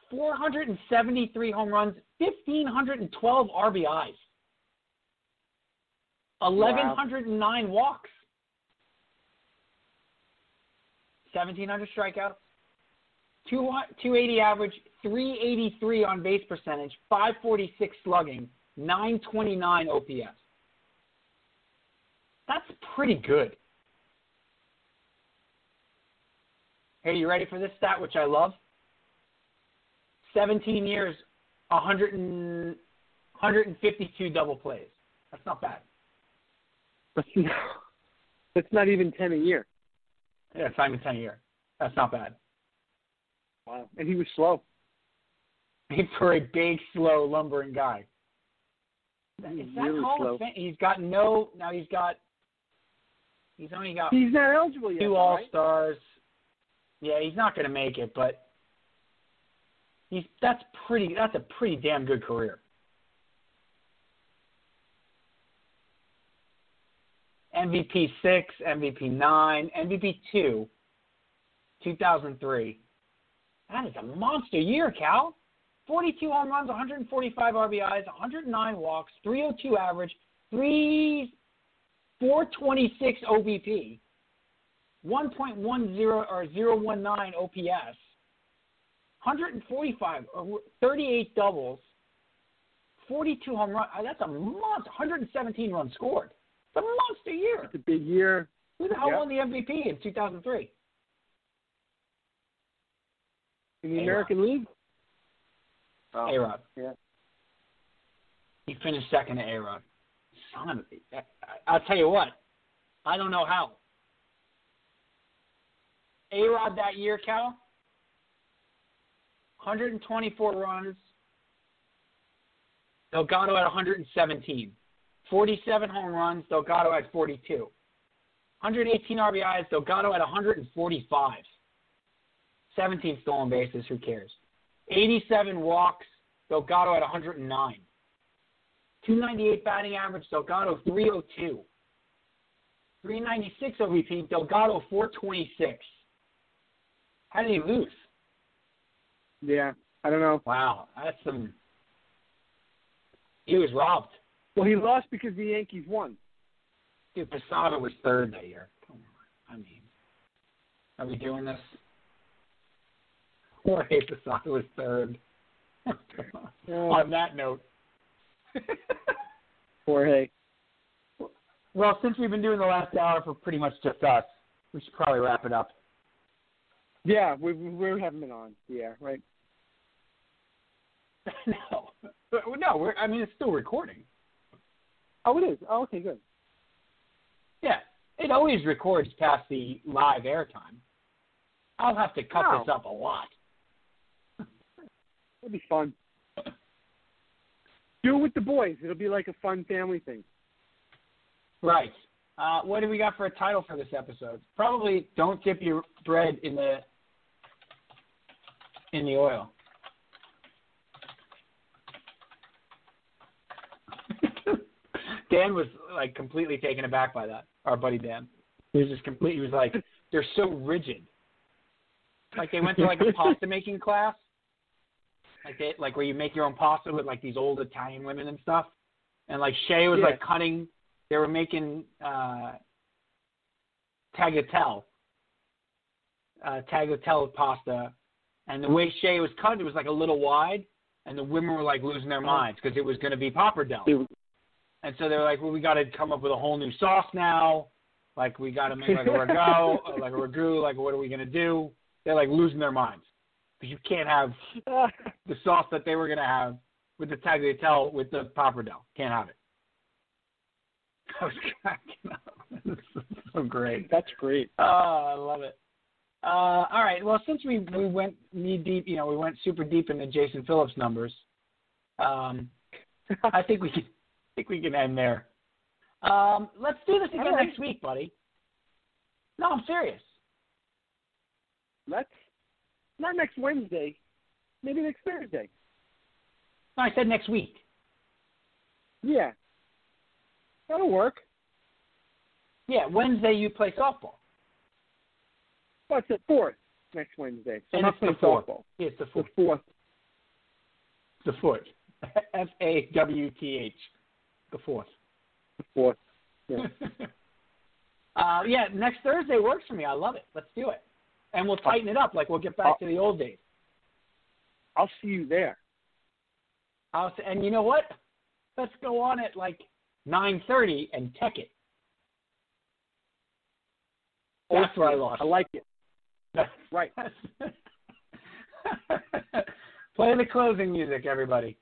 473 home runs, 1,512 RBIs, 1,109 walks, 1,700 strikeouts, 280 average, 383 on base percentage, 546 slugging, 929 OPS. That's pretty good. Hey, you ready for this stat, which I love? 17 years, 100 and, 152 double plays. That's not bad. That's not, that's not even ten a year. Yeah, it's not even 10 a year. That's not bad. Wow. And he was slow. For a big, slow, lumbering guy. He was Is that really Hall slow. of Fame? He's got no. Now he's got. He's only got He's not eligible yet. two All All right? Stars. Yeah, he's not going to make it, but he's that's pretty. That's a pretty damn good career. MVP six, MVP nine, MVP two, 2003. That is a monster year, Cal. 42 home runs, 145 RBIs, 109 walks, 302 average, 3 426 OBP, 1.10 or 019 OPS, 145, or 38 doubles, 42 home runs. Uh, that's a monster. 117 runs scored. It's a monster year. It's a big year. Who the hell Yeah. won the MVP in 2003? In the A-Rod. American League? Oh, A Rod. Yeah. He finished second to A Rod. Son of a, I'll tell you what. I don't know how. A Rod that year, Cal, 124 runs. Delgado at 117. 47 home runs. Delgado at 42. 118 RBIs. Delgado at 145. 17 stolen bases. Who cares? 87 walks. Delgado at 109. 298 batting average. Delgado 302. 396 OBP. Delgado 426. How did he lose? Yeah. I don't know. Wow, that's some. He was robbed. Well, he lost because the Yankees won. Dude, Posada was third that year. Come on. I mean, are we doing this? Jorge Posada was third. On that note. Jorge. Well, since we've been doing the last hour for pretty much just us, we should probably wrap it up. Yeah, we we haven't been on the air, right? no, no. We're, I mean, it's still recording. Oh, it is. Oh, okay, good. Yeah, it always records past the live airtime. I'll have to cut Oh. this up a lot. It'll be fun. Do it with the boys. It'll be like a fun family thing. Right. Uh, what do we got for a title for this episode? Probably "Don't dip your bread in the in the oil." Dan was like completely taken aback by that. Our buddy Dan. He was just complete. He was like, "They're so rigid." Like they went to like a pasta making class, like they like where you make your own pasta with like these old Italian women and stuff. And like Shay was Yeah. like cutting. They were making uh, tagliatelle, uh, tagliatelle pasta, and the way Shay was cut, it was like a little wide, and the women were like losing their minds because it was going to be pappardelle. And so they were like, well, we got to come up with a whole new sauce now. Like we got to make like a ragu, like a ragu. Like what are we gonna do? They're like losing their minds you can't have the sauce that they were gonna have with the tagliatelle with the pappardelle. Can't have it. I was cracking up. This is so great. That's great. Oh, I love it. Uh, all right. Well, since we we went knee deep, you know, we went super deep into Jason Phillips numbers. Um, I think we can I think we can end there. Um, let's do this again right. next week, buddy. No, I'm serious. Let's not next Wednesday, maybe next Thursday. No, I said next week. Yeah, that'll work. Yeah, Wednesday you play softball. What's the fourth next Wednesday? So And I'm it's the fourth. softball. It's the The fourth. fourth. The fourth. F A W T H. The fourth. The fourth. Yeah. uh, yeah, next Thursday works for me. I love it. Let's do it. And we'll tighten it up. Like we'll get back to the old days. I'll see you there. I'll s and you know what? Let's go on at like 9:30 and tech it. That's where I lost. I like it. Right. Play the closing music, everybody.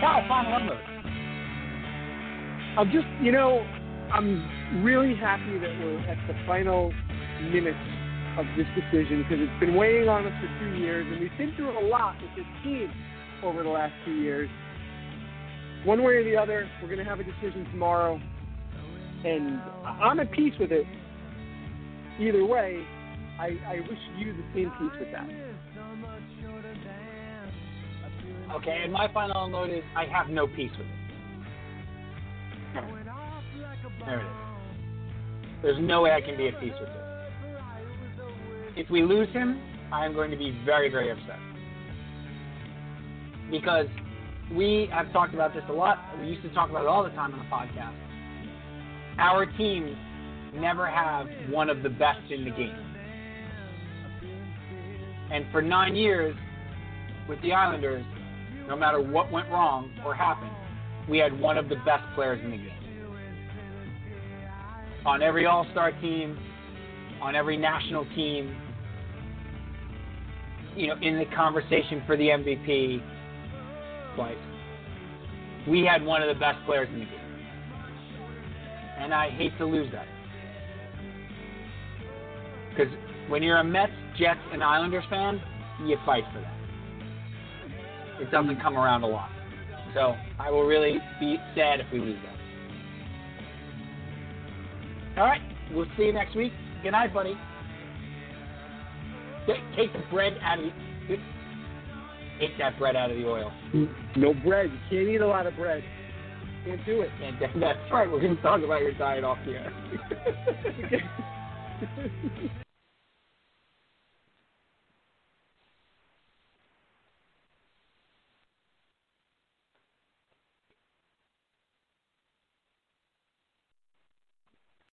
Cal, final number. I'm just, you know, I'm really happy that we're at the final minutes of this decision because it's been weighing on us for two years, and we've been through a lot with this team over the last two years. One way or the other, we're going to have a decision tomorrow, and I'm at peace with it. Either way, I, I wish you the same peace with that. Okay, and my final note is I have no peace with it. There it is. There's no way I can be at peace with it. If we lose him, I am going to be very, very upset. Because we have talked about this a lot. We used to talk about it all the time on the podcast. Our teams never have one of the best in the game. And for nine years with the Islanders, no matter what went wrong or happened, we had one of the best players in the game. On every All Star team, on every national team, you know, in the conversation for the MVP, like, we had one of the best players in the game. And I hate to lose that. Because when you're a Mets, Jets, and Islanders fan, you fight for that. It doesn't come around a lot. So I will really be sad if we lose that. All right. We'll see you next week. Good night, buddy. Take, take the bread out of the. Take that bread out of the oil. No bread. You can't eat a lot of bread. Can't do it. And that's right. We're going to talk about your diet off air.